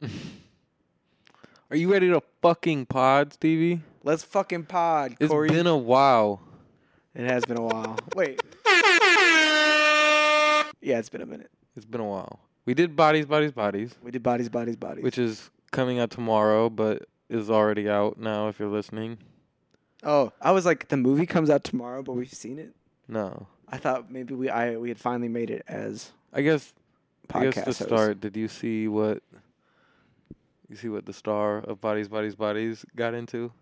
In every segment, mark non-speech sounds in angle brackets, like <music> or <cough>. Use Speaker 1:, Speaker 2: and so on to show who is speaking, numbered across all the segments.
Speaker 1: <laughs> Are you ready to fucking pod, Stevie?
Speaker 2: Let's fucking pod,
Speaker 1: It's
Speaker 2: Corey.
Speaker 1: been a while.
Speaker 2: it has been a while. Wait. <laughs> Yeah, it's been a minute.
Speaker 1: It's been a while. We did bodies, bodies, bodies,
Speaker 2: We did bodies, bodies, bodies.
Speaker 1: which is coming out tomorrow, but is already out now if you're listening.
Speaker 2: oh, I was like, the movie comes out tomorrow, but we've seen it.
Speaker 1: No,
Speaker 2: I thought maybe we I we had finally made it as
Speaker 1: I guess. I
Speaker 2: podcast
Speaker 1: guess to
Speaker 2: hosts.
Speaker 1: start, did you see what? You see what the star of Bodies, Bodies, Bodies got into?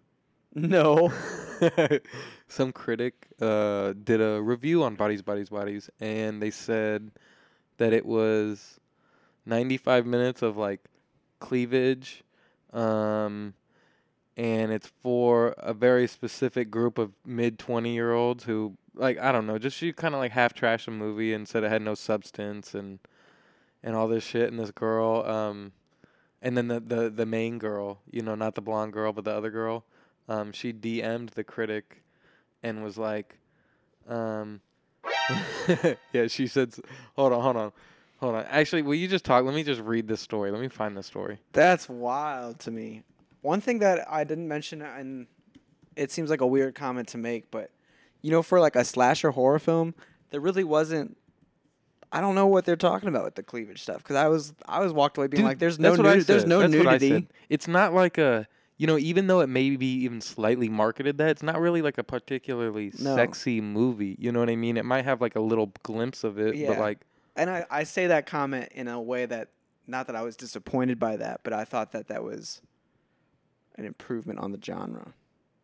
Speaker 2: No. <laughs>
Speaker 1: Some critic uh, did a review on Bodies, Bodies, Bodies, and they said that it was 95 minutes of like cleavage, um, and it's for a very specific group of mid 20 year olds who, like, I don't know, just she kind of like half trashed the movie and said it had no substance and and all this shit. And this girl, um, and then the, the the main girl, you know, not the blonde girl, but the other girl, um, she DM'd the critic and was like, um, <laughs> yeah, she said, hold on, hold on, hold on. Actually, will you just talk? Let me just read this story. Let me find this story.
Speaker 2: That's wild to me. One thing that I didn't mention, and it seems like a weird comment to make, but you know, for like a slasher horror film, there really wasn't. I don't know what they're talking about with the cleavage stuff because I was I was walked away being
Speaker 1: Dude,
Speaker 2: like, "There's no
Speaker 1: that's what I
Speaker 2: nudi- there's no
Speaker 1: That's what I
Speaker 2: nudity."
Speaker 1: said. It's not like a you know, even though it may be even slightly marketed that, it's not really like a particularly
Speaker 2: No.
Speaker 1: sexy movie. You know what I mean? It might have like a little glimpse of it,
Speaker 2: Yeah.
Speaker 1: but like
Speaker 2: And I, I say that comment in a way that not that I was disappointed by that, but I thought that that was an improvement on the genre,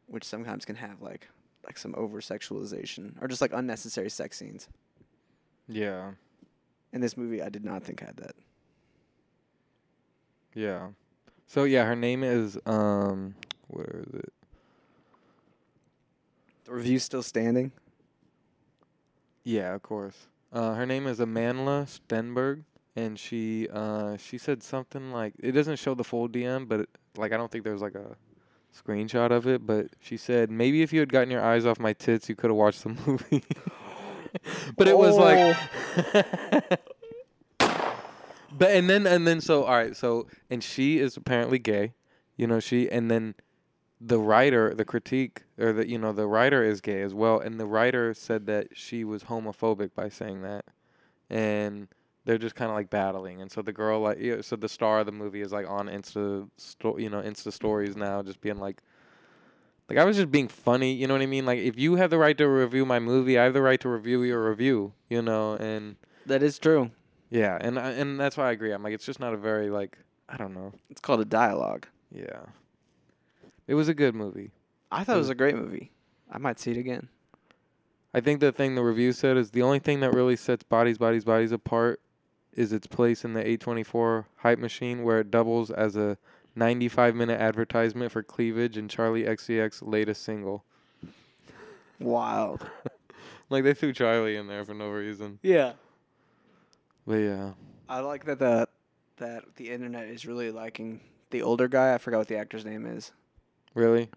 Speaker 2: which sometimes can have like like some over sexualization or just like unnecessary sex scenes.
Speaker 1: yeah,
Speaker 2: And this movie, I did not think I had that.
Speaker 1: yeah. So yeah, her name is um, where is it?
Speaker 2: The review's still standing.
Speaker 1: Yeah, of course. Uh, her name is Amandla Stenberg, and she uh, she said something like it doesn't show the full DM, but it, like I don't think there's like a screenshot of it. But she said maybe if you had gotten your eyes off my tits, you could have watched the <laughs> movie. <laughs> but it was like, oh. <laughs> but and then and then so all right, so and she is apparently gay, you know she and then the writer, the critique, or the you know the writer is gay as well, and the writer said that she was homophobic by saying that, and they're just kind of like battling, and so the girl like yeah, so the star of the movie is like on Insta, sto- you know Insta stories now, just being like, like I was just being funny, you know what I mean? Like if you have the right to review my movie, I have the right to review your review, you know, and
Speaker 2: That is true.
Speaker 1: yeah, and I, and that's why I agree. I'm like it's just not a very like I don't know,
Speaker 2: It's called a dialogue.
Speaker 1: yeah. It was a good movie.
Speaker 2: I thought it was a great movie. I might see it again.
Speaker 1: I think the thing the review said is the only thing that really sets bodies, bodies, bodies apart is its place in the A24 hype machine, where it doubles as a 95 minute advertisement for cleavage and Charli XCX latest single.
Speaker 2: Wild. <laughs>
Speaker 1: Like they threw Charli in there for no reason.
Speaker 2: Yeah.
Speaker 1: But yeah,
Speaker 2: I like that the that the internet is really liking the older guy. I forgot what the actor's name is.
Speaker 1: really,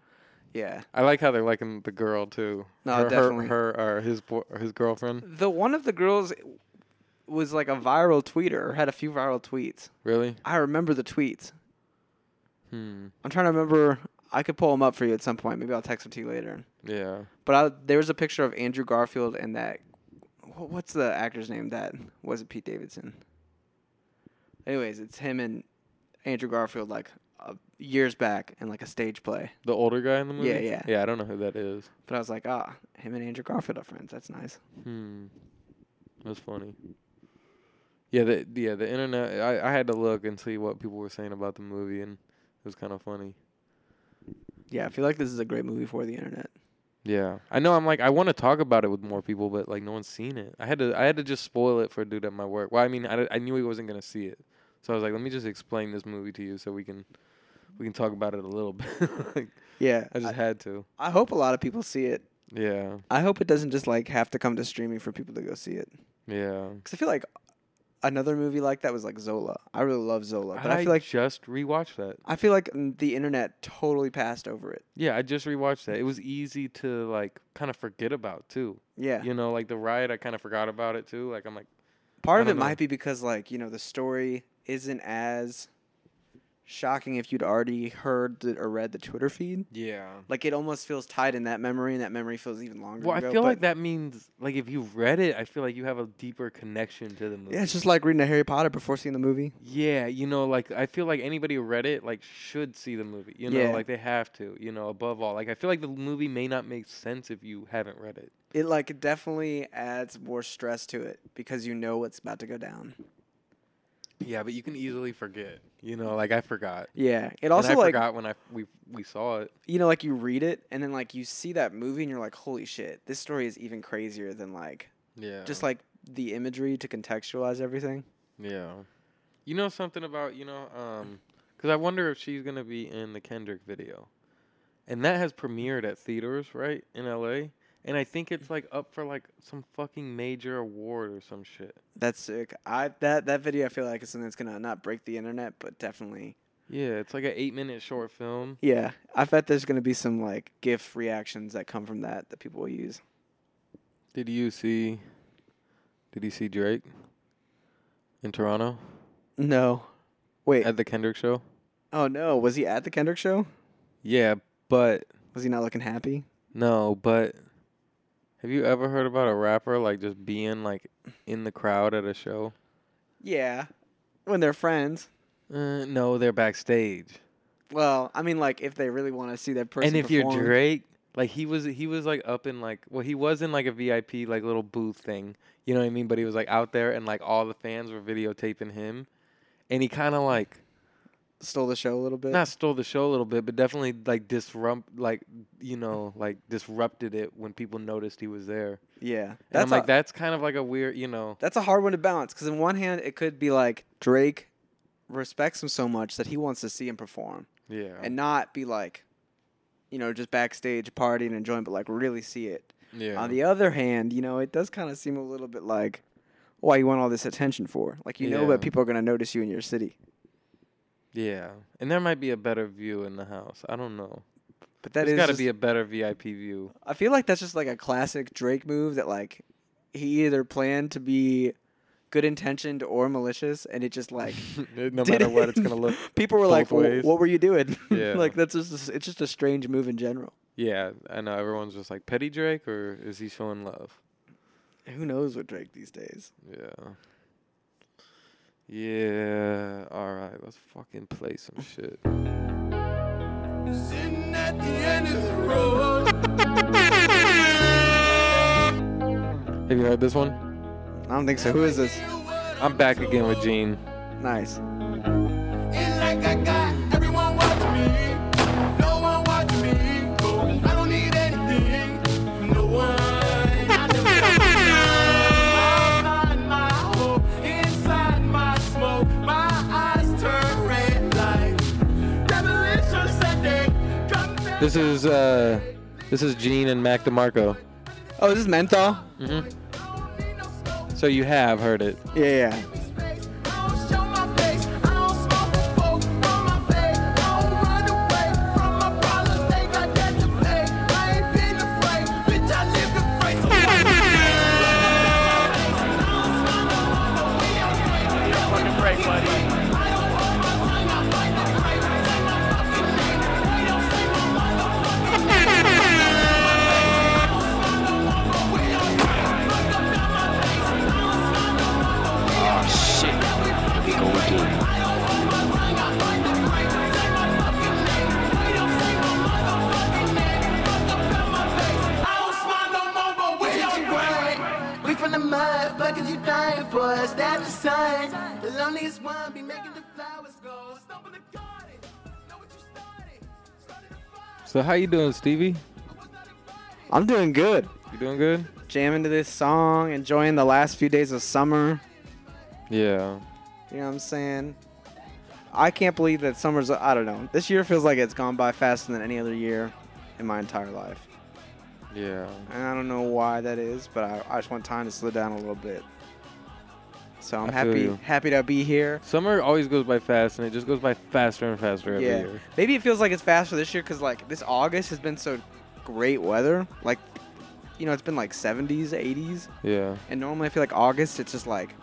Speaker 2: Yeah.
Speaker 1: I like how they're liking the girl too.
Speaker 2: No,
Speaker 1: her,
Speaker 2: definitely.
Speaker 1: Her, her or his or his girlfriend.
Speaker 2: The one of the girls was like a viral tweeter or had a few viral tweets.
Speaker 1: Really?
Speaker 2: I remember the tweets.
Speaker 1: Hmm.
Speaker 2: I'm trying to remember. I could pull them up for you at some point. Maybe I'll text them to you later.
Speaker 1: Yeah.
Speaker 2: But I, there was a picture of Andrew Garfield and that. wh- What's the actor's name? That was it. Pete Davidson. Anyways, it's him and Andrew Garfield like uh, years back in like a stage play.
Speaker 1: The older guy in the movie.
Speaker 2: Yeah, yeah.
Speaker 1: Yeah, I don't know who that is.
Speaker 2: But I was like, ah, him and Andrew Garfield are friends. That's nice.
Speaker 1: Hmm. That's funny. Yeah, the yeah the internet. I I had to look and see what people were saying about the movie, and was kind of funny.
Speaker 2: Yeah, I feel like this is a great movie for the internet.
Speaker 1: Yeah, I know. I'm like, I want to talk about it with more people, but like, no one's seen it. I had to I had to just spoil it for a dude at my work. Well, I mean, I, I knew he wasn't gonna see it, so I was like, let me just explain this movie to you so we can we can talk about it a little <laughs> bit. like,
Speaker 2: Yeah,
Speaker 1: I just had to.
Speaker 2: I hope a lot of people see it.
Speaker 1: Yeah,
Speaker 2: I hope it doesn't just like have to come to streaming for people to go see it.
Speaker 1: yeah.
Speaker 2: Because I feel like another movie like that was like Zola. I really love Zola, but I, feel like
Speaker 1: just rewatched that.
Speaker 2: I feel like the internet totally passed over it.
Speaker 1: Yeah, I just rewatched that. It was easy to like kind of forget about too.
Speaker 2: Yeah,
Speaker 1: You know, like the riot, I kind of forgot about it too. Like I'm like,
Speaker 2: part of it
Speaker 1: know.
Speaker 2: might be because like you know the story isn't as shocking if you'd already heard the, or read the Twitter feed.
Speaker 1: Yeah.
Speaker 2: Like it almost feels tied in that memory, and that memory feels even longer.
Speaker 1: Well, I feel like that means like if you read it, I feel like you have a deeper connection to the movie.
Speaker 2: Yeah, it's just like reading a Harry Potter before seeing the movie.
Speaker 1: Yeah, you know, like I feel like anybody who read it like should see the movie. You know,
Speaker 2: Yeah.
Speaker 1: like they have to. You know, above all, like I feel like the movie may not make sense if you haven't read it.
Speaker 2: It like definitely adds more stress to it because you know what's about to go down.
Speaker 1: Yeah, but you can easily forget. You know, like I forgot.
Speaker 2: Yeah, it
Speaker 1: And
Speaker 2: also
Speaker 1: I
Speaker 2: like
Speaker 1: forgot when I we we saw it.
Speaker 2: you know like you read it and then like you see that movie and you're like, holy shit, this story is even crazier than like
Speaker 1: Yeah.
Speaker 2: just like the imagery to contextualize everything.
Speaker 1: Yeah. You know something about, you know, um because I wonder if she's going to be in the Kendrick video. And that has premiered at theaters, right? In LA. And I think it's like up for like some fucking major award or some shit.
Speaker 2: That's sick. I that that video I feel like is something that's gonna not break the internet, but definitely
Speaker 1: Yeah, it's like an 8-minute short film.
Speaker 2: yeah. I bet there's gonna be some like GIF reactions that come from that that people will use.
Speaker 1: Did you see Did you see Drake in Toronto
Speaker 2: No, wait.
Speaker 1: at the Kendrick show?
Speaker 2: oh no, was he at the Kendrick show?
Speaker 1: Yeah, but
Speaker 2: Was he not looking happy?
Speaker 1: no, but have you ever heard about a rapper like just being like in the crowd at a show?
Speaker 2: Yeah, when they're friends.
Speaker 1: Uh, no, they're backstage.
Speaker 2: Well, I mean, like if they really want to see that person.
Speaker 1: and if you're Drake, like he was he was like up in like well he was in like a VIP like little booth thing. You know what I mean? But he was like out there and like all the fans were videotaping him. And he kind of like
Speaker 2: stole the show a little bit.
Speaker 1: not stole the show a little bit, but definitely like disrupt like you know, like disrupted it when people noticed he was there.
Speaker 2: yeah,
Speaker 1: And
Speaker 2: that's
Speaker 1: I'm like
Speaker 2: a,
Speaker 1: that's kind of like a weird, you know.
Speaker 2: that's a hard one to balance because in one hand it could be like Drake respects him so much that he wants to see him perform
Speaker 1: Yeah.
Speaker 2: and not be like, you know, just backstage partying and enjoying, but like really see it.
Speaker 1: yeah.
Speaker 2: On the other hand, you know, it does kind of seem a little bit like, why you want all this attention for? Like you know
Speaker 1: Yeah.
Speaker 2: that people are gonna notice you in your city,
Speaker 1: yeah. And there might be a better view in the house. I don't know.
Speaker 2: but that
Speaker 1: There's
Speaker 2: is
Speaker 1: got to be a better VIP view.
Speaker 2: I feel like that's just like a classic Drake move that like he either planned to be good intentioned or malicious, and it just like <laughs>
Speaker 1: no matter what, it's gonna look. <laughs>
Speaker 2: People were like,
Speaker 1: both
Speaker 2: "Wh-
Speaker 1: ways.
Speaker 2: "What were you doing?" <laughs>
Speaker 1: Yeah.
Speaker 2: like that's just it's just a strange move in general.
Speaker 1: Yeah, I know. Everyone's just like petty Drake, or is he showing love?
Speaker 2: Who knows with Drake these days?
Speaker 1: Yeah. Yeah. All right. Let's fucking play some shit.
Speaker 3: Sitting at the end of the road.
Speaker 1: Have you heard this one?
Speaker 2: I don't think so. Who is this?
Speaker 1: I'm back again with Gene.
Speaker 2: Nice.
Speaker 1: This is uh, this is Gene and Mac DeMarco.
Speaker 2: Oh, this is Menthol.
Speaker 1: hmm So you have heard it.
Speaker 2: Yeah, yeah.
Speaker 3: I don't show my face. I don't smoke a folk from
Speaker 1: So how you doing, Stevie?
Speaker 2: I'm doing good.
Speaker 1: You doing good?
Speaker 2: Jamming to this song, enjoying the last few days of summer.
Speaker 1: Yeah.
Speaker 2: You know what I'm saying? I can't believe that summer's. I don't know. This year feels like it's gone by faster than any other year in my entire life.
Speaker 1: Yeah.
Speaker 2: And I don't know why that is, but I, I just want time to slow down a little bit. So I'm
Speaker 1: I feel
Speaker 2: happy
Speaker 1: you.
Speaker 2: happy to be here.
Speaker 1: Summer always goes by fast, and it just goes by faster and faster every
Speaker 2: yeah.
Speaker 1: year.
Speaker 2: Maybe it feels like it's faster this year because like this August has been so great weather. Like, you know, it's been like 70s, 80s,
Speaker 1: Yeah.
Speaker 2: and normally I feel like August it's just like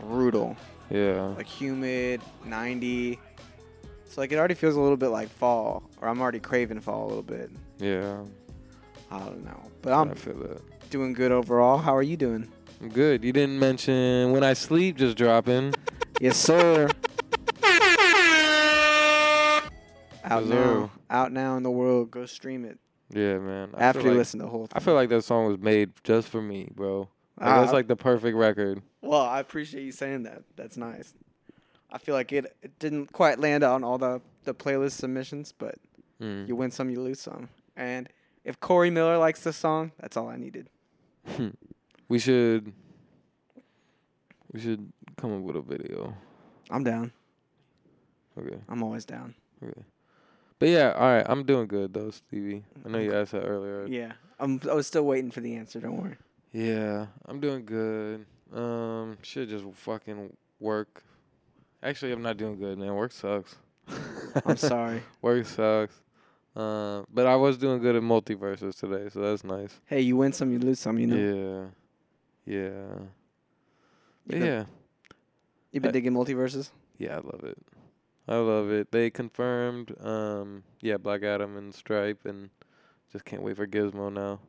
Speaker 2: brutal,
Speaker 1: Yeah.
Speaker 2: like humid, 90. So like it already feels a little bit like fall, or I'm already craving fall a little bit.
Speaker 1: Yeah,
Speaker 2: I don't know, but I'm doing good overall. How are you doing?
Speaker 1: Good. You didn't mention when I sleep just dropping.
Speaker 2: Yes, sir. Out now, out now in the world. Go stream it
Speaker 1: Yeah, man. I
Speaker 2: after you
Speaker 1: like,
Speaker 2: listen to the whole. Thing.
Speaker 1: I feel like that song was made just for me, bro. Like,
Speaker 2: Ah,
Speaker 1: that's like the perfect record.
Speaker 2: Well, I appreciate you saying that. That's nice. I feel like it, it didn't quite land on all the, the playlist submissions, but
Speaker 1: Mm.
Speaker 2: you win some, you lose some. And if Corey Miller likes this song, that's all I needed. <laughs>
Speaker 1: we should. We should come up with a video.
Speaker 2: I'm down.
Speaker 1: Okay.
Speaker 2: I'm always down.
Speaker 1: Okay. But yeah, all right. I'm doing good though, Stevie. I know you asked that earlier.
Speaker 2: Yeah. I'm, I was still waiting for the answer. Don't worry.
Speaker 1: Yeah, I'm doing good. Um, should just fucking work. Actually, I'm not doing good, man. Work sucks.
Speaker 2: I'm <laughs> sorry.
Speaker 1: Work sucks. Uh, but I was doing good at MultiVersus today, so that's nice.
Speaker 2: Hey, you win some, you lose some. You know.
Speaker 1: Yeah, yeah,
Speaker 2: You
Speaker 1: But
Speaker 2: been-
Speaker 1: yeah,
Speaker 2: You've been
Speaker 1: Uh,
Speaker 2: digging MultiVersus.
Speaker 1: yeah. I love it. I love it. They confirmed, um, yeah, Black Adam and Stripe, and just can't wait for Gizmo now.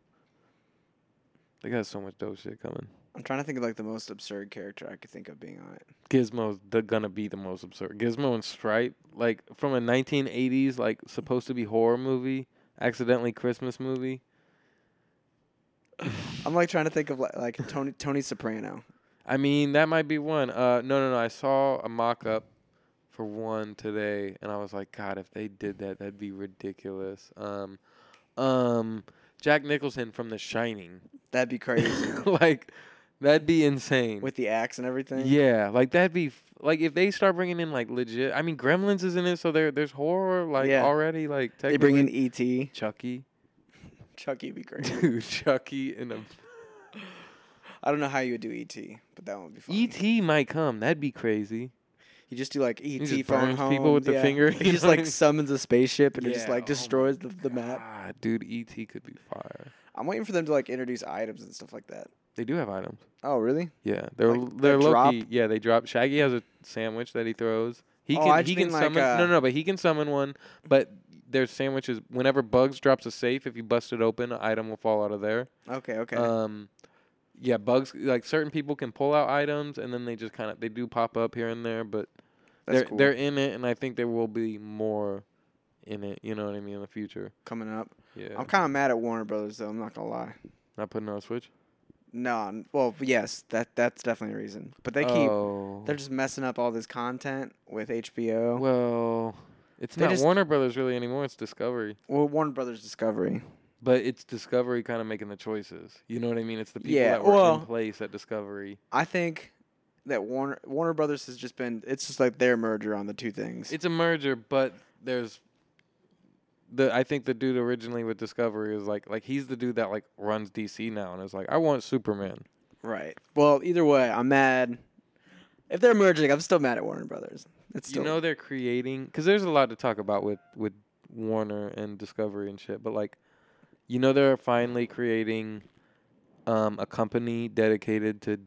Speaker 1: They got so much dope shit coming.
Speaker 2: I'm trying to think of like the most absurd character I could think of being on it.
Speaker 1: Gizmo's the, gonna be the most absurd. Gizmo and Stripe, like from a 1980s, like supposed to be horror movie, accidentally Christmas movie. <laughs>
Speaker 2: I'm like trying to think of like, like Tony Tony Soprano.
Speaker 1: I mean, that might be one. Uh, no, no, no. I saw a mock-up for one today, and I was like, God, if they did that, that'd be ridiculous. Um, um, Jack Nicholson from The Shining,
Speaker 2: That'd be crazy <laughs>
Speaker 1: like, that'd be insane.
Speaker 2: with the axe and everything.
Speaker 1: Yeah, like that'd be f- like if they start bringing in like legit. I mean, Gremlins is in it, so there there's horror like
Speaker 2: Yeah.
Speaker 1: already. Like
Speaker 2: They bring in
Speaker 1: technically-
Speaker 2: E.T.
Speaker 1: Chucky,
Speaker 2: Chucky would be <laughs> great.
Speaker 1: dude, Chucky in a <laughs>
Speaker 2: I don't know how you would do E.T., but that would be fun.
Speaker 1: ET might come. That'd be crazy.
Speaker 2: You just do like E.T.
Speaker 1: just
Speaker 2: phone
Speaker 1: burns
Speaker 2: home.
Speaker 1: people with the
Speaker 2: yeah.
Speaker 1: finger,
Speaker 2: He just
Speaker 1: know what I
Speaker 2: like <laughs> summons a spaceship and it just
Speaker 1: Yeah,
Speaker 2: like
Speaker 1: oh
Speaker 2: destroys the, the map.
Speaker 1: God, dude, ET could be fire.
Speaker 2: I'm waiting for them to like introduce items and stuff like that.
Speaker 1: They do have items.
Speaker 2: Oh, really?
Speaker 1: Yeah, they're
Speaker 2: Like,
Speaker 1: they're low
Speaker 2: drop?
Speaker 1: key. Yeah, they drop. Shaggy has a sandwich that he throws. He
Speaker 2: Oh,
Speaker 1: can
Speaker 2: I
Speaker 1: he
Speaker 2: just
Speaker 1: can
Speaker 2: mean like,
Speaker 1: summon.
Speaker 2: uh,
Speaker 1: no, no, but he can summon one. But there's sandwiches. Whenever Bugs drops a safe, if you bust it open, an item will fall out of there.
Speaker 2: Okay, okay.
Speaker 1: Um, yeah, bugs like certain people can pull out items and then they just kind of they do pop up here and there, but
Speaker 2: That's
Speaker 1: they're
Speaker 2: cool.
Speaker 1: they're in it, and I think there will be more in it. You know what I mean in the future.
Speaker 2: Coming up.
Speaker 1: Yeah,
Speaker 2: I'm kind of mad at Warner Brothers though. I'm not gonna lie.
Speaker 1: not putting on a Switch.
Speaker 2: No, well, yes, that that's definitely a reason. But they keep
Speaker 1: Oh.
Speaker 2: they're just messing up all this content with HBO.
Speaker 1: well, it's
Speaker 2: They
Speaker 1: not
Speaker 2: just-
Speaker 1: Warner Brothers really anymore. It's Discovery.
Speaker 2: Well, Warner Brothers Discovery.
Speaker 1: But it's Discovery kind of making the choices. You know what I mean? It's the people
Speaker 2: Yeah,
Speaker 1: that were
Speaker 2: well-
Speaker 1: in place at Discovery.
Speaker 2: I think that Warner Warner Brothers has just been it's just like their merger on the two things.
Speaker 1: It's a merger, but there's the I think the dude originally with Discovery is like like he's the dude that like runs DC now and is like I want Superman.
Speaker 2: right. Well, either way, I'm mad. If they're merging, I'm still mad at Warner Brothers. It's still
Speaker 1: you know they're creating because there's a lot to talk about with with Warner and Discovery and shit, but like you know they're finally creating um a company dedicated to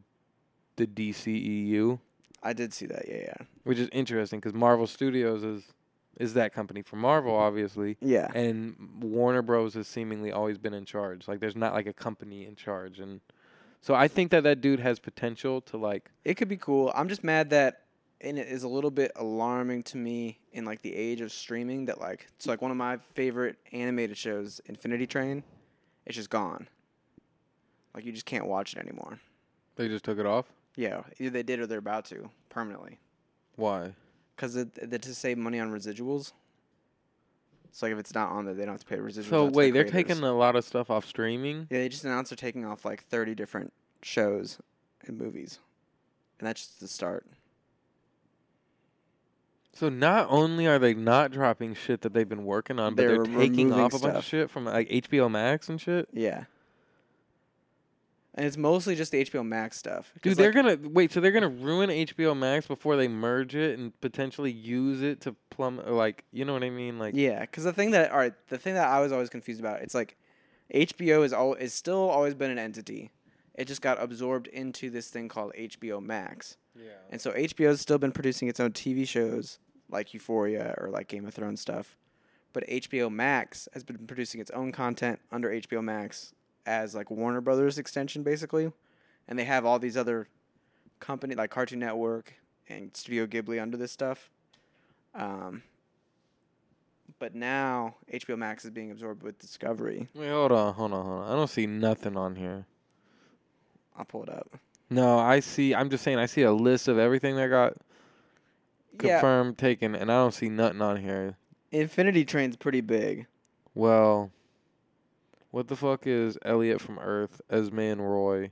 Speaker 1: the DCEU.
Speaker 2: I did see that. Yeah, yeah.
Speaker 1: which is interesting because Marvel Studios is is that company for Marvel, obviously,
Speaker 2: Yeah.
Speaker 1: and Warner Bros has seemingly always been in charge. Like, there's not like a company in charge, and so I think that that dude has potential to like.
Speaker 2: It could be cool. I'm just mad that and it is a little bit alarming to me in like the age of streaming that like it's like one of my favorite animated shows, Infinity Train, it's just gone. Like you just can't watch it anymore.
Speaker 1: They just took it off.
Speaker 2: Yeah, either they did or they're about to permanently.
Speaker 1: Why?
Speaker 2: Because they to save money on residuals. So like if it's not on there, they don't have to pay residuals.
Speaker 1: So
Speaker 2: to the
Speaker 1: wait, they're taking a lot of stuff off streaming.
Speaker 2: Yeah, they just announced they're taking off like 30 different shows and movies, and that's just the start.
Speaker 1: So not only are they not dropping shit that they've been working on, but
Speaker 2: They're
Speaker 1: they're, taking
Speaker 2: removing
Speaker 1: off a bunch of
Speaker 2: stuff.
Speaker 1: shit from like HBO Max and shit.
Speaker 2: Yeah. And it's mostly just the HBO Max stuff. 'Cause,
Speaker 1: Dude, they're
Speaker 2: like,
Speaker 1: gonna wait. So they're gonna ruin HBO Max before they merge it and potentially use it to plumb. or, Like, you know what I mean? Like,
Speaker 2: Yeah, because the thing that all right, the thing that I was always confused about, it's like HBO is all is still always been an entity. It just got absorbed into this thing called HBO Max,
Speaker 1: yeah.
Speaker 2: and so HBO has still been producing its own TV shows like Euphoria or like Game of Thrones stuff. But HBO Max has been producing its own content under HBO Max as like Warner Brothers extension basically. And they have all these other company like Cartoon Network and Studio Ghibli under this stuff. Um but now HBO Max is being absorbed with Discovery.
Speaker 1: Wait, hold on, hold on, hold on. I don't see nothing on here.
Speaker 2: I'll pull it up.
Speaker 1: No, I see. I'm just saying. I see a list of everything that got
Speaker 2: Yeah,
Speaker 1: confirmed, taken, and I don't see nothing on here.
Speaker 2: Infinity Train's pretty big.
Speaker 1: Well, what the fuck is Elliott from Earth, Esme and Roy,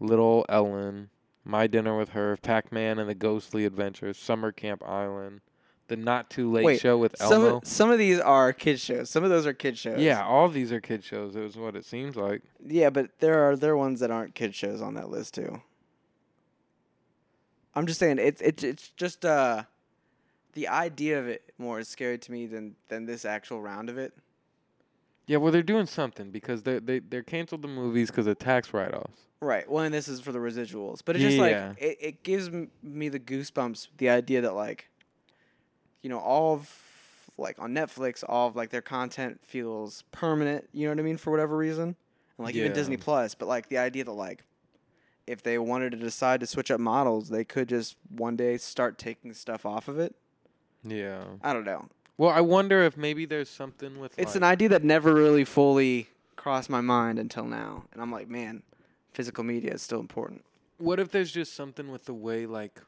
Speaker 1: Little Ellen, My Dinner with Her, Pac-Man and the Ghostly Adventures, Summer Camp Island, The Not Too Late
Speaker 2: Wait,
Speaker 1: Show with
Speaker 2: Some
Speaker 1: Elmo.
Speaker 2: of, some of these are kid shows. Some of those are kid shows.
Speaker 1: Yeah, all of these are kid shows. It was what it seems like.
Speaker 2: Yeah, but there are there are ones that aren't kid shows on that list too. I'm just saying it's it's it's just uh the idea of it more is scary to me than than this actual round of it.
Speaker 1: Yeah, well, they're doing something because they they they're canceled the movies because of tax write-offs.
Speaker 2: Right. Well, and this is for the residuals, but it's just like
Speaker 1: Yeah.
Speaker 2: it, it gives m- me the goosebumps. The idea that like, you know, all of like on Netflix, all of like their content feels permanent. You know what I mean? For whatever reason, and like even Disney Plus. But like the idea that like, if they wanted to decide to switch up models, they could just one day start taking stuff off of it.
Speaker 1: Yeah.
Speaker 2: I don't know.
Speaker 1: Well, I wonder if maybe there's something with.
Speaker 2: It's
Speaker 1: like,
Speaker 2: an idea that never really fully crossed my mind until now, and I'm like, man, physical media is still important.
Speaker 1: What if there's just something with the way like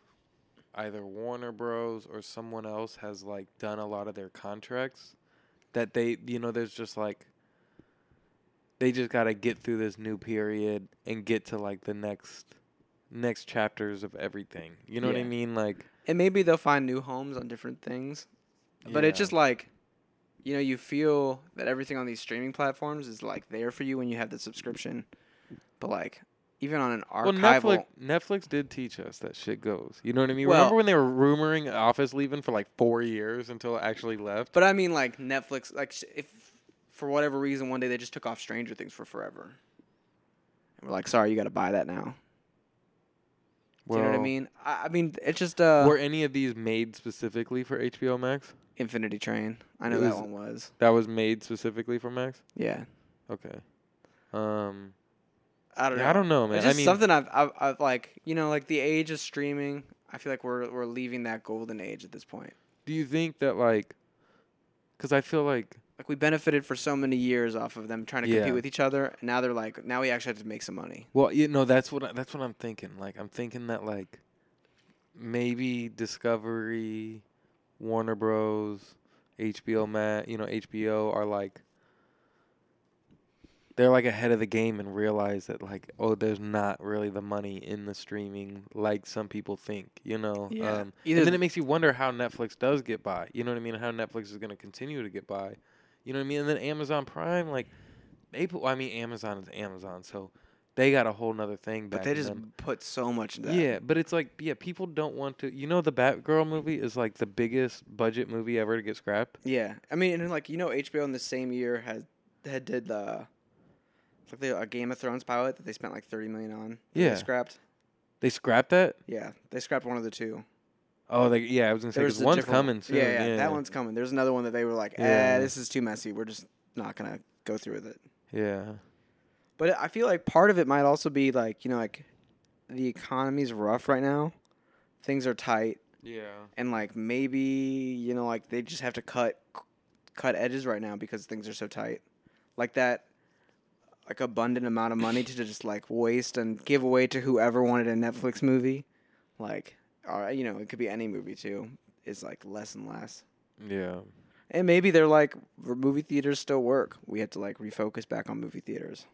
Speaker 1: either Warner Bros or someone else has like done a lot of their contracts that they you know there's just like they just got to get through this new period and get to like the next next chapters of everything. You know what I mean? Like
Speaker 2: and maybe they'll find new homes on different things. But it's just like, you know, you feel that everything on these streaming platforms is like there for you when you have the subscription. But like, even on an
Speaker 1: well,
Speaker 2: archival,
Speaker 1: Netflix Netflix did teach us that shit goes. You know what I mean?
Speaker 2: Well-
Speaker 1: Remember when they were rumoring Office leaving for like four years until it actually left?
Speaker 2: but I mean like Netflix, like if for whatever reason one day they just took off Stranger Things for forever, and we're like, sorry, you got to buy that now. Do you know what I mean? I, I mean, it's just uh,
Speaker 1: Were any of these made specifically for HBO Max?
Speaker 2: Infinity Train. I know
Speaker 1: It
Speaker 2: that one was.
Speaker 1: That was made specifically for Max.
Speaker 2: Yeah.
Speaker 1: Okay. Um.
Speaker 2: I don't
Speaker 1: Yeah,
Speaker 2: know.
Speaker 1: I don't know, man.
Speaker 2: It's
Speaker 1: I
Speaker 2: just
Speaker 1: mean-
Speaker 2: something I've, I've, I've like, you know, like the age of streaming. I feel like we're we're leaving that golden age at this point.
Speaker 1: Do you think that like? Because I feel like
Speaker 2: Like we benefited for so many years off of them trying to compete with each other, and now they're like, now we actually have to make some money.
Speaker 1: Well, you know, that's what I, that's what I'm thinking. Like, I'm thinking that like maybe Discovery, Warner Bros, HBO Max, you know, HBO are like they're like ahead of the game and realize that like oh, there's not really the money in the streaming like some people think. You know,
Speaker 2: Yeah.
Speaker 1: Um,
Speaker 2: Either
Speaker 1: and then it makes you wonder how Netflix does get by. You know what I mean? How Netflix is going to continue to get by. You know what I mean? And then Amazon Prime, like they put. I mean, Amazon is Amazon, so they got a whole nother thing back.
Speaker 2: But they just
Speaker 1: them.
Speaker 2: put so much into that.
Speaker 1: yeah, but it's like yeah, people don't want to. You know, the Batgirl movie is like the biggest budget movie ever to get scrapped.
Speaker 2: Yeah. I mean, and like you know, HBO in the same year had had did the it's like the a Game of Thrones pilot that they spent like thirty million on. that they
Speaker 1: Yeah.
Speaker 2: scrapped.
Speaker 1: They scrapped that.
Speaker 2: Yeah, they scrapped one of the two.
Speaker 1: Oh, they yeah. I was gonna say
Speaker 2: There
Speaker 1: 'cause
Speaker 2: a
Speaker 1: one's coming soon.
Speaker 2: Yeah, yeah, that one's coming. There's another one that they were like, eh,
Speaker 1: Yeah.
Speaker 2: this is too messy. We're just not gonna go through with it.
Speaker 1: Yeah.
Speaker 2: But I feel like part of it might also be like you know like the economy's rough right now. Things are tight,
Speaker 1: Yeah.
Speaker 2: and like maybe you know like they just have to cut cut edges right now because things are so tight. Like that, like abundant amount of money to just like waste and give away to whoever wanted a Netflix movie, like or you know it could be any movie too. Is like less and less.
Speaker 1: Yeah.
Speaker 2: And maybe they're like movie theaters still work. We have to like refocus back on movie theaters.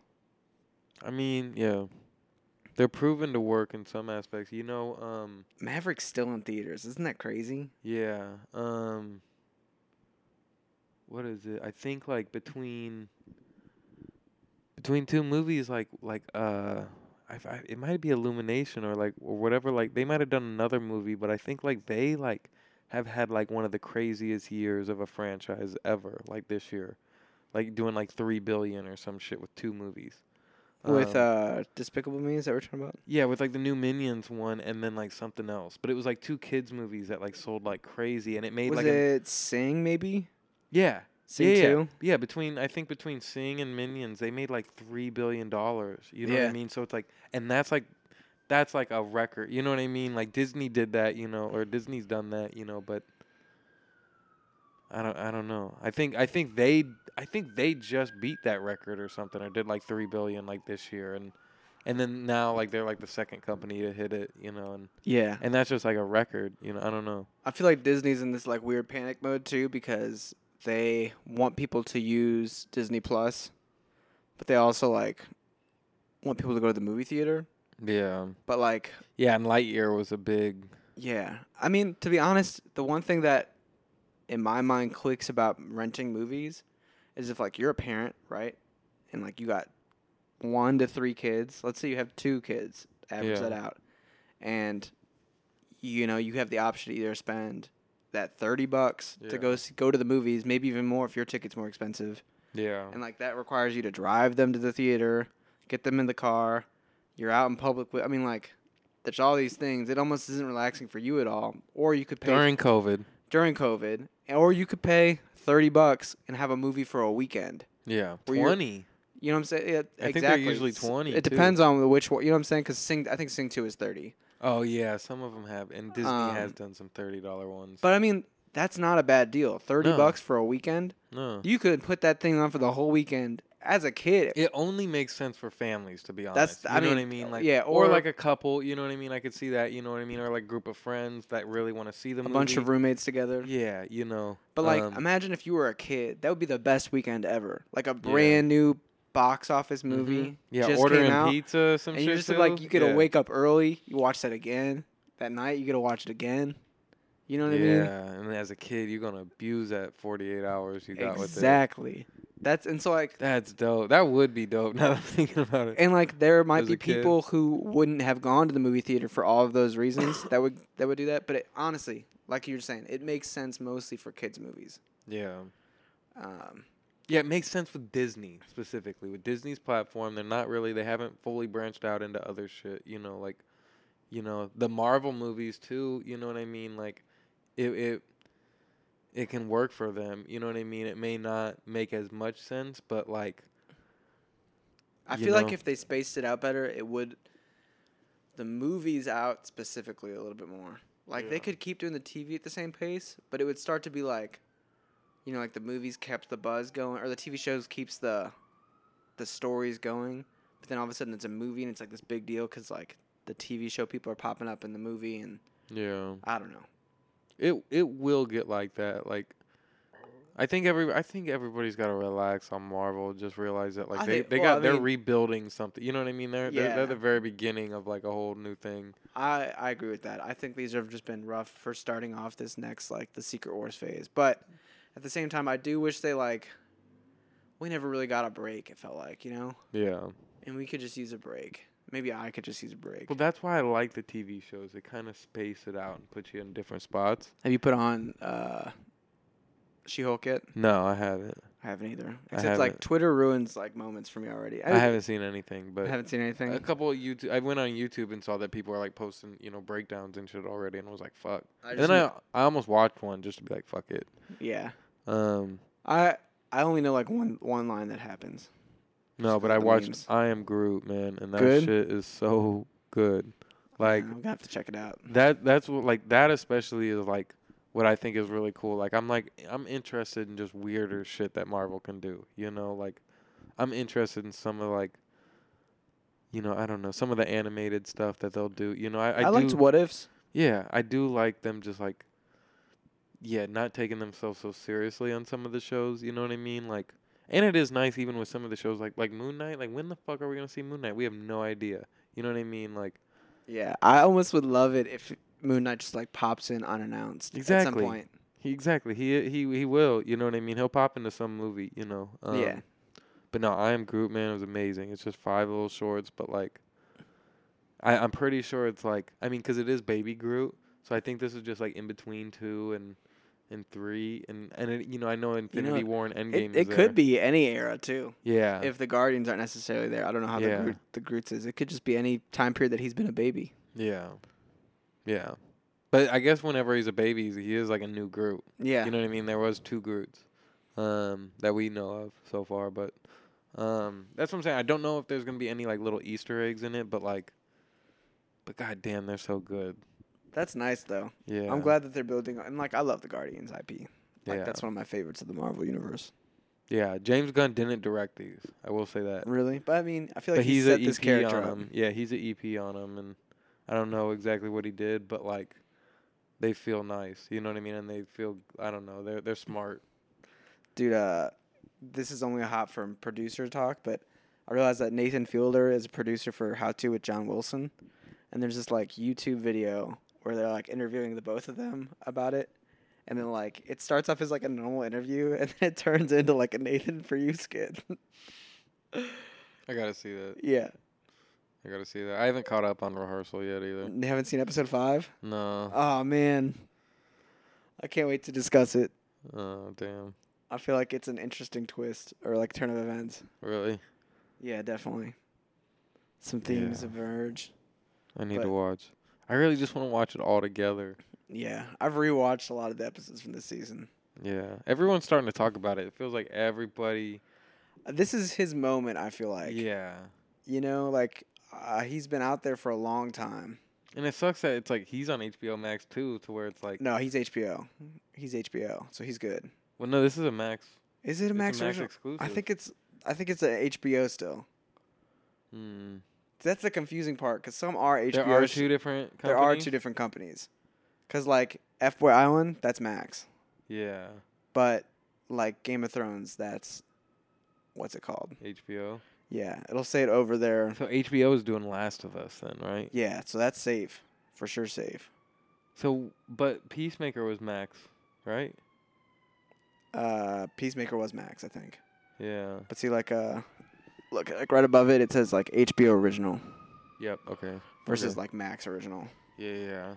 Speaker 1: I mean, yeah. They're proven to work in some aspects. You know, um,
Speaker 2: Maverick's still in theaters. Isn't that crazy?
Speaker 1: yeah. Um, what is it? I think like between between two movies, like like uh, I, I, it might be Illumination or like or whatever. Like they might have done another movie, but I think like they like have had like one of the craziest years of a franchise ever. Like this year, like doing like three billion or some shit with two movies.
Speaker 2: With
Speaker 1: Um,
Speaker 2: uh, Despicable Me, is that what we're talking about?
Speaker 1: Yeah, with like the new Minions one, and then like something else. But it was like two kids movies that like sold like crazy, and it made
Speaker 2: Was
Speaker 1: like
Speaker 2: it Sing maybe?
Speaker 1: yeah,
Speaker 2: Sing
Speaker 1: yeah, yeah.
Speaker 2: two?
Speaker 1: Yeah, between I think between Sing and Minions, they made like three billion dollars. You know what
Speaker 2: Yeah.
Speaker 1: I mean? So it's like, and that's like, that's like a record. You know what I mean? Like Disney did that, you know, or Disney's done that, you know. But I don't, I don't know. I think, I think they, I think they just beat that record or something, or did like three billion like this year, and and then now like they're like the second company to hit it, you know, and
Speaker 2: Yeah.
Speaker 1: and that's just like a record, you know. I don't know.
Speaker 2: I feel like Disney's in this like weird panic mode too because they want people to use Disney Plus, but they also like want people to go to the movie theater.
Speaker 1: Yeah,
Speaker 2: But like,
Speaker 1: yeah. And Lightyear was a big.
Speaker 2: yeah, I mean, to be honest, the one thing that in my mind clicks about renting movies is if like you're a parent, right, and like you got one to three kids. Let's say you have two kids, average
Speaker 1: Yeah.
Speaker 2: that out, and you know you have the option to either spend that thirty bucks
Speaker 1: Yeah.
Speaker 2: to go see, go to the movies, maybe even more if your ticket's more expensive,
Speaker 1: Yeah.
Speaker 2: and like that requires you to drive them to the theater, get them in the car. You're out in public. With, I mean, like there's all these things. It almost isn't relaxing for you at all. Or you could pay
Speaker 1: During COVID.
Speaker 2: during COVID, or you could pay thirty bucks and have a movie for a weekend.
Speaker 1: Yeah. Twenty.
Speaker 2: You know what I'm saying? Yeah,
Speaker 1: I think they're
Speaker 2: exactly.
Speaker 1: usually 20
Speaker 2: It
Speaker 1: too.
Speaker 2: depends on which one. You know what I'm saying? Because Sing, I think Sing Two is thirty.
Speaker 1: Oh yeah, some of them have, and Disney has
Speaker 2: Um,
Speaker 1: done some thirty dollar ones.
Speaker 2: But I mean, that's not a bad deal. Thirty
Speaker 1: No.
Speaker 2: bucks for a weekend.
Speaker 1: no,
Speaker 2: You could put that thing on for the whole weekend as a kid.
Speaker 1: it only makes sense for families, to be
Speaker 2: That's-
Speaker 1: honest. You
Speaker 2: I
Speaker 1: know what I
Speaker 2: mean,
Speaker 1: mean? Like,
Speaker 2: yeah,
Speaker 1: or,
Speaker 2: or-
Speaker 1: like a couple. You know what I mean? I could see that. You know what I mean? Or like a group of friends that really want to see the
Speaker 2: a
Speaker 1: movie.
Speaker 2: bunch of roommates together.
Speaker 1: Yeah, you know.
Speaker 2: But like,
Speaker 1: um,
Speaker 2: imagine if you were a kid. That would be the best weekend ever. Like a brand new box office
Speaker 1: mhm.
Speaker 2: movie.
Speaker 1: Yeah,
Speaker 2: just
Speaker 1: ordering
Speaker 2: came out,
Speaker 1: pizza, some
Speaker 2: and
Speaker 1: shit
Speaker 2: you just like you get to
Speaker 1: yeah.
Speaker 2: wake up early. You watch that again that night. You get to watch it again. You know what I mean?
Speaker 1: Yeah, and as a kid, you're gonna abuse that 48 hours you got with it.
Speaker 2: Exactly. That's and so like
Speaker 1: That's dope. That would be dope. <laughs> Now that I'm thinking about it.
Speaker 2: and like there might
Speaker 1: As
Speaker 2: be
Speaker 1: a kid.
Speaker 2: people who wouldn't have gone to the movie theater for all of those reasons <coughs> that would that would do that. But it, honestly, like you were saying, it makes sense mostly for kids movies.
Speaker 1: yeah.
Speaker 2: Um,
Speaker 1: Yeah, it makes sense with Disney specifically. With Disney's platform, they're not really they haven't fully branched out into other shit, you know, like you know, the Marvel movies too, you know what I mean? Like it it it can work for them, you know what I mean? It may not make as much sense, but like
Speaker 2: I
Speaker 1: You
Speaker 2: feel like if they spaced it out better, it would. The movies out specifically a little bit more. Like
Speaker 1: Yeah.
Speaker 2: they could keep doing the TV at the same pace, but it would start to be like, you know, like the movies kept the buzz going, or the TV shows keeps the, the stories going. But then all of a sudden it's a movie and it's like this big deal because like the TV show people are popping up in the movie and
Speaker 1: yeah.
Speaker 2: I don't know.
Speaker 1: It it will get like that. Like I think every I think everybody's got to relax on Marvel. Just realize that like
Speaker 2: I
Speaker 1: they
Speaker 2: think-
Speaker 1: they
Speaker 2: well,
Speaker 1: got
Speaker 2: I
Speaker 1: they're
Speaker 2: mean-
Speaker 1: rebuilding something. You know what I mean? They're, they're they're the very beginning of like a whole new thing.
Speaker 2: I I agree with that. I think these have just been rough for starting off this next like the Secret Wars phase. But at the same time, I do wish they like. We never really got a break. It felt like you know,
Speaker 1: Yeah.
Speaker 2: and we could just use a break. Maybe I could just use a break.
Speaker 1: Well, that's why I like the TV shows. They kind of space it out and put you in different spots.
Speaker 2: Have you put on uh, She-Hulk yet?
Speaker 1: No, I haven't.
Speaker 2: I haven't either. Except like
Speaker 1: haven't.
Speaker 2: Twitter ruins like moments for me already.
Speaker 1: I haven't seen anything, but
Speaker 2: I haven't seen anything.
Speaker 1: a couple of YouTube. I went on YouTube and saw that people are like posting, you know, breakdowns and shit already, and I was like, "Fuck."
Speaker 2: I
Speaker 1: And then I I almost watched one just to be like, "Fuck it."
Speaker 2: yeah,
Speaker 1: Um,
Speaker 2: I I only know like one one line that happens.
Speaker 1: no, but I watched
Speaker 2: memes.
Speaker 1: I Am Groot, man, and that
Speaker 2: Good?
Speaker 1: shit is so good. Like
Speaker 2: I'm gonna have to check it out.
Speaker 1: that. That's what like that especially is like what I think is really cool. Like I'm like I'm interested in just weirder shit that Marvel can do. You know, like I'm interested in some of like. You know, I don't know some of the animated stuff that they'll do. You know, I, I,
Speaker 2: I,
Speaker 1: do,
Speaker 2: liked What Ifs.
Speaker 1: Yeah, I do like them just like yeah, not taking themselves so seriously on some of the shows, you know what I mean? Like and it is nice even with some of the shows like like Moon Knight, like when the fuck are we going to see Moon Knight? We have no idea. You know what I mean? Like
Speaker 2: Yeah, I almost would love it if Moon Knight just like pops in unannounced at
Speaker 1: Exactly.
Speaker 2: some point.
Speaker 1: he exactly. He he he will, you know what I mean? He'll pop into some movie, you know. Um,
Speaker 2: yeah,
Speaker 1: But no, I am Groot, man. It was amazing. It's just five little shorts, but like, I I'm pretty sure it's like I mean because it is Baby Groot, so I think this is just like in between two, and in three, and and it, you know I know Infinity
Speaker 2: know,
Speaker 1: War and Endgame.
Speaker 2: It,
Speaker 1: is
Speaker 2: it could be any era too.
Speaker 1: Yeah.
Speaker 2: If the Guardians aren't necessarily there, I don't know how
Speaker 1: Yeah.
Speaker 2: the Groot, the Groots is. It could just be any time period that he's been a baby.
Speaker 1: yeah. Yeah. But I guess whenever he's a baby, he is like a new Groot.
Speaker 2: Yeah.
Speaker 1: You know what I mean? There was two Groots um, that we know of so far, but um, that's what I'm saying. I don't know if there's gonna be any like little Easter eggs in it, but like, but goddamn, they're so good.
Speaker 2: That's nice though.
Speaker 1: Yeah,
Speaker 2: I'm glad that they're building and like I love the Guardians IP. Like
Speaker 1: Yeah.
Speaker 2: that's one of my favorites of the Marvel universe.
Speaker 1: Yeah, James Gunn didn't direct these. I will say that.
Speaker 2: Really? But I mean, I feel like
Speaker 1: but
Speaker 2: he
Speaker 1: he's
Speaker 2: set this character
Speaker 1: on
Speaker 2: up.
Speaker 1: him. Yeah, he's an EP on him, and I don't know exactly what he did, but like, they feel nice. You know what I mean? And they feel I don't know. They're they're smart.
Speaker 2: Dude, uh this is only a hop from producer talk, but I realized that Nathan Fielder is a producer for How To with John Wilson. And there's this like YouTube video where they're like interviewing the both of them about it. And then like it starts off as like a normal interview <laughs> and then it turns into like a Nathan for you skit.
Speaker 1: I gotta see that.
Speaker 2: yeah.
Speaker 1: I gotta see that. I haven't caught up on rehearsal yet either.
Speaker 2: You haven't seen episode five?
Speaker 1: No.
Speaker 2: Oh man. I can't wait to discuss it.
Speaker 1: Oh damn.
Speaker 2: I feel like it's an interesting twist or like turn of events.
Speaker 1: Really?
Speaker 2: Yeah, definitely. Some themes
Speaker 1: Yeah.
Speaker 2: emerge.
Speaker 1: I need
Speaker 2: But-
Speaker 1: to watch. I really just want to watch it all together.
Speaker 2: Yeah, I've rewatched a lot of the episodes from this season.
Speaker 1: Yeah. Everyone's starting to talk about it. It feels like everybody.
Speaker 2: Uh, This is his moment. I feel like.
Speaker 1: yeah.
Speaker 2: You know, like uh, he's been out there for a long time.
Speaker 1: And it sucks that it's like he's on HBO Max too, to where it's like.
Speaker 2: No, he's HBO. He's HBO, so he's good.
Speaker 1: Well, no, this is a Max.
Speaker 2: Is it a Max,
Speaker 1: a Max exclusive.
Speaker 2: I think it's. I think it's a HBO still.
Speaker 1: Hmm.
Speaker 2: That's the confusing part because some are HBO.
Speaker 1: There are two different. Companies?
Speaker 2: there are two different companies. Because like F Boy Island, that's Max,
Speaker 1: Yeah.
Speaker 2: but like Game of Thrones, that's what's it called?
Speaker 1: HBO.
Speaker 2: Yeah, it'll say it over there.
Speaker 1: So HBO is doing Last of Us then, right?
Speaker 2: Yeah, so that's safe for sure. Safe.
Speaker 1: So, but Peacemaker was Max, right?
Speaker 2: Uh, Peacemaker was Max, I think.
Speaker 1: Yeah.
Speaker 2: But see, like, uh, look, like right above it, it says like HBO original
Speaker 1: Yep. Okay.
Speaker 2: versus
Speaker 1: Okay.
Speaker 2: like Max original.
Speaker 1: Yeah, yeah.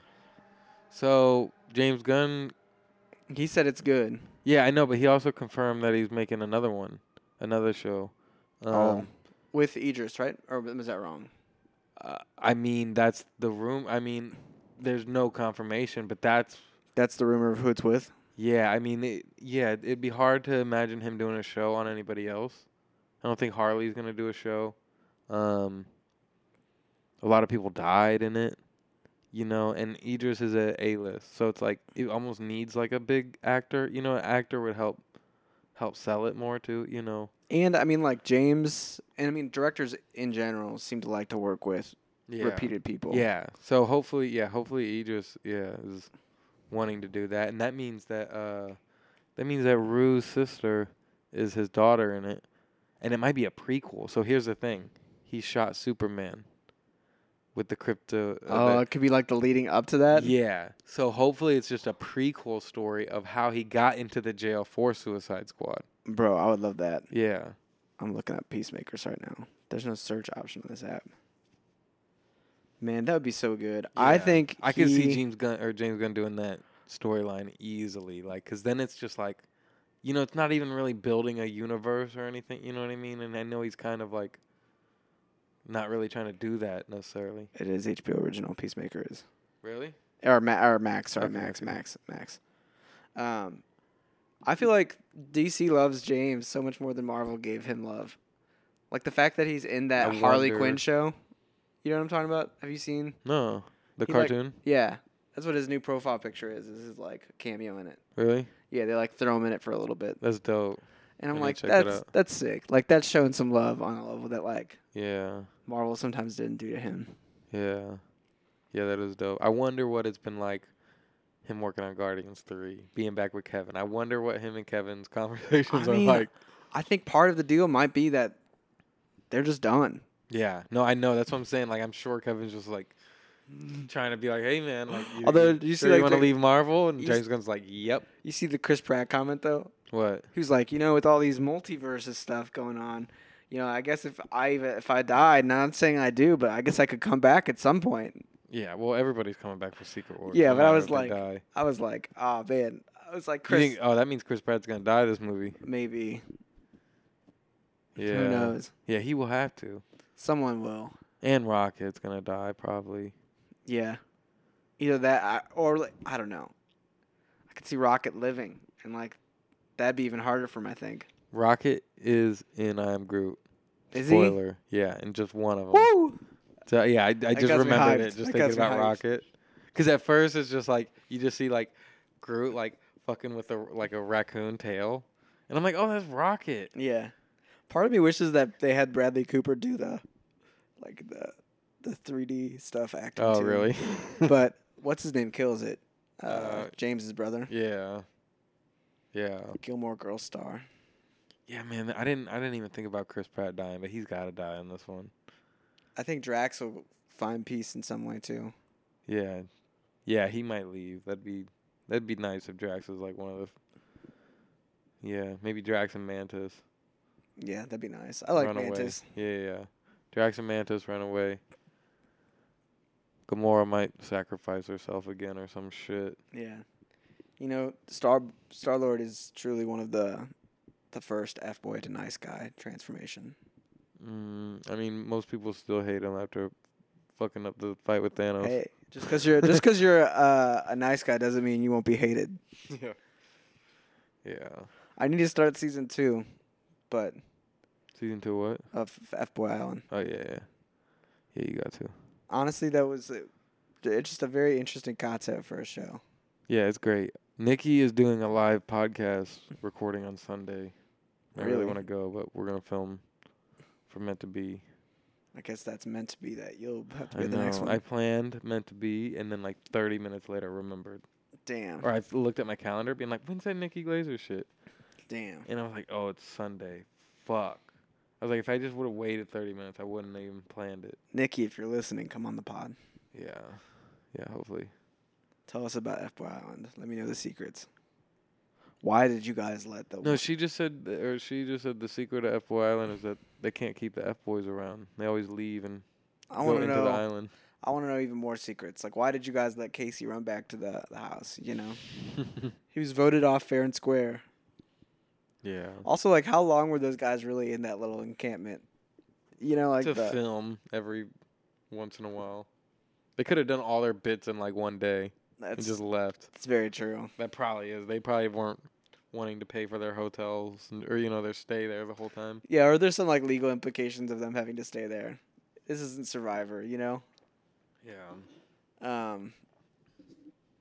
Speaker 1: So James Gunn,
Speaker 2: He said it's good.
Speaker 1: yeah, I know, but he also confirmed that he's making another one, another show. Um,
Speaker 2: oh, with Idris, right? Or was that wrong?
Speaker 1: uh, I mean, that's the room. I mean, there's no confirmation, but that's
Speaker 2: That's the rumor of who it's with.
Speaker 1: yeah. I mean, it, yeah, it'd be hard to imagine him doing a show on anybody else. I don't think Harley's gonna do a show. Um, a lot of people died in it, you know, and Idris is a A list, so it's like it almost needs like a big actor. You know, an actor would help help sell it more too. You know,
Speaker 2: And I mean, like James, and I mean directors in general seem to like to work with
Speaker 1: yeah.
Speaker 2: repeated people.
Speaker 1: Yeah. So hopefully, yeah, hopefully Idris, yeah, is wanting to do that, and that means that uh, that means that Rue's sister is his daughter in it, and it might be a prequel. So here's the thing: he shot Superman with the crypto. uh,
Speaker 2: Oh,
Speaker 1: that-
Speaker 2: it could be like the leading up to that.
Speaker 1: yeah. So hopefully, it's just a prequel story of how he got into the jail for Suicide Squad.
Speaker 2: Bro, I would love that.
Speaker 1: Yeah.
Speaker 2: I'm looking at Peacemakers right now. There's no search option in this app. Man, that would be so good. I think
Speaker 1: I can see James Gunn or James Gunn doing that storyline easily, like, cause then it's just like, you know, it's not even really building a universe or anything. You know what I mean? And I know he's kind of like, not really trying to do that necessarily.
Speaker 2: It is HBO original. Peacemaker is
Speaker 1: Really?
Speaker 2: or Ma- or Max. Sorry,
Speaker 1: Okay,
Speaker 2: Max. Max, Max. Um, I feel like DC loves James so much more than Marvel gave him love. Like the fact that he's in that
Speaker 1: I
Speaker 2: Harley
Speaker 1: wonder-
Speaker 2: Quinn show. You know what I'm talking about? Have you seen?
Speaker 1: No, the
Speaker 2: He, like-
Speaker 1: cartoon.
Speaker 2: Yeah, that's what his new profile picture is. This is his like a cameo in it.
Speaker 1: really?
Speaker 2: Yeah, they like throw him in it for a little bit,
Speaker 1: That's dope.
Speaker 2: and I'm
Speaker 1: I
Speaker 2: like,
Speaker 1: to check it
Speaker 2: that's that's sick. Like that's showing some love on a level that like
Speaker 1: Yeah.
Speaker 2: Marvel sometimes didn't do to him.
Speaker 1: Yeah. Yeah, that is dope. I wonder what it's been like. Him working on Guardians three, being back with Kevin. I wonder what him and Kevin's <laughs> conversations
Speaker 2: I
Speaker 1: are
Speaker 2: mean,
Speaker 1: like.
Speaker 2: I think part of the deal might be that they're just done.
Speaker 1: Yeah, no, I know. That's what I'm saying. Like, I'm sure Kevin's just like trying to be like, "Hey, man, like, you,
Speaker 2: Although,
Speaker 1: you,
Speaker 2: you see,
Speaker 1: sure you
Speaker 2: like,
Speaker 1: want to leave Marvel?" And James Gunn's like, "Yep."
Speaker 2: You see the Chris Pratt comment though.
Speaker 1: What?
Speaker 2: Was like, you know, with all these multiverses stuff going on, you know, I guess if I if I died, not saying I do, but I guess I could come back at some point.
Speaker 1: Yeah. Well, everybody's coming back for Secret Wars.
Speaker 2: Yeah, but I was like-
Speaker 1: die.
Speaker 2: I was like, oh man, I was like, Chris,
Speaker 1: think, oh, that means Chris Pratt's gonna die this movie.
Speaker 2: maybe.
Speaker 1: Yeah.
Speaker 2: Who knows?
Speaker 1: Yeah, he will have to.
Speaker 2: Someone will.
Speaker 1: And Rocket's gonna die probably.
Speaker 2: Yeah. Either that or like, I don't know. I could see Rocket living and like that'd be even harder for him, I think.
Speaker 1: Rocket is in I Am Groot.
Speaker 2: Is he?
Speaker 1: Spoiler. Yeah, in just one of them.
Speaker 2: Woo!
Speaker 1: So yeah, I, I just remembered it just
Speaker 2: That
Speaker 1: thinking about
Speaker 2: hyped.
Speaker 1: Rocket. Because at first it's just like you just see like Groot like fucking with a like a raccoon tail, and I'm like, oh, that's Rocket.
Speaker 2: Yeah. Part of me wishes that they had Bradley Cooper do the like the the 3D stuff acting.
Speaker 1: Oh
Speaker 2: too.
Speaker 1: really? <laughs>
Speaker 2: but what's his name kills it? Uh,
Speaker 1: Uh,
Speaker 2: James's brother,
Speaker 1: yeah, yeah,
Speaker 2: Gilmore Girls star.
Speaker 1: yeah, man. I didn't I didn't even think about Chris Pratt dying, but he's got to die in this one.
Speaker 2: I think Drax will find peace in some way too.
Speaker 1: Yeah, yeah, he might leave. That'd be that'd be nice if Drax was like one of the. Yeah, maybe Drax and Mantis.
Speaker 2: Yeah, that'd be nice. I like
Speaker 1: run
Speaker 2: Mantis.
Speaker 1: away. Yeah, yeah. Drax and Mantis run away. Gamora might sacrifice herself again or some shit.
Speaker 2: Yeah. You know, Star Star Lord is truly one of the the first F boy to nice guy transformation.
Speaker 1: Mm, I mean, most people still hate him after fucking up the fight with Thanos.
Speaker 2: Hey, just because you're just because you're uh, a nice guy doesn't mean you won't be hated. <laughs>
Speaker 1: yeah. Yeah.
Speaker 2: I need to start season two, but
Speaker 1: Season two, what?
Speaker 2: of F Boy Island.
Speaker 1: Oh yeah, yeah. Yeah, you got to.
Speaker 2: Honestly, that was it's just a very interesting concept for a show.
Speaker 1: Yeah, it's great. Nikki is doing a live podcast recording on Sunday. I really
Speaker 2: Really?
Speaker 1: want to go, but we're gonna film for meant to be.
Speaker 2: I guess that's meant to be that you'll have to
Speaker 1: I
Speaker 2: be the next one.
Speaker 1: I planned meant to be, and then like 30 minutes later, I remembered.
Speaker 2: damn,
Speaker 1: Or I looked at my calendar, being like, "When's that Nikki Glazer shit?"
Speaker 2: damn.
Speaker 1: And I was like, "Oh, it's Sunday. Fuck." I was like, if I just would have waited 30 minutes, I wouldn't have even planned it.
Speaker 2: Nikki, if you're listening, come on the pod.
Speaker 1: Yeah, yeah. Hopefully.
Speaker 2: Tell us about F Boy Island. Let me know the secrets. Why did you guys let the
Speaker 1: No, she just said, or she just said, the secret of F Boy Island is that they can't keep the F boys around. They always leave and
Speaker 2: I
Speaker 1: go
Speaker 2: want to
Speaker 1: into
Speaker 2: know.
Speaker 1: the island.
Speaker 2: I want to know even more secrets. Like, why did you guys let Casey run back to the, the house? You know, <laughs> he was voted off fair and square.
Speaker 1: Yeah.
Speaker 2: Also, like, how long were those guys really in that little encampment? You know, like
Speaker 1: to
Speaker 2: the,
Speaker 1: film every once in a while. They could have done all their bits in like one day and just left.
Speaker 2: It's very true.
Speaker 1: That probably is. They probably weren't wanting to pay for their hotels and, or you know their stay there the whole time.
Speaker 2: Yeah, or there's some like legal implications of them having to stay there. This isn't Survivor, you know.
Speaker 1: Yeah.
Speaker 2: Um,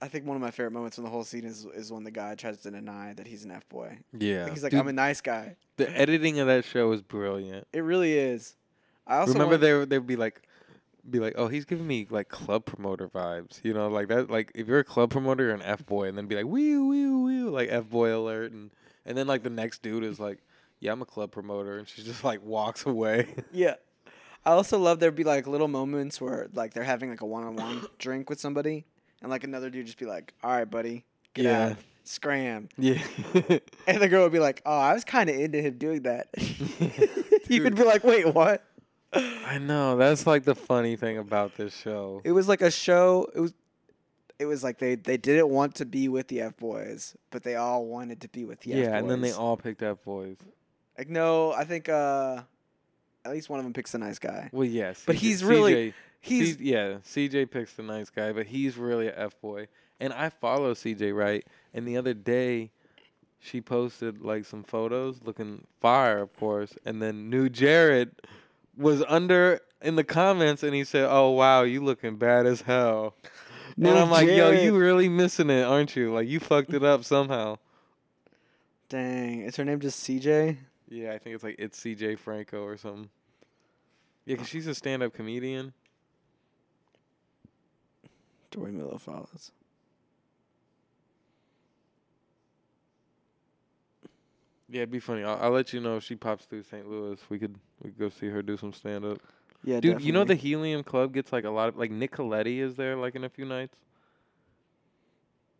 Speaker 2: I think one of my favorite moments in the whole scene is is when the guy tries to deny that he's an f boy.
Speaker 1: Yeah.
Speaker 2: He's like,
Speaker 1: Dude,
Speaker 2: I'm a nice guy.
Speaker 1: the editing of that show is brilliant.
Speaker 2: It really is. I also
Speaker 1: Remember
Speaker 2: want-
Speaker 1: they they'd be like be like, "Oh, he's giving me like club promoter vibes." You know, like that like if you're a club promoter, you're an F boy and then be like, "Wee wee wee," like F boy alert and and then like the next dude is like, "Yeah, I'm a club promoter." And she just like walks away. <laughs>
Speaker 2: Yeah. I also love there'd be like little moments where like they're having like a one on one drink with somebody and like another dude just be like, All right, buddy, get
Speaker 1: Yeah.
Speaker 2: out. Scram.
Speaker 1: yeah. <laughs>
Speaker 2: And the girl would be like, Oh, I was kinda into him doing that. <laughs> you would be like, Wait, what?
Speaker 1: I know. That's like the funny thing about this show.
Speaker 2: It was like a show it was it was like they, they didn't want to be with the F boys, but they all wanted to be with the F boys.
Speaker 1: yeah, and then they all picked F boys.
Speaker 2: like no, I think uh at least one of them picks a nice guy.
Speaker 1: Well, yes.
Speaker 2: But he's really- He's
Speaker 1: yeah. CJ picks the nice guy, but he's really a F boy. And I follow CJ right. And the other day, she posted like some photos looking fire, of course. And then new Jared was under in the comments, and he said, "Oh wow, you looking bad as hell." and I'm like, "Yo, you really missing it, aren't you? Like you fucked it up somehow."
Speaker 2: Dang, is her name just CJ?
Speaker 1: Yeah, I think it's like it's CJ Franco or something. Yeah, cause she's a stand-up comedian.
Speaker 2: Tori Miller follows.
Speaker 1: Yeah, it'd be funny. I'll, I'll let you know if she pops through St. Louis. We could we could go see her do some stand up.
Speaker 2: Yeah,
Speaker 1: Dude, you know the. Helium Club gets like a lot of like Nick Colletti is there like in a few nights.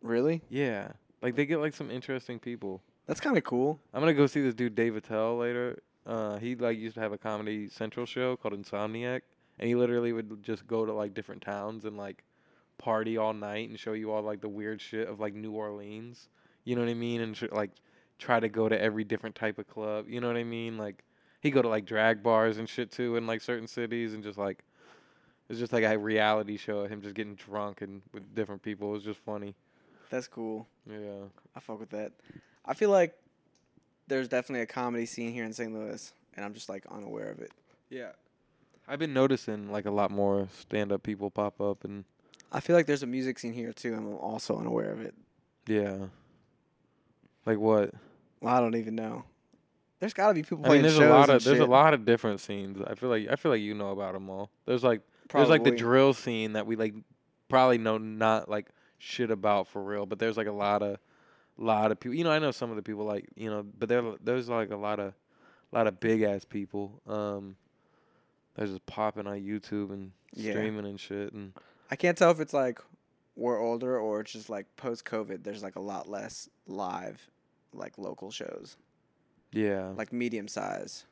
Speaker 2: really?
Speaker 1: Yeah, like they get like some interesting people.
Speaker 2: That's kind of cool.
Speaker 1: I'm gonna go see this dude Dave Attell later. Uh, he like used to have a Comedy Central show called Insomniac, and he literally would just go to like different towns and like party all night and show you all like the weird shit of like New Orleans. You know what I mean? And like try to go to every different type of club. You know what I mean? Like he go to like drag bars and shit too in like certain cities and just like it's just like a reality show of him just getting drunk and with different people. It was just funny.
Speaker 2: That's cool.
Speaker 1: Yeah.
Speaker 2: I fuck with that. I feel like there's definitely a comedy scene here in St. Louis, and I'm just like unaware of it.
Speaker 1: Yeah. I've been noticing like a lot more stand up people pop up and
Speaker 2: I feel like there's a music scene here too, and I'm also unaware of it.
Speaker 1: yeah. Like what?
Speaker 2: Well, I don't even know. There's got to be people
Speaker 1: I
Speaker 2: playing
Speaker 1: mean, there's
Speaker 2: shows
Speaker 1: a lot of there's a lot of different scenes. I feel like I feel like you know about them all. There's like there's like the drill scene that we like probably know not like shit about for real, but there's like a lot of lot of people. You know, I know some of the people like you know, but there there's like a lot of lot of big ass people. Um, they're just popping on YouTube and
Speaker 2: Yeah.
Speaker 1: streaming and shit. And
Speaker 2: I can't tell if it's like we're older or it's just like post COVID. There's like a lot less live, like local shows,
Speaker 1: yeah,
Speaker 2: like medium size.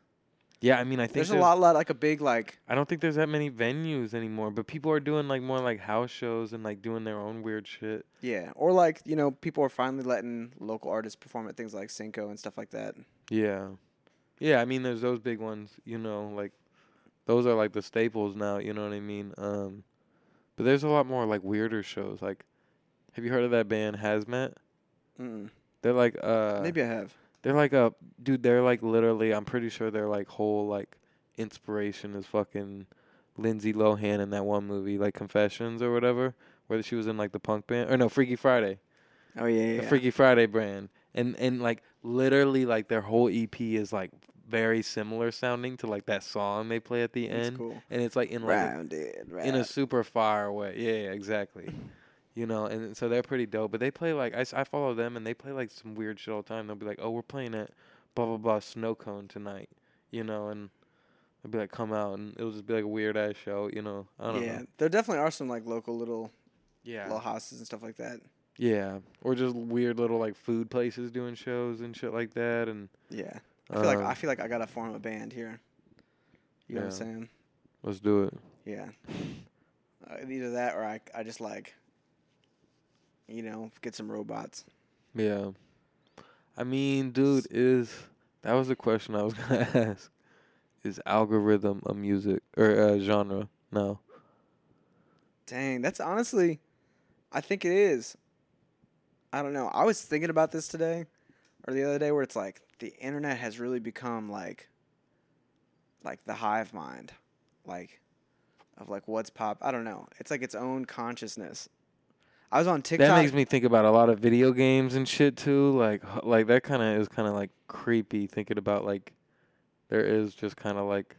Speaker 1: yeah. I mean, I think
Speaker 2: There's a lot, lot like a big like
Speaker 1: I don't think there's that many venues anymore, but people are doing like more like house shows and like doing their own weird shit.
Speaker 2: yeah, or like you know people are finally letting local artists perform at things like Cinco and stuff like that.
Speaker 1: Yeah. Yeah, I mean there's those big ones, you know, like those are like the staples now, you know what I mean? Um but there's a lot more like weirder shows. Like have you heard of that band Hazmat?
Speaker 2: Mm-mm.
Speaker 1: They're like uh
Speaker 2: Maybe I have.
Speaker 1: they're like a dude, they're like literally I'm pretty sure their like whole like inspiration is fucking Lindsay Lohan in that one movie, like Confessions or whatever, where she was in like the punk band or no, Freaky Friday.
Speaker 2: Oh yeah, yeah.
Speaker 1: the
Speaker 2: yeah.
Speaker 1: Freaky Friday brand, and and like literally like their whole EP is like very similar sounding to like that song they play at the end,
Speaker 2: cool.
Speaker 1: and it's like in like a- in a super far way. Yeah, yeah, exactly. <laughs> You know, and so they're pretty dope. But they play like I, I follow them, and they play like some weird shit all the time. They'll be like, "Oh, we're playing at blah blah blah snow cone tonight," you know, and they'll be like, "Come out," and it'll just be like a weird ass show, you know. I don't
Speaker 2: yeah,
Speaker 1: know.
Speaker 2: there definitely are some like local little
Speaker 1: Yeah.
Speaker 2: little houses and stuff like that.
Speaker 1: Yeah, or just weird little like food places doing shows and shit like that, and
Speaker 2: Yeah, I feel like
Speaker 1: um,
Speaker 2: I feel like I gotta form a band here. You know what I'm saying?
Speaker 1: let's do it.
Speaker 2: Yeah. Uh, either that or I I just like you know get some robots.
Speaker 1: Yeah. I mean, dude, is that was the question I was <laughs> gonna ask. Is algorithm a music or a genre? No.
Speaker 2: Dang, that's honestly, I think it is. I don't know. I was thinking about this today, or the other day, where it's like the internet has really become like, like the hive mind, like, of like what's pop. I don't know. It's like its own consciousness. I was on TikTok.
Speaker 1: That makes me think about a lot of video games and shit too. Like, like that kind of is kind of like creepy thinking about like there is just kind of like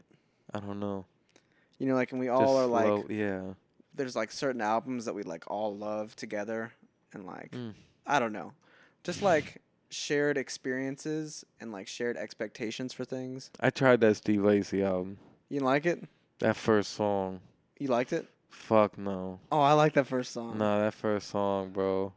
Speaker 1: I don't know.
Speaker 2: you know, like, and we
Speaker 1: Just
Speaker 2: all are
Speaker 1: slow-
Speaker 2: like,
Speaker 1: yeah.
Speaker 2: there's like certain albums that we like all love together, and like,
Speaker 1: Mm.
Speaker 2: I don't know, just like shared experiences and like shared expectations for things.
Speaker 1: I tried that Steve Lacy album.
Speaker 2: You like it?
Speaker 1: That first song.
Speaker 2: You liked it?
Speaker 1: Fuck no.
Speaker 2: Oh, I like that first song.
Speaker 1: No, that first song, bro.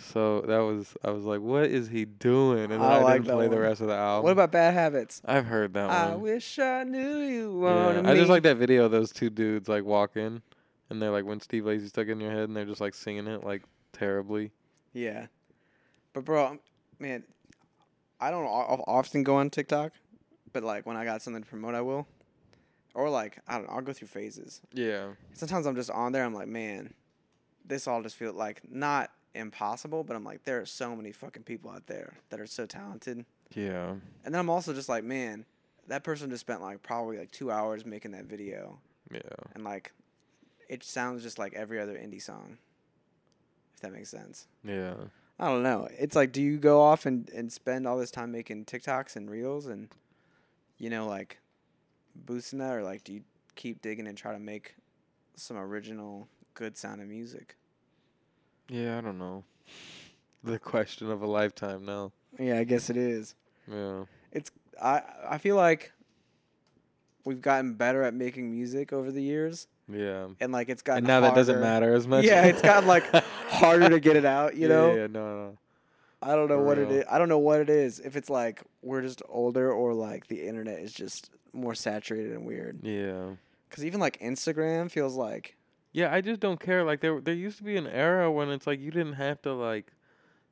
Speaker 1: So that was I was like, what is he doing? And then
Speaker 2: I
Speaker 1: I,
Speaker 2: like
Speaker 1: didn't play the rest of the album.
Speaker 2: What about Bad Habits?
Speaker 1: I've heard that
Speaker 2: I
Speaker 1: one.
Speaker 2: I wish I knew you
Speaker 1: Yeah. I just like that video of those two dudes like walking and they're like when Steve Lacy's stuck in your head and they're just like singing it like terribly.
Speaker 2: Yeah, but bro, man, I don't often go on TikTok, but like when I got something to promote, I will. Or like I don't know, I'll go through phases.
Speaker 1: Yeah.
Speaker 2: Sometimes I'm just on there. I'm like, man, this all just feels like not impossible, but I'm like, there are so many fucking people out there that are so talented.
Speaker 1: Yeah.
Speaker 2: And then I'm also just like, man, that person just spent like probably like two hours making that video,
Speaker 1: Yeah.
Speaker 2: and like, it sounds just like every other indie song. If that makes sense.
Speaker 1: Yeah.
Speaker 2: I don't know. It's like, do you go off and, and spend all this time making TikToks and reels and, you know, like boosting that, or like do you keep digging and try to make some original, good sounding music?
Speaker 1: Yeah, I don't know. <laughs> The question of a lifetime now.
Speaker 2: Yeah, I guess it is.
Speaker 1: Yeah.
Speaker 2: It's, I I feel like we've gotten better at making music over the years,
Speaker 1: Yeah.
Speaker 2: and like it's gotten
Speaker 1: And now that doesn't matter as much.
Speaker 2: Yeah, it's gotten like <laughs> harder to get it out. You <laughs>
Speaker 1: Yeah,
Speaker 2: know,
Speaker 1: Yeah, no, no.
Speaker 2: I don't know
Speaker 1: For
Speaker 2: what it
Speaker 1: real.
Speaker 2: is. I don't know what it is. If it's like we're just older, or like the internet is just more saturated and weird.
Speaker 1: Yeah.
Speaker 2: Because even like Instagram feels like
Speaker 1: Yeah, I just don't care. Like there there used to be an era when it's like you didn't have to like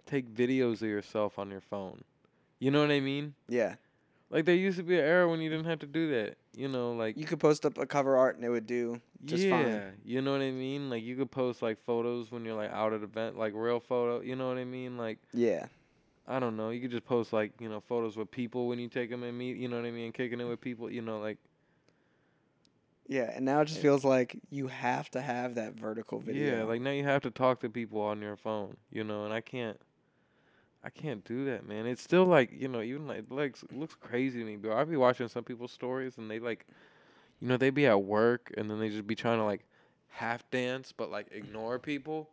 Speaker 1: take videos of yourself on your phone. You know what I mean?
Speaker 2: Yeah.
Speaker 1: Like there used to be an era when you didn't have to do that. You know, like
Speaker 2: You could post up a cover art and it would do just
Speaker 1: yeah,
Speaker 2: fine.
Speaker 1: you know what I mean? Like you could post like photos when you're like out at event, like real photo. You know what I mean? Like
Speaker 2: Yeah.
Speaker 1: I don't know. You could just post like you know photos with people when you take them and meet. You know what I mean? Kicking it with people. You know, like
Speaker 2: Yeah. And now it just feels like you have to have that vertical video.
Speaker 1: yeah, like now you have to talk to people on your phone. You know, and I can't. I can't do that, man. It's still like you know, even like it looks crazy to me, bro. I be watching some people's stories and they like, you know, they be at work and then they just be trying to like half dance but like ignore people,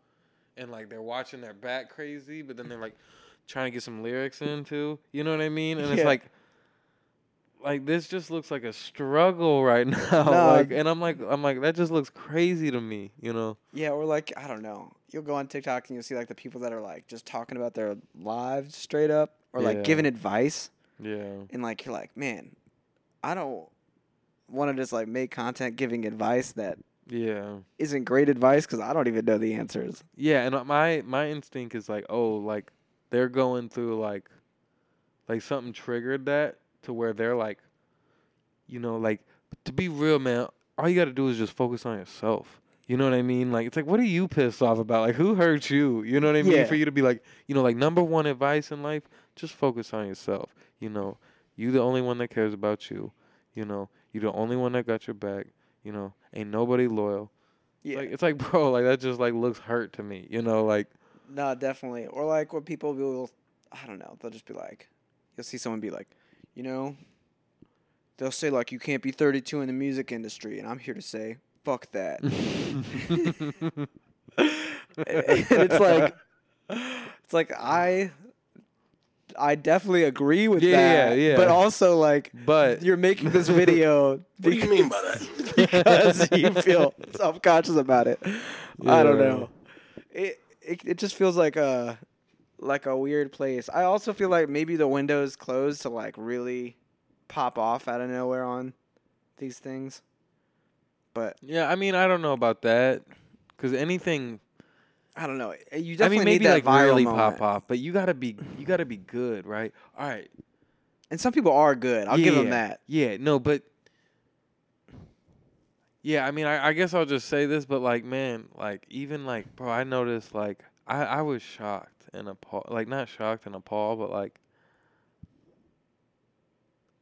Speaker 1: and like they're watching their back crazy, but then they're like trying to get some lyrics in too. You know what I mean? And it's like. Like this just looks like a struggle right <laughs> now.
Speaker 2: No,
Speaker 1: like, and I'm like, I'm like, that just looks crazy to me. You know?
Speaker 2: Yeah, or like I don't know. You'll go on TikTok and you'll see like the people that are like just talking about their lives straight up, or
Speaker 1: Yeah.
Speaker 2: like giving advice,
Speaker 1: Yeah.
Speaker 2: and like you're like, man, I don't want to just like make content giving advice that
Speaker 1: Yeah.
Speaker 2: isn't great advice because I don't even know the answers.
Speaker 1: Yeah, and uh, my my instinct is like, oh, like they're going through like like something triggered that to where they're like, you know, like to be real, man. All you got to do is just focus on yourself. You know what I mean? Like it's like, what are you pissed off about? Like who hurt you? You know what I mean?
Speaker 2: Yeah.
Speaker 1: For you to be like, you know, like number one advice in life, just focus on yourself. You know, you the only one that cares about you. You know, you the only one that got your back. You know, ain't nobody loyal.
Speaker 2: Yeah,
Speaker 1: Like it's like, <laughs> bro, like that just like looks hurt to me. You know, like.
Speaker 2: no, definitely. Or like what people will, I don't know. They'll just be like, you'll see someone be like, you know, they'll say like you can't be 32 in the music industry, and I'm here to say, fuck that. <laughs> and it's like it's like I I definitely agree with
Speaker 1: Yeah,
Speaker 2: that.
Speaker 1: yeah, yeah.
Speaker 2: But also like
Speaker 1: but
Speaker 2: you're making this video <laughs>
Speaker 3: What do you mean by that? <laughs>
Speaker 2: because you feel self conscious about it. I don't know. It, it it just feels like a like a weird place. I also feel like maybe the window's closed to like really pop off out of nowhere on these things. But
Speaker 1: yeah, I mean, I don't know about that because anything.
Speaker 2: I don't know. Eh,
Speaker 1: you
Speaker 2: definitely I
Speaker 1: mean, maybe like really
Speaker 2: moment.
Speaker 1: pop off, but you gotta be you gotta be good, right? All right,
Speaker 2: And some people are good. I'll give them that.
Speaker 1: Yeah, no, but yeah, I mean, I, I guess I'll just say this, but like, man, like even like, bro, I noticed like I I was shocked and appalled, like not shocked and appalled, but like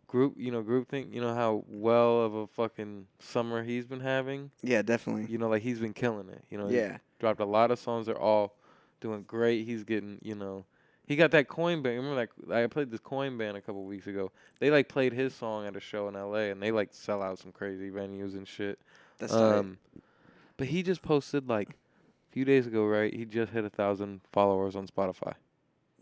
Speaker 1: group, you know, group think, you know how well of a fucking summer he's been having.
Speaker 2: Yeah, definitely.
Speaker 1: You know, like he's been killing it. You know,
Speaker 2: Yeah.
Speaker 1: dropped a lot of songs. They're all doing great. He's getting, you know, he got that coin band. Remember, like I played this coin band a couple weeks ago. They like played his song at a show in L.A. and they like sell out some crazy venues and shit.
Speaker 2: That's tight.
Speaker 1: Um, but he just posted like a few days ago, right? He just hit a thousand followers on Spotify.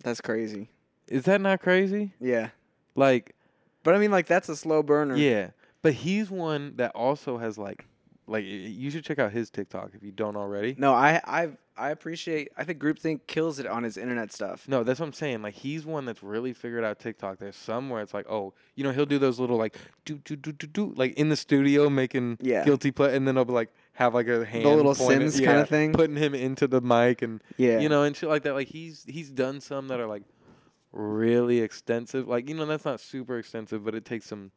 Speaker 2: That's crazy.
Speaker 1: Is that not crazy?
Speaker 2: Yeah.
Speaker 1: Like,
Speaker 2: But I mean like that's a slow burner.
Speaker 1: yeah. But he's one that also has like, like you should check out his TikTok if you don't already.
Speaker 2: No, I I I appreciate I think groupthink kills it on his internet stuff.
Speaker 1: No, that's what I'm saying. Like he's one that's really figured out TikTok. There's somewhere it's like, oh, you know, he'll do those little like do do do do do like in the studio making
Speaker 2: Yeah.
Speaker 1: guilty play, and then I'll be like have like a hand
Speaker 2: the
Speaker 1: little
Speaker 2: Sims kinda thing?
Speaker 1: putting him into the mic and
Speaker 2: Yeah.
Speaker 1: you know and shit like that. Like he's he's done some that are like really extensive. Like you know, that's not super extensive, but it takes some.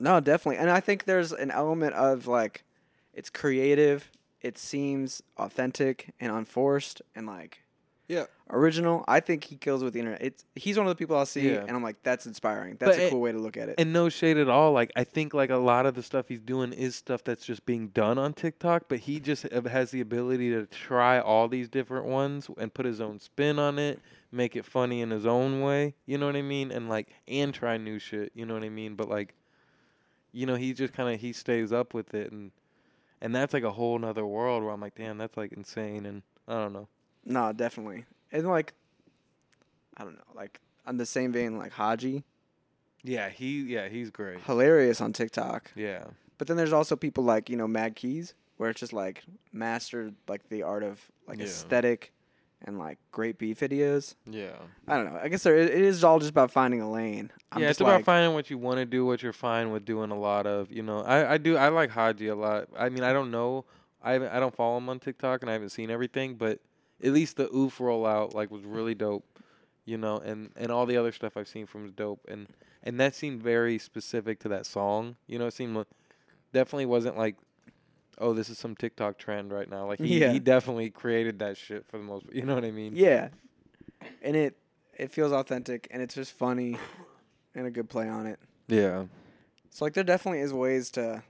Speaker 2: No, definitely. And I think there's an element of like it's creative, it seems authentic and unforced and like
Speaker 1: Yeah.
Speaker 2: original. I think he kills with the internet. It's he's one of the people I'll see
Speaker 1: Yeah.
Speaker 2: and I'm like that's inspiring. That's
Speaker 1: But
Speaker 2: a
Speaker 1: it-
Speaker 2: cool way to look at it.
Speaker 1: And no shade at all. Like I think like a lot of the stuff he's doing is stuff that's just being done on TikTok, but he just uh, has the ability to try all these different ones and put his own spin on it, make it funny in his own way. You know what I mean? And like and try new shit. You know what I mean? But like, you know, he just kind of he stays up with it, and and that's like a whole nother world where I'm like, damn, that's like insane, and I don't know.
Speaker 2: No, definitely. And like I don't know, like on the same vein like Haji,
Speaker 1: Yeah, he yeah he's great.
Speaker 2: hilarious on TikTok.
Speaker 1: Yeah.
Speaker 2: But then there's also people like, you know, Mad Keys, where it's just like mastered like the art of like
Speaker 1: Yeah.
Speaker 2: aesthetic and like great beat videos.
Speaker 1: Yeah.
Speaker 2: I don't know. I guess there, it is all just about finding a lane. I'm
Speaker 1: yeah,
Speaker 2: just
Speaker 1: it's about
Speaker 2: like,
Speaker 1: finding what you want to do, what you're fine with doing a lot of. You know, I, I do I like Haji a lot. I mean, I don't know, I haven't, I don't follow him on TikTok and I haven't seen everything, but at least the oof rollout like was really dope. you know, and and all the other stuff I've seen from is dope, and and that seemed very specific to that song. You know, it seemed definitely wasn't like, oh, this is some TikTok trend right now. Like he
Speaker 2: Yeah.
Speaker 1: he definitely created that shit for the most. You know what I mean?
Speaker 2: Yeah, and it it feels authentic and it's just funny, and a good play on it.
Speaker 1: Yeah.
Speaker 2: So like there definitely is ways to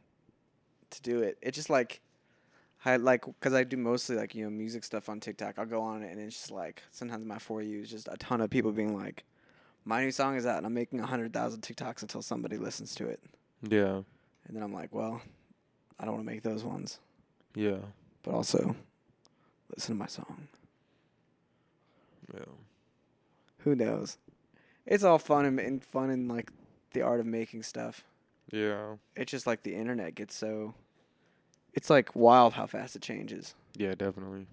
Speaker 2: to do it. It's just like I like because I do mostly like you know music stuff on TikTok. I'll go on it and it's just like sometimes my for you is just a ton of people being like, "My new song is out," and I'm making a hundred thousand TikToks until somebody listens to it,
Speaker 1: Yeah.
Speaker 2: and then I'm like, "Well, I don't want to make those ones,
Speaker 1: Yeah.
Speaker 2: but also listen to my song."
Speaker 1: Yeah.
Speaker 2: Who knows? It's all fun and, and fun and like the art of making stuff.
Speaker 1: Yeah.
Speaker 2: It's just like the internet gets so. It's like wild how fast it changes.
Speaker 1: Yeah. Definitely.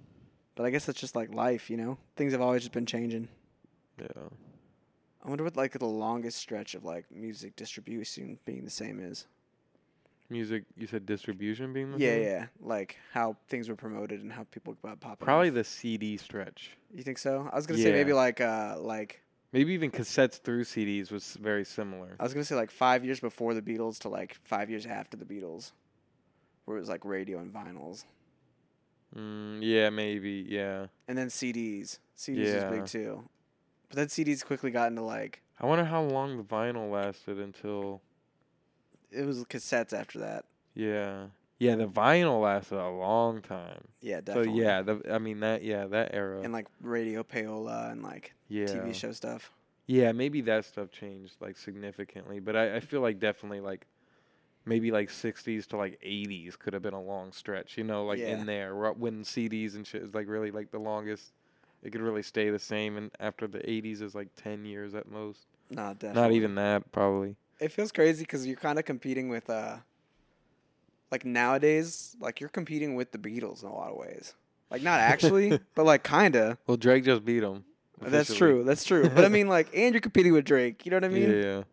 Speaker 2: But I guess it's just like life, you know. Things have always just been changing.
Speaker 1: Yeah.
Speaker 2: I wonder what like the longest stretch of like music distribution being the same is.
Speaker 1: Music. You said distribution being the
Speaker 2: Yeah,
Speaker 1: same?
Speaker 2: yeah. Yeah. Like how things were promoted and how people got popular.
Speaker 1: Probably the CD stretch.
Speaker 2: You think so? I was gonna say
Speaker 1: Yeah.
Speaker 2: maybe like uh like
Speaker 1: Maybe even cassettes through CDs was very similar.
Speaker 2: I was gonna say like five years before the Beatles to like five years after the Beatles, where it was like radio and vinyls,
Speaker 1: Mm, yeah, maybe. Yeah.
Speaker 2: and then CDs. CDs was big too, but then CDs quickly got into like
Speaker 1: I wonder how long the vinyl lasted until.
Speaker 2: it was cassettes after that.
Speaker 1: Yeah. Yeah, the vinyl lasted a long time.
Speaker 2: Yeah, definitely.
Speaker 1: So yeah, the I mean that yeah that era.
Speaker 2: and like radio payola and like
Speaker 1: yeah.
Speaker 2: TV show stuff.
Speaker 1: Yeah, maybe that stuff changed like significantly, but I, I feel like definitely like maybe like 60s to like 80s could have been a long stretch, you know, like
Speaker 2: Yeah.
Speaker 1: in there when CDs and shit is like really like the longest. It could really stay the same, and after the 80s is like 10 years at most.
Speaker 2: Nah, definitely.
Speaker 1: Not even that, probably.
Speaker 2: It feels crazy because you're kind of competing with uh, like nowadays, like you're competing with the Beatles in a lot of ways. Like not actually, <laughs> but like kinda.
Speaker 1: Well, Drake just beat him.
Speaker 2: That's true. That's true. But I mean, like, and you're competing with Drake. You know what I mean? <laughs>
Speaker 1: yeah,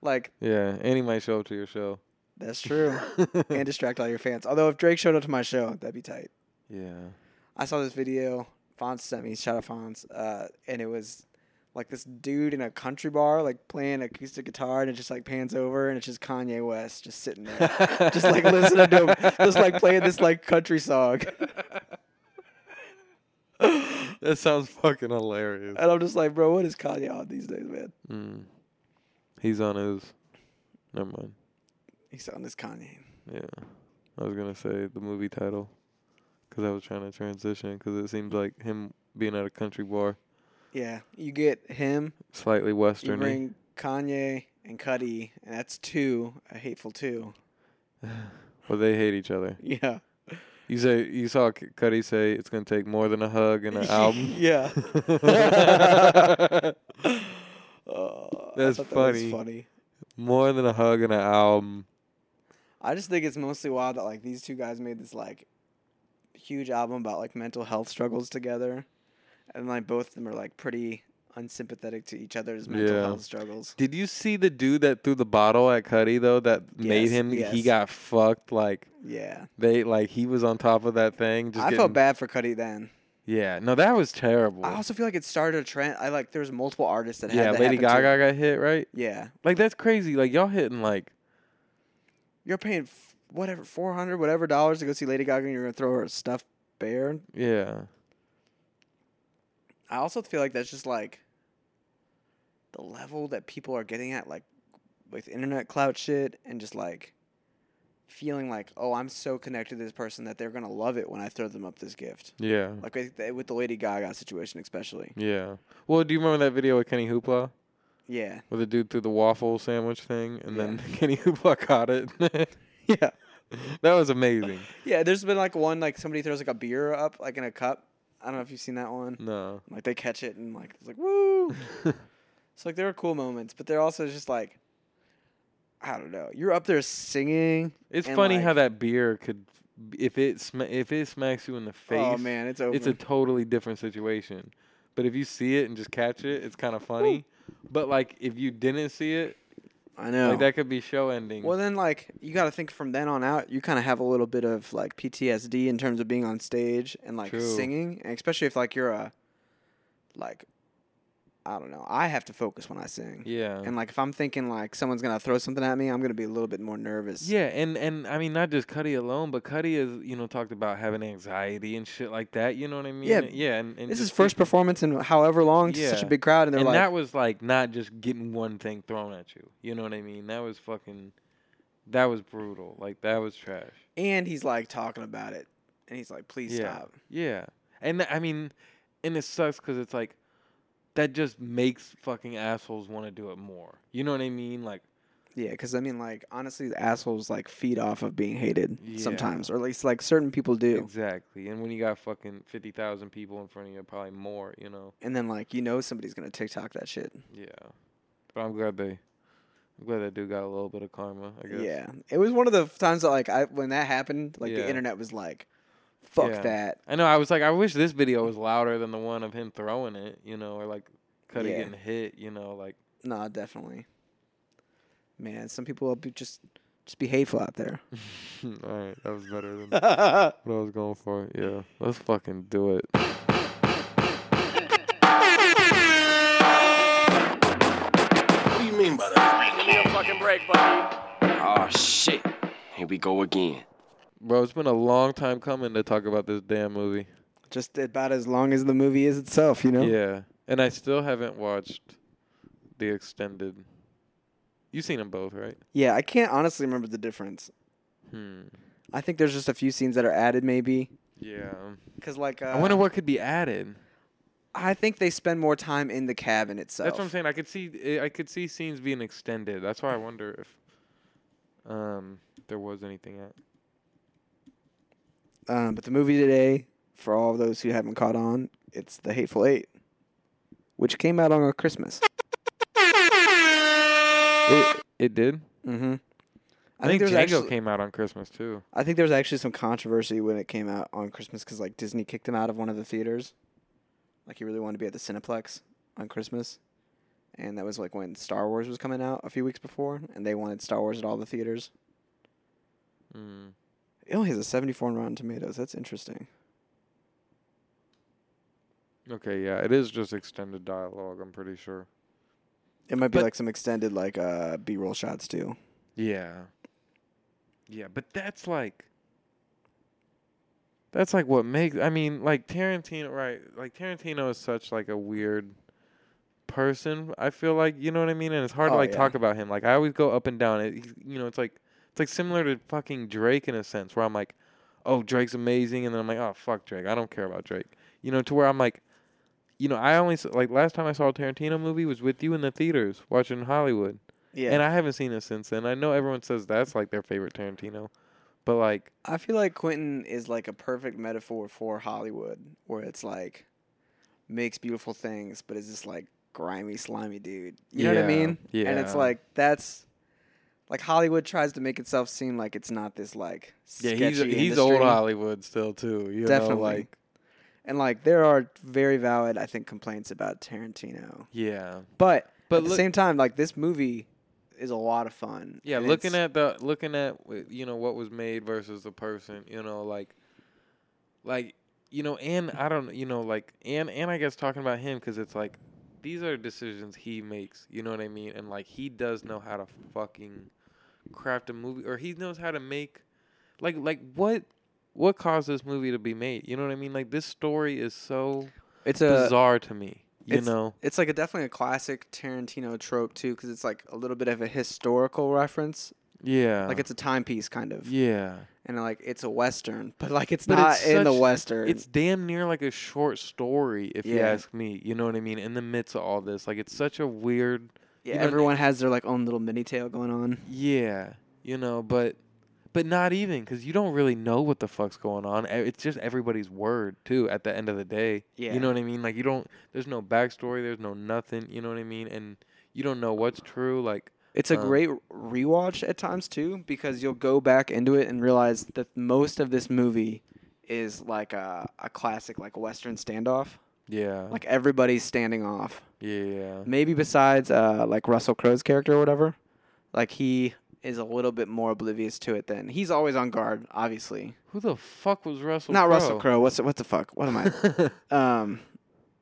Speaker 2: Like
Speaker 1: yeah, and he might show up to your show.
Speaker 2: That's true. <laughs> and distract all your fans. Although if Drake showed up to my show, that'd be tight.
Speaker 1: yeah,
Speaker 2: I saw this video. Fonz sent me. Shout out Fonz. Uh, and it was like this dude in a country bar, like playing acoustic guitar, and it just like pans over, and it's just Kanye West just sitting there, just like <laughs> listening to him, just like playing this like country song. <laughs>
Speaker 1: that sounds fucking hilarious.
Speaker 2: And I'm just like, bro, what is Kanye on these days, man?
Speaker 1: Mm. He's on his. Never mind.
Speaker 2: He's on this Kanye.
Speaker 1: Yeah, I was gonna say the movie title, cause I was trying to transition, cause it seems like him being at a country bar,
Speaker 2: Yeah, you get him.
Speaker 1: slightly
Speaker 2: western.
Speaker 1: You
Speaker 2: bring Kanye and Cudi, and that's two, a hateful two. <sighs>
Speaker 1: Well, they hate each other. <laughs>
Speaker 2: Yeah.
Speaker 1: You say you saw Cudi say it's gonna take more than a hug and an <laughs> album.
Speaker 2: yeah. <laughs> Oh,
Speaker 1: That's
Speaker 2: thought that
Speaker 1: funny.
Speaker 2: funny.
Speaker 1: more than a hug and an album.
Speaker 2: I just think it's mostly wild that like these two guys made this like huge album about like mental health struggles together, and like both of them are like pretty unsympathetic to each other's mental
Speaker 1: Yeah.
Speaker 2: health struggles.
Speaker 1: Did you see the dude that threw the bottle at Cudi though? That made
Speaker 2: Yes,
Speaker 1: him. He got fucked. Like
Speaker 2: Yeah,
Speaker 1: they like he was on top of that thing. Just
Speaker 2: I
Speaker 1: getting,
Speaker 2: felt bad for Cudi then.
Speaker 1: Yeah, no, that was terrible.
Speaker 2: I also feel like it started a trend. I like there was multiple artists that had
Speaker 1: yeah,
Speaker 2: that
Speaker 1: Lady Gaga got hit right.
Speaker 2: Yeah,
Speaker 1: Like that's crazy. Like y'all hitting like
Speaker 2: you're paying f- whatever four hundred whatever dollars to go see Lady Gaga, and you're gonna throw her a stuffed bear.
Speaker 1: yeah.
Speaker 2: I also feel like that's just like the level that people are getting at, like with internet clout shit, and just like feeling like, oh, I'm so connected to this person that they're gonna love it when I throw them up this gift.
Speaker 1: Yeah.
Speaker 2: Like with the, with the Lady Gaga situation, especially.
Speaker 1: Yeah. Well, do you remember that video with Kenny Hoopla?
Speaker 2: Yeah,
Speaker 1: Where the dude threw the waffle sandwich thing and then <laughs> Kenny <laughs> Hoopla caught it? <laughs>
Speaker 2: yeah,
Speaker 1: that was amazing.
Speaker 2: yeah. There's been like one like somebody throws like a beer up like in a cup. I don't know if you've seen that one.
Speaker 1: No.
Speaker 2: Like they catch it and like it's like woo. So like there are cool moments, but they're also just like I don't know. You're up there singing.
Speaker 1: It's funny
Speaker 2: like-
Speaker 1: how that beer could if it sma- if it smacks you in the oh, face.
Speaker 2: Oh man, it's over.
Speaker 1: it's a totally different situation. But if you see it and just catch it, it's kind of funny. But like if you didn't see it,
Speaker 2: I know.
Speaker 1: like that could be show ending.
Speaker 2: Well, then like you got to think from then on out, you kind of have a little bit of like PTSD in terms of being on stage and like
Speaker 1: True.
Speaker 2: singing, and especially if like you're a like I don't know. I have to focus when I sing.
Speaker 1: Yeah.
Speaker 2: And like if I'm thinking like someone's gonna throw something at me, I'm gonna be a little bit more nervous.
Speaker 1: Yeah, and and I mean not just Cudi alone, but Cudi has you know talked about having anxiety and shit like that. You know what I mean?
Speaker 2: Yeah,
Speaker 1: yeah. And, and
Speaker 2: This is first performance in however long to such a big crowd, and they're
Speaker 1: and
Speaker 2: like,
Speaker 1: that was like not just getting one thing thrown at you. You know what I mean? That was fucking. That was brutal. Like that was trash.
Speaker 2: and he's like talking about it, and he's like, please
Speaker 1: yeah.
Speaker 2: stop.
Speaker 1: Yeah. And I mean, and it sucks because it's like that just makes fucking assholes want to do it more. You know what I mean? Like
Speaker 2: Yeah, because I mean, like honestly, the assholes like feed off of being hated
Speaker 1: Yeah.
Speaker 2: sometimes, or at least like certain people do.
Speaker 1: exactly. And when you got fucking fifty thousand people in front of you, probably more. You know.
Speaker 2: And then like you know somebody's gonna TikTok that shit.
Speaker 1: Yeah. But I'm glad they. I'm glad that dude got a little bit of karma. I guess.
Speaker 2: Yeah, it was one of the times that like I when that happened, like
Speaker 1: Yeah.
Speaker 2: the internet was like, "Fuck
Speaker 1: Yeah.
Speaker 2: that."
Speaker 1: I know. I was like, I wish this video was louder than the one of him throwing it. You know, or like Cudi
Speaker 2: Yeah.
Speaker 1: getting hit. You know, like.
Speaker 2: Nah, definitely. Man, some people will be just just be hateful out there. <laughs>
Speaker 1: All right, that was better than <laughs> what I was going for. Yeah, let's fucking do it.
Speaker 4: What do you mean by that?
Speaker 5: Give me a fucking break, buddy.
Speaker 4: Oh shit. Here we go again.
Speaker 1: Bro, it's been a long time coming to talk about this damn movie.
Speaker 2: just about as long as the movie is itself, you know.
Speaker 1: Yeah, and I still haven't watched the extended. You've seen them both, right?
Speaker 2: Yeah, I can't honestly remember the difference.
Speaker 1: Hmm.
Speaker 2: I think there's just a few scenes that are added, maybe.
Speaker 1: Yeah.
Speaker 2: Cause like uh,
Speaker 1: I wonder what could be added.
Speaker 2: I think they spend more time in the cabin itself.
Speaker 1: That's what I'm saying. I could see. eh, I could see scenes being extended. That's why I wonder if, um, there was anything at.
Speaker 2: Um, but the movie today, for all of those who haven't caught on, it's The Hateful Eight, which came out on Christmas.
Speaker 1: It, it did.
Speaker 2: Mm-hmm.
Speaker 1: I, think,
Speaker 2: there's
Speaker 1: Django
Speaker 2: actually,
Speaker 1: came out on Christmas too.
Speaker 2: I think there was actually some controversy when it came out on Christmas because like Disney kicked him out of one of the theaters. Like he really wanted to be at the Cineplex on Christmas, and that was like when Star Wars was coming out a few weeks before, and they wanted Star Wars at all the theaters.
Speaker 1: Mm.
Speaker 2: It only has a 74 on Rotten Tomatoes. That's interesting.
Speaker 1: Okay, yeah, it is just extended dialogue. I'm pretty sure.
Speaker 2: It might be
Speaker 1: But-
Speaker 2: like some extended like uh B-roll shots too.
Speaker 1: Yeah. Yeah, but that's like that's like what makes I mean, like Tarantino right, like Tarantino is such like a weird person. I feel like, you know what I mean? And it's hard to
Speaker 2: Oh,
Speaker 1: like
Speaker 2: yeah.
Speaker 1: talk about him. Like I always go up and down. It, you know, it's like it's like similar to fucking Drake in a sense where I'm like, "Oh, Drake's amazing." And then I'm like, "Oh, fuck Drake. I don't care about Drake." You know, to where I'm like you know, I only like last time I saw a Tarantino movie was with you in the theaters watching Hollywood.
Speaker 2: Yeah.
Speaker 1: And I haven't seen it since then. I know everyone says that's like their favorite Tarantino, but like,
Speaker 2: I feel like Quentin is like a perfect metaphor for Hollywood, where it's like makes beautiful things, but is this like grimy, slimy dude. You know what I mean?
Speaker 1: Yeah,
Speaker 2: mean? And it's like that's like Hollywood tries to make itself seem like it's not this like
Speaker 1: yeah, he's he's
Speaker 2: industry.
Speaker 1: old Hollywood still too. You
Speaker 2: Definitely.
Speaker 1: know, like
Speaker 2: And like there are very valid, I think, complaints about Tarantino,
Speaker 1: yeah,
Speaker 2: but
Speaker 1: But
Speaker 2: at the same time, like this movie is a lot of fun.
Speaker 1: yeah. Looking at the looking at you know what was made versus the person. You know, like like you know, and I don't you know like and and I guess talking about him because it's like these are decisions he makes. You know what I mean? And like he does know how to fucking craft a movie, or he knows how to make like like what what caused this movie to be made. You know what I mean? Like this story is so
Speaker 2: it's a
Speaker 1: bizarre to me. You
Speaker 2: it's,
Speaker 1: know?
Speaker 2: it's like a definitely a classic Tarantino trope too, because it's like a little bit of a historical reference.
Speaker 1: Yeah.
Speaker 2: Like it's a timepiece kind of,
Speaker 1: yeah.
Speaker 2: and like it's a western, <laughs> but like it's
Speaker 1: But
Speaker 2: not
Speaker 1: it's
Speaker 2: in the western.
Speaker 1: It's damn near like a short story, if you ask me. You know what I mean? In the midst of all this, like it's such a weird.
Speaker 2: Yeah,
Speaker 1: you know,
Speaker 2: everyone has their like own little mini tale going on.
Speaker 1: Yeah, you know, but but not even because you don't really know what the fuck's going on. It's just everybody's word too. At the end of the day,
Speaker 2: Yeah.
Speaker 1: you know what I mean. Like you don't. There's no backstory. There's no nothing. You know what I mean? And you don't know what's true. Like
Speaker 2: It's a
Speaker 1: Um,
Speaker 2: great rewatch at times too, because you'll go back into it and realize that most of this movie is like a, a classic like western standoff.
Speaker 1: Yeah,
Speaker 2: Like everybody's standing off.
Speaker 1: yeah,
Speaker 2: Maybe besides uh, like Russell Crowe's character or whatever. Like he is a little bit more oblivious to it than he's always on guard, obviously.
Speaker 1: Who the fuck was Russell?
Speaker 2: Not
Speaker 1: Crowe?
Speaker 2: Russell Crowe. What's what the fuck? What am I? <laughs> um,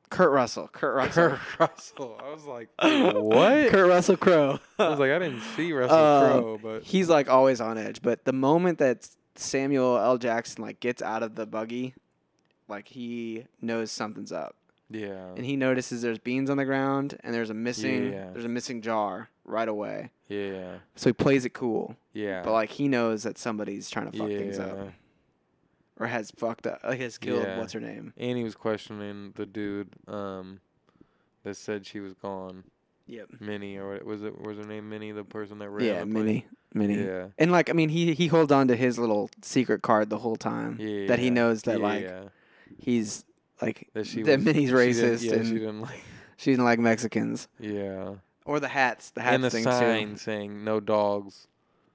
Speaker 2: Kurt Russell. Kurt Russell.
Speaker 1: Kurt Russell. I was like, <laughs> what?
Speaker 2: Kurt Russell Crowe.
Speaker 1: I was like, I didn't see Russell
Speaker 2: Um,
Speaker 1: Crowe, but
Speaker 2: he's like always on edge. But the moment that Samuel L. Jackson like gets out of the buggy, like he knows something's up,
Speaker 1: yeah,
Speaker 2: and he notices there's beans on the ground and there's a missing
Speaker 1: Yeah.
Speaker 2: there's a missing jar right away.
Speaker 1: yeah,
Speaker 2: So he plays it cool,
Speaker 1: yeah,
Speaker 2: but like he knows that somebody's trying to fuck things up or has fucked up, like has killed
Speaker 1: Yeah.
Speaker 2: what's her name.
Speaker 1: And he was questioning the dude um, that said she was gone,
Speaker 2: Yep.
Speaker 1: Minnie, or what- was it was her name Minnie, the person that ran?
Speaker 2: Yeah. Minnie. Minnie.
Speaker 1: Yeah,
Speaker 2: And like I mean, he he holds on to his little secret card the whole time.
Speaker 1: yeah.
Speaker 2: That he knows that like he's like
Speaker 1: that she
Speaker 2: that
Speaker 1: was,
Speaker 2: Minnie's racist
Speaker 1: Yeah,
Speaker 2: and
Speaker 1: she didn't like. <laughs>
Speaker 2: she didn't like Mexicans
Speaker 1: Yeah,
Speaker 2: or the hats. The hats
Speaker 1: and the
Speaker 2: thing
Speaker 1: sign
Speaker 2: too.
Speaker 1: saying no dogs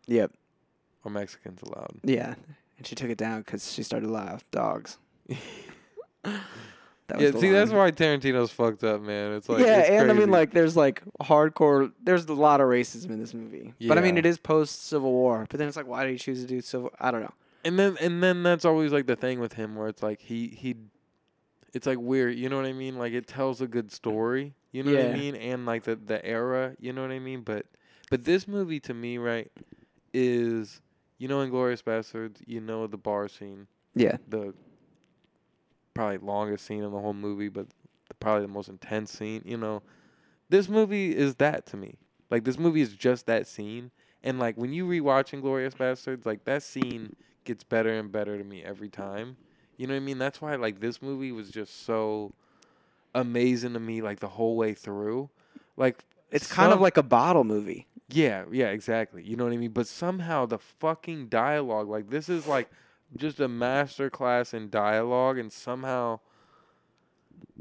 Speaker 2: Yep.
Speaker 1: or Mexicans allowed.
Speaker 2: Yeah. And she took it down because she started to laugh. Dogs. <laughs> That
Speaker 1: yeah, see, that's why Tarantino's fucked up, man. It's like
Speaker 2: yeah,
Speaker 1: it's
Speaker 2: and I mean, like, there's like hardcore. There's a lot of racism in this movie, yeah. but I mean, it is post Civil War. But then it's like, why did he choose to do civil? I don't know.
Speaker 1: and then and then that's always like the thing with him where it's like he he it's like weird you know what i mean? Like it tells a good story you know what i mean? And like the the era you know what i mean? But but this movie to me right is you know Inglourious Basterds you know the bar scene.
Speaker 2: Yeah,
Speaker 1: the probably longest scene in the whole movie but the, probably the most intense scene you know? This movie is that to me. Like this movie is just that scene. And like when you rewatch Inglourious Basterds like that scene gets better and better to me every time you know what i mean that's why like this movie was just so amazing to me like the whole way through like
Speaker 2: it's kind of like a bottle movie.
Speaker 1: yeah, yeah, exactly. You know what I mean? But somehow the fucking dialogue, like this is like just a master class in dialogue and somehow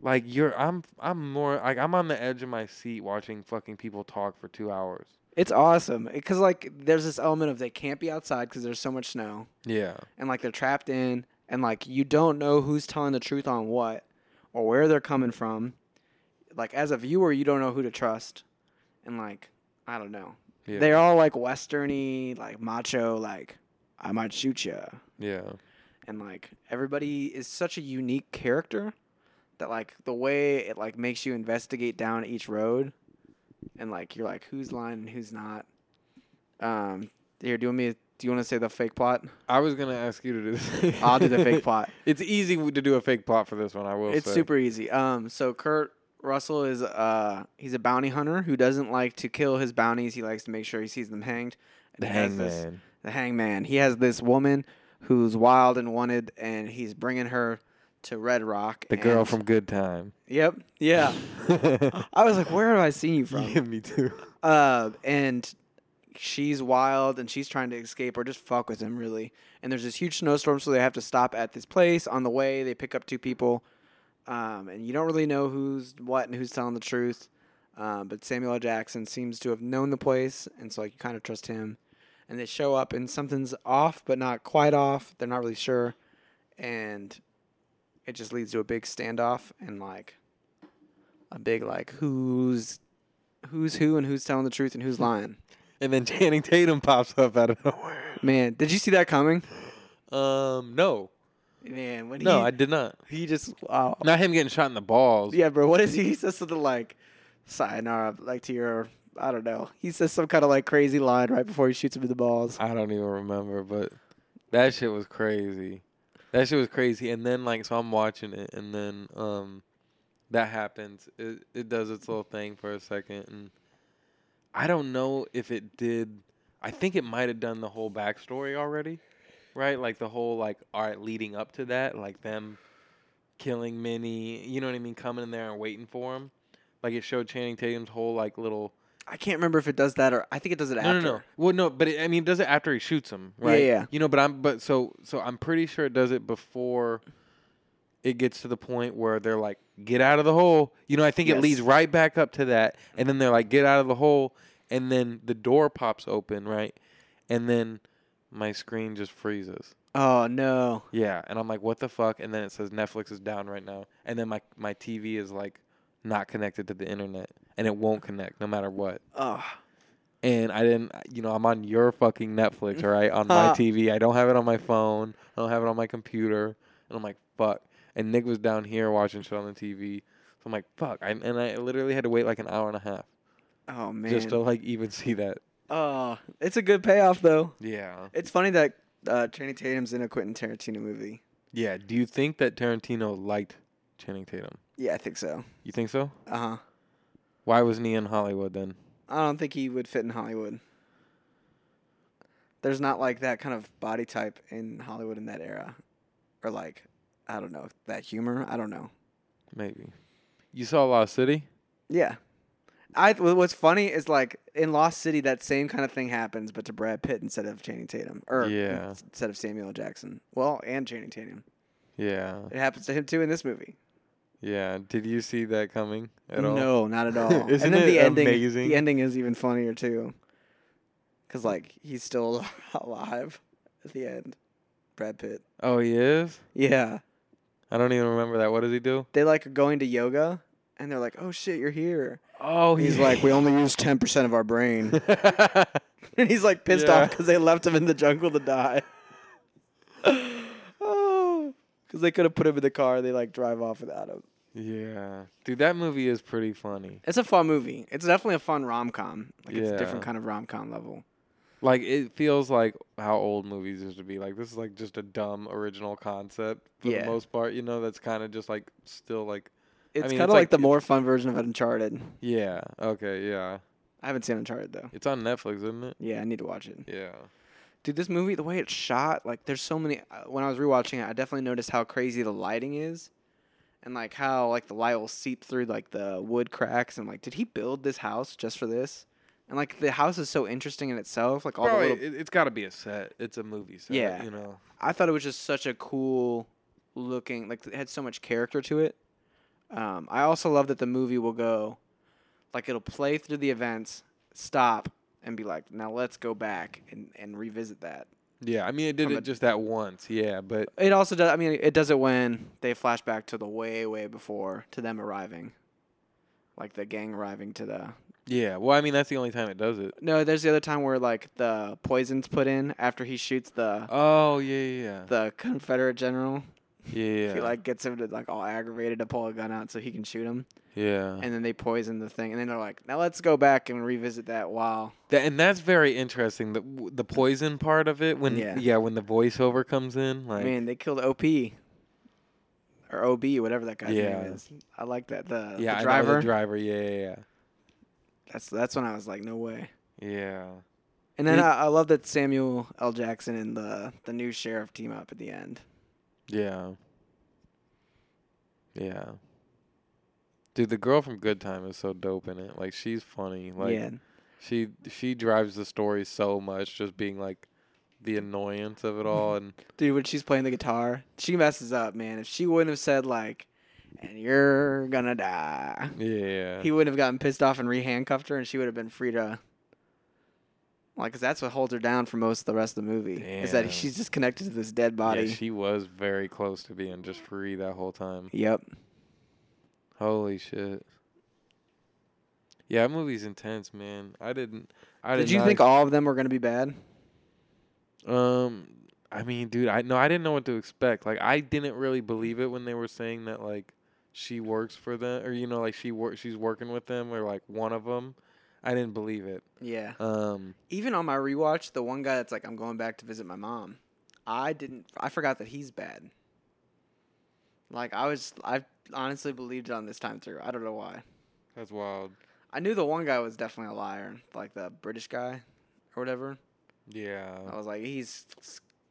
Speaker 1: like you're I'm I'm more like I'm on the edge of my seat watching fucking people talk for 2 hours.
Speaker 2: It's awesome because like there's this element of they can't be outside because there's so much snow,
Speaker 1: Yeah.
Speaker 2: and like they're trapped in, and like you don't know who's telling the truth on what, or where they're coming from. Like as a viewer, you don't know who to trust, and like I don't know.
Speaker 1: Yeah.
Speaker 2: They're all like westerny, like macho, like I might shoot you,
Speaker 1: yeah.
Speaker 2: and like everybody is such a unique character that like the way it like makes you investigate down each road, and like you're like who's lying and who's not. Um, here, do you want me? Do you want to say the fake plot?
Speaker 1: I was going to ask you to do this.
Speaker 2: I'll do the fake <laughs> plot.
Speaker 1: It's easy to do a fake plot for this one, I will
Speaker 2: It's
Speaker 1: say.
Speaker 2: super easy. Um, so Kurt Russell is uh he's a bounty hunter who doesn't like to kill his bounties. He likes to make sure he sees them hanged. And
Speaker 1: the
Speaker 2: he has this-
Speaker 1: hangman.
Speaker 2: the hangman. He has this woman who's wild and wanted, and he's bringing her to Red Rock.
Speaker 1: The girl from Good Time.
Speaker 2: Yep. Yeah. <laughs> I was like, where have I seen you from? <laughs>
Speaker 1: yeah, me too.
Speaker 2: Uh, and she's wild and she's trying to escape or just fuck with him, really. And there's this huge snowstorm, so they have to stop at this place. On the way, they pick up two people, um, and you don't really know who's what and who's telling the truth. Um, but Samuel L. Jackson seems to have known the place, and so like you kind of trust him. And they show up, and something's off, but not quite off. They're not really sure, and it just leads to a big standoff and like a big like who's who's who and who's telling the truth and who's lying.
Speaker 1: And then <laughs> Channing Tatum pops up out of nowhere.
Speaker 2: Man, did you see that coming?
Speaker 1: Um, no.
Speaker 2: Man, when
Speaker 1: No,
Speaker 2: he
Speaker 1: I did not.
Speaker 2: he just wow.
Speaker 1: Not him getting shot in the balls.
Speaker 2: Yeah, bro. What is he? He says something like "sayonara," like to your. I don't know. He says some kind of like crazy line right before he shoots him in the balls.
Speaker 1: I don't even remember, but that shit was crazy. That shit was crazy. And then like so I'm watching it and then um that happens. It it does its little thing for a second and I don't know if it did I think it might have done the whole backstory already. Right? Like the whole like all right leading up to that, like them killing Minnie, you know what I mean, coming in there and waiting for him. Like it showed Channing Tatum's whole like little
Speaker 2: I can't remember if it does that or I think it does it
Speaker 1: no,
Speaker 2: after.
Speaker 1: No, no, Well, no, but it, I mean, it does it after he shoots him,
Speaker 2: Yeah,
Speaker 1: right?
Speaker 2: yeah.
Speaker 1: You know, but I'm, but so, so I'm pretty sure it does it before it gets to the point where they're like, "Get out of the hole." You know, I think it leads right back up to that, and then they're like, "Get out of the hole," and then the door pops open, right, and then my screen just freezes.
Speaker 2: Oh no.
Speaker 1: Yeah, and I'm like, "What the fuck?" And then it says Netflix is down right now, and then my my TV is like not connected to the internet, and it won't connect no matter what
Speaker 2: Oh.
Speaker 1: and I didn't, you know, I'm on your fucking Netflix, all <laughs> right, on my TV. I don't have it on my phone. I don't have it on my computer. And I'm like, fuck. And Nick was down here watching shit on the TV. So I'm like, fuck. I, and I literally had to wait like an hour and a half
Speaker 2: Oh man.
Speaker 1: just to like even see that.
Speaker 2: oh, it's a good payoff though.
Speaker 1: Yeah.
Speaker 2: It's funny that uh, Channing Tatum's in a Quentin Tarantino movie.
Speaker 1: Yeah. Do you think that Tarantino liked Channing Tatum?
Speaker 2: Yeah, I think so.
Speaker 1: You think so?
Speaker 2: Uh huh.
Speaker 1: Why wasn't he in Hollywood then?
Speaker 2: I don't think he would fit in Hollywood. There's not like that kind of body type in Hollywood in that era, or like, I don't know, that humor. I don't know.
Speaker 1: Maybe. You saw Lost City?
Speaker 2: Yeah. I what's funny is like in Lost City that same kind of thing happens, but to Brad Pitt instead of Channing Tatum, or
Speaker 1: Yeah.
Speaker 2: instead of Samuel L. Jackson. Well, and Channing Tatum.
Speaker 1: Yeah.
Speaker 2: It happens to him too in this movie.
Speaker 1: Yeah. Did you see that coming at all?
Speaker 2: No, not at <laughs> all.
Speaker 1: Isn't
Speaker 2: and then
Speaker 1: it
Speaker 2: the ending,
Speaker 1: amazing?
Speaker 2: the ending is even funnier too, because like he's still <laughs> alive at the end. Brad Pitt.
Speaker 1: Oh, he is?
Speaker 2: Yeah,
Speaker 1: I don't even remember that. What does he do?
Speaker 2: they like are going to yoga, and they're like, "Oh shit, you're here."
Speaker 1: Oh,
Speaker 2: He's like, "We only use ten percent of our brain," <laughs> and he's like pissed
Speaker 1: Yeah.
Speaker 2: off because they left him in the jungle to die. <laughs> <sighs> oh, because they could have put him in the car. They like drive off without him.
Speaker 1: yeah. Dude, that movie is pretty funny.
Speaker 2: It's a fun movie. It's definitely a fun rom com. Like it's a
Speaker 1: Yeah.
Speaker 2: different kind of rom com level.
Speaker 1: Like, it feels like how old movies used to be. Like, this is like just a dumb original concept for
Speaker 2: Yeah.
Speaker 1: the most part, you know, that's kind of just like still like,
Speaker 2: It's
Speaker 1: mean,
Speaker 2: kind
Speaker 1: it's
Speaker 2: of like,
Speaker 1: like-
Speaker 2: the more fun version of Uncharted.
Speaker 1: yeah, okay, yeah.
Speaker 2: I haven't seen Uncharted though.
Speaker 1: It's on Netflix, isn't it?
Speaker 2: Yeah, I need to watch it.
Speaker 1: Yeah.
Speaker 2: Dude, this movie, the way it's shot, like there's so many. Uh, when I was rewatching it, I definitely noticed how crazy the lighting is, and like how like the light will seep through like the wood cracks. And like, did he build this house just for this? And like the house is so interesting in itself. Like all
Speaker 1: Bro,
Speaker 2: the little.
Speaker 1: it, it's got to be a set. It's a movie set,
Speaker 2: Yeah.
Speaker 1: you know.
Speaker 2: I thought it was just such a cool looking. Like it had so much character to it. Um, I also love that the movie will go, like it'll play through the events, stop, and be like, now let's go back and and revisit that.
Speaker 1: Yeah, I mean, it did
Speaker 2: From
Speaker 1: it
Speaker 2: a-
Speaker 1: just that once, yeah, but
Speaker 2: It also does. I mean, it does it when they flash back to the way, way before to them arriving, like the gang arriving to the.
Speaker 1: Yeah. Well, I mean, that's the only time it does it.
Speaker 2: No, there's the other time where like the poison's put in after he shoots the
Speaker 1: Oh yeah, yeah,
Speaker 2: the Confederate general.
Speaker 1: yeah, yeah,
Speaker 2: He like gets him to like all aggravated to pull a gun out so he can shoot him,
Speaker 1: yeah.
Speaker 2: and then they poison the thing, and then they're like, now let's go back and revisit that while.
Speaker 1: That, and that's very interesting. The the poison part of it when
Speaker 2: Yeah.
Speaker 1: yeah, when the voiceover comes in, like
Speaker 2: Man, they killed OP. Or OB, whatever that guy's
Speaker 1: Yeah.
Speaker 2: name is. I like that. The,
Speaker 1: yeah,
Speaker 2: the
Speaker 1: I know
Speaker 2: driver.
Speaker 1: the driver, yeah, yeah,
Speaker 2: that's that's when I was like, no way.
Speaker 1: yeah.
Speaker 2: And then
Speaker 1: He-
Speaker 2: I, I love that Samuel L. Jackson and the the new sheriff team up at the end.
Speaker 1: Yeah. Yeah. Dude, the girl from Good Time is so dope in it. Like she's funny. Like
Speaker 2: yeah,
Speaker 1: she she drives the story so much just being like the annoyance of it all <laughs> and
Speaker 2: dude, when she's playing the guitar, she messes up, man. If she wouldn't have said like, "and you're gonna die,"
Speaker 1: yeah.
Speaker 2: he wouldn't have gotten pissed off and re-handcuffed her, and she would have been free to. Like, 'cause that's what holds her down for most of the rest of the movie. Is that she's just connected to this dead body.
Speaker 1: Yeah, she was very close to being just free that whole time.
Speaker 2: yep.
Speaker 1: Holy shit. Yeah, that movie's intense, man. I didn't I
Speaker 2: Did
Speaker 1: did
Speaker 2: you
Speaker 1: not
Speaker 2: think all of them were gonna be bad?
Speaker 1: Um, I mean, dude, I no, I didn't know what to expect. Like, I didn't really believe it when they were saying that like she works for them, or you know, like she work, she's working with them, or like one of them. I didn't believe it.
Speaker 2: Yeah.
Speaker 1: Um,
Speaker 2: Even on my rewatch, the one guy that's like, I'm going back to visit my mom. I didn't. I forgot that he's bad. Like I was, I honestly believed it on this time through. I don't know why.
Speaker 1: that's wild.
Speaker 2: I knew the one guy was definitely a liar, like the British guy, or whatever.
Speaker 1: Yeah.
Speaker 2: I was like, he's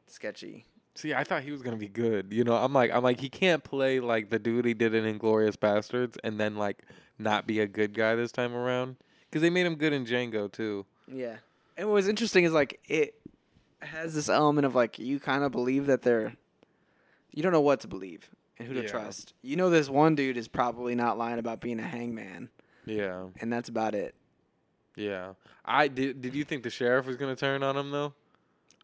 Speaker 2: sketchy.
Speaker 1: See, I thought he was gonna be good. You know, I'm like, I'm like, he can't play like the dude he did in Inglourious Basterds, and then like not be a good guy this time around. Because they made him good in Django too.
Speaker 2: Yeah. And what was interesting is like it has this element of like you kind of believe that they're, you don't know what to believe and who to
Speaker 1: Yeah.
Speaker 2: trust. You know, this one dude is probably not lying about being a hangman,
Speaker 1: Yeah.
Speaker 2: and that's about it.
Speaker 1: Yeah. I did. Did you think the sheriff was gonna turn on him though?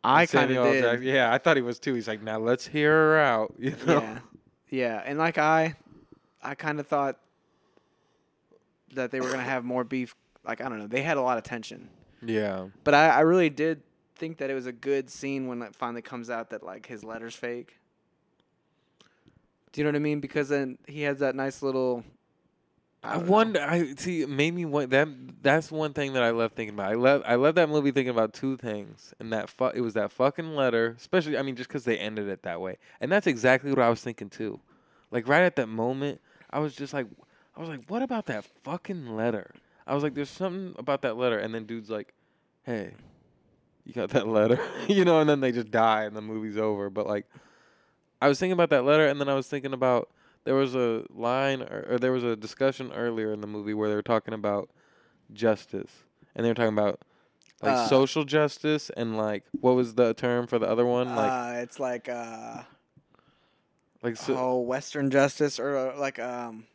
Speaker 2: I kind of did.
Speaker 1: Jackson- Yeah, I thought he was too. He's like, now let's hear her out. <laughs> You know?
Speaker 2: Yeah, yeah, and like I, I kind of thought that they were gonna have more beef. Like I don't know, they had a lot of tension,
Speaker 1: Yeah.
Speaker 2: but I, I really did think that it was a good scene when it finally comes out that like his letter's fake. Do you know what I mean? Because then he has that nice little
Speaker 1: I,
Speaker 2: know.
Speaker 1: wonder. I see. It made me want that. That's one thing that I love thinking about. I love. I love that movie thinking about two things, and that fu- it was that fucking letter. Especially, I mean, just because they ended it that way, and that's exactly what I was thinking too. Like right at that moment, I was just like, I was like, what about that fucking letter? I was like, there's something about that letter, and then dude's like, hey, you got that letter, <laughs> you know, and then they just die, and the movie's over. But like, I was thinking about that letter, and then I was thinking about there was a line or, or there was a discussion earlier in the movie where they were talking about justice, and they were talking about like
Speaker 2: Uh,
Speaker 1: social justice and like what was the term for the other one? Like
Speaker 2: uh, it's like uh,
Speaker 1: like so,
Speaker 2: oh, Western justice or uh, like um,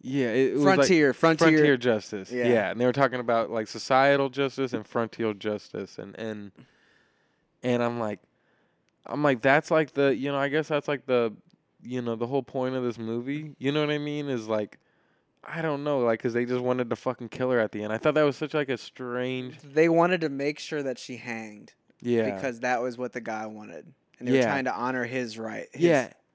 Speaker 1: yeah, it, it was like
Speaker 2: frontier, frontier,
Speaker 1: frontier justice.
Speaker 2: Yeah.
Speaker 1: Yeah. and they were talking about like societal justice and frontier justice, and and and I'm like, I'm like that's like the you know I guess that's like the you know the whole point of this movie. You know what I mean? Is like. I don't know, like, cause they just wanted to fucking kill her at the end. I thought that was such like a strange,
Speaker 2: They wanted to make sure that she hanged
Speaker 1: yeah,
Speaker 2: because that was what the guy wanted, and they were
Speaker 1: Yeah.
Speaker 2: trying to honor his right. his-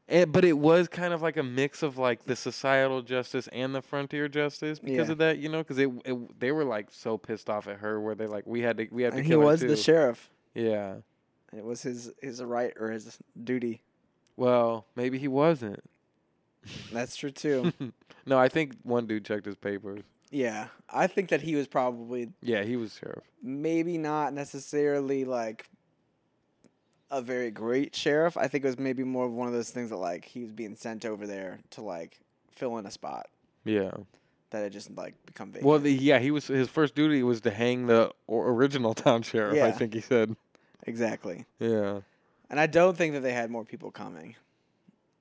Speaker 1: yeah. But it was kind of like a mix of like the societal justice and the frontier justice because
Speaker 2: Yeah.
Speaker 1: of that, you know, because it, it they were like so pissed off at her where they like we had to we had to
Speaker 2: and he
Speaker 1: kill
Speaker 2: was
Speaker 1: her
Speaker 2: the sheriff.
Speaker 1: Yeah.
Speaker 2: It was his his right or his duty.
Speaker 1: Well, maybe he wasn't.
Speaker 2: That's true too. <laughs>
Speaker 1: no, I think one dude checked his papers.
Speaker 2: yeah, I think that he was probably
Speaker 1: Yeah, he was sheriff.
Speaker 2: maybe not necessarily like a very great sheriff. I think it was maybe more of one of those things that like he was being sent over there to like fill in a spot
Speaker 1: Yeah.
Speaker 2: that had just like become vacant.
Speaker 1: Well, the, yeah, he was his first duty was to hang the original <laughs> town sheriff. I think he said.
Speaker 2: exactly.
Speaker 1: Yeah.
Speaker 2: And I don't think that they had more people coming.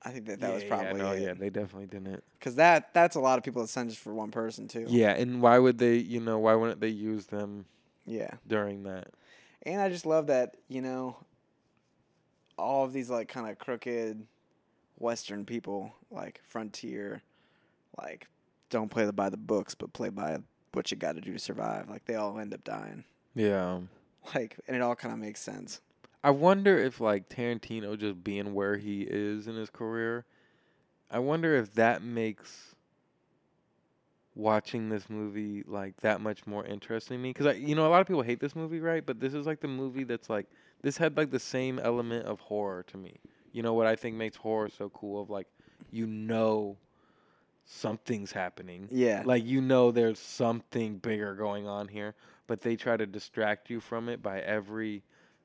Speaker 2: I think that that was probably
Speaker 1: yeah, no,
Speaker 2: it.
Speaker 1: yeah, they definitely didn't.
Speaker 2: Because that that's a lot of people that send just for one person too.
Speaker 1: Yeah, and why would they? You know, why wouldn't they use them
Speaker 2: Yeah.
Speaker 1: during that?
Speaker 2: And I just love that, you know, all of these like kind of crooked Western people, like frontier, like don't play by the books, but play by what you got to do to survive. Like they all end up dying.
Speaker 1: Yeah.
Speaker 2: Like, and it all kind of makes sense.
Speaker 1: I wonder if like Tarantino just being where he is in his career, I wonder if that makes watching this movie like that much more interesting to me. Because I you know a lot of people hate this movie right? But this is like the movie that's like this had like the same element of horror to me. You know what I think makes horror so cool of like you know something's happening.
Speaker 2: Yeah.
Speaker 1: like you know there's something bigger going on here but they try to distract you from it by every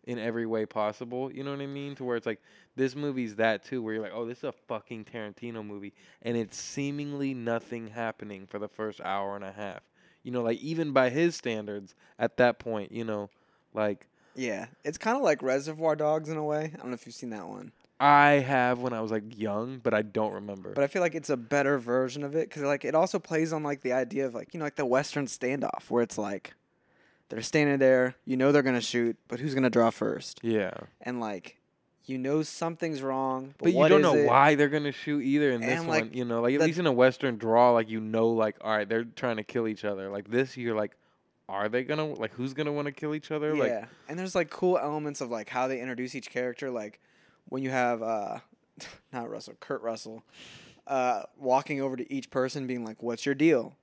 Speaker 1: in every way possible you know what i mean to where it's like this movie's that too where you're like oh this is a fucking tarantino movie and it's seemingly nothing happening for the first hour and a half you know like even by his standards at that point you know like
Speaker 2: yeah. It's kind of like Reservoir Dogs in a way. I don't know if you've seen that one.
Speaker 1: i have when i was like young but i don't remember
Speaker 2: But I feel like it's a better version of it because like it also plays on like the idea of like you know like the Western standoff where it's like they're standing there, you know they're gonna shoot, but who's gonna draw first?
Speaker 1: yeah
Speaker 2: And like you know something's wrong, but,
Speaker 1: But you don't know
Speaker 2: it?
Speaker 1: why they're gonna shoot either in this
Speaker 2: And,
Speaker 1: one. You know, like at least in a Western draw, like you know, like all right, they're trying to kill each other. Like this, you're like, are they gonna like who's gonna want to kill each other?
Speaker 2: Yeah,
Speaker 1: Like
Speaker 2: and there's like cool elements of like how they introduce each character. Like when you have uh, <laughs> not Russell, Kurt Russell, uh, walking over to each person, being like, "What's your deal?"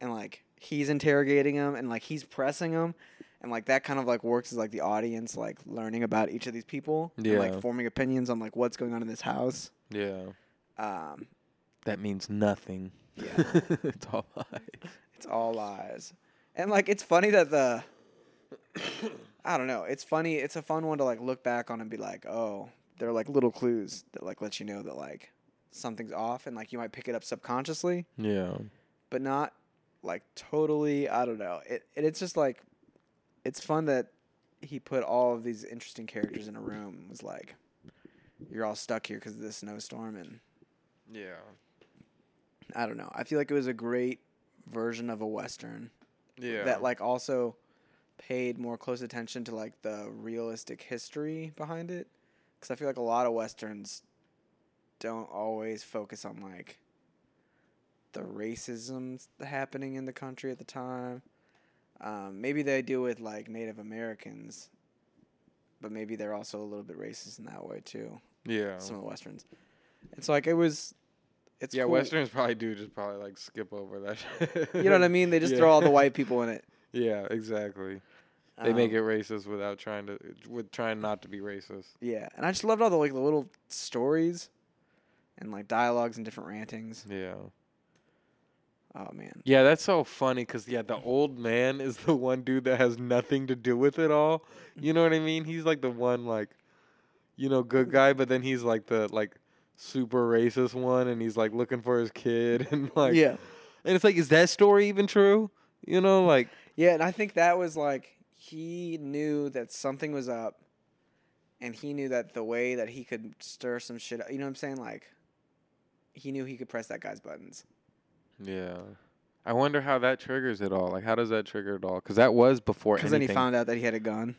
Speaker 2: and like he's interrogating him, and like he's pressing him, and like that kind of like works as like the audience like learning about each of these people, and,
Speaker 1: Yeah.
Speaker 2: like forming opinions on like what's going on in this house.
Speaker 1: yeah,
Speaker 2: Um,
Speaker 1: that means nothing.
Speaker 2: Yeah. <laughs>
Speaker 1: it's all lies.
Speaker 2: It's all lies. And like it's funny that the <coughs> I don't know. It's funny. It's a fun one to like look back on and be like, "Oh, they're like little clues that like let you know that like something's off and like you might pick it up subconsciously,
Speaker 1: Yeah,
Speaker 2: but not like totally, I don't know. It, it it's just like it's fun that he put all of these interesting characters in a room and was like you're all stuck here because of this snowstorm and
Speaker 1: yeah,
Speaker 2: I don't know. I feel like it was a great version of a western.
Speaker 1: yeah.
Speaker 2: that like also paid more close attention to like the realistic history behind it because i feel like a lot of westerns don't always focus on like the racism happening in the country at the time um, maybe they deal with like native americans but maybe they're also a little bit racist in that way too
Speaker 1: yeah,
Speaker 2: some of the westerns so like it was It's
Speaker 1: yeah,
Speaker 2: cool.
Speaker 1: westerns probably do just probably like skip over that.
Speaker 2: You know what I mean? They just
Speaker 1: Yeah.
Speaker 2: throw all the <laughs> white people in it.
Speaker 1: Yeah, exactly. They make
Speaker 2: Um,
Speaker 1: it racist without trying to, with trying not to be racist.
Speaker 2: Yeah, and I just loved all the like the little stories, and like dialogues and different rantings.
Speaker 1: Yeah.
Speaker 2: Oh man.
Speaker 1: Yeah, that's so funny because yeah, the old man is the one dude that has nothing to do with it all. You know what I mean? He's like the one like, you know, good guy, but then he's like the like super racist one, and he's like looking for his kid, <laughs> and like,
Speaker 2: yeah.
Speaker 1: and it's like, is that story even true? You know, like,
Speaker 2: Yeah, and I think that was like he knew that something was up, and he knew that the way that he could stir some shit. up- You know what I'm saying? Like, he knew he could press that guy's buttons.
Speaker 1: Yeah. I wonder how that triggers it all. Like, how does that trigger it all? Because that was before
Speaker 2: Because then he found out that he had a gun,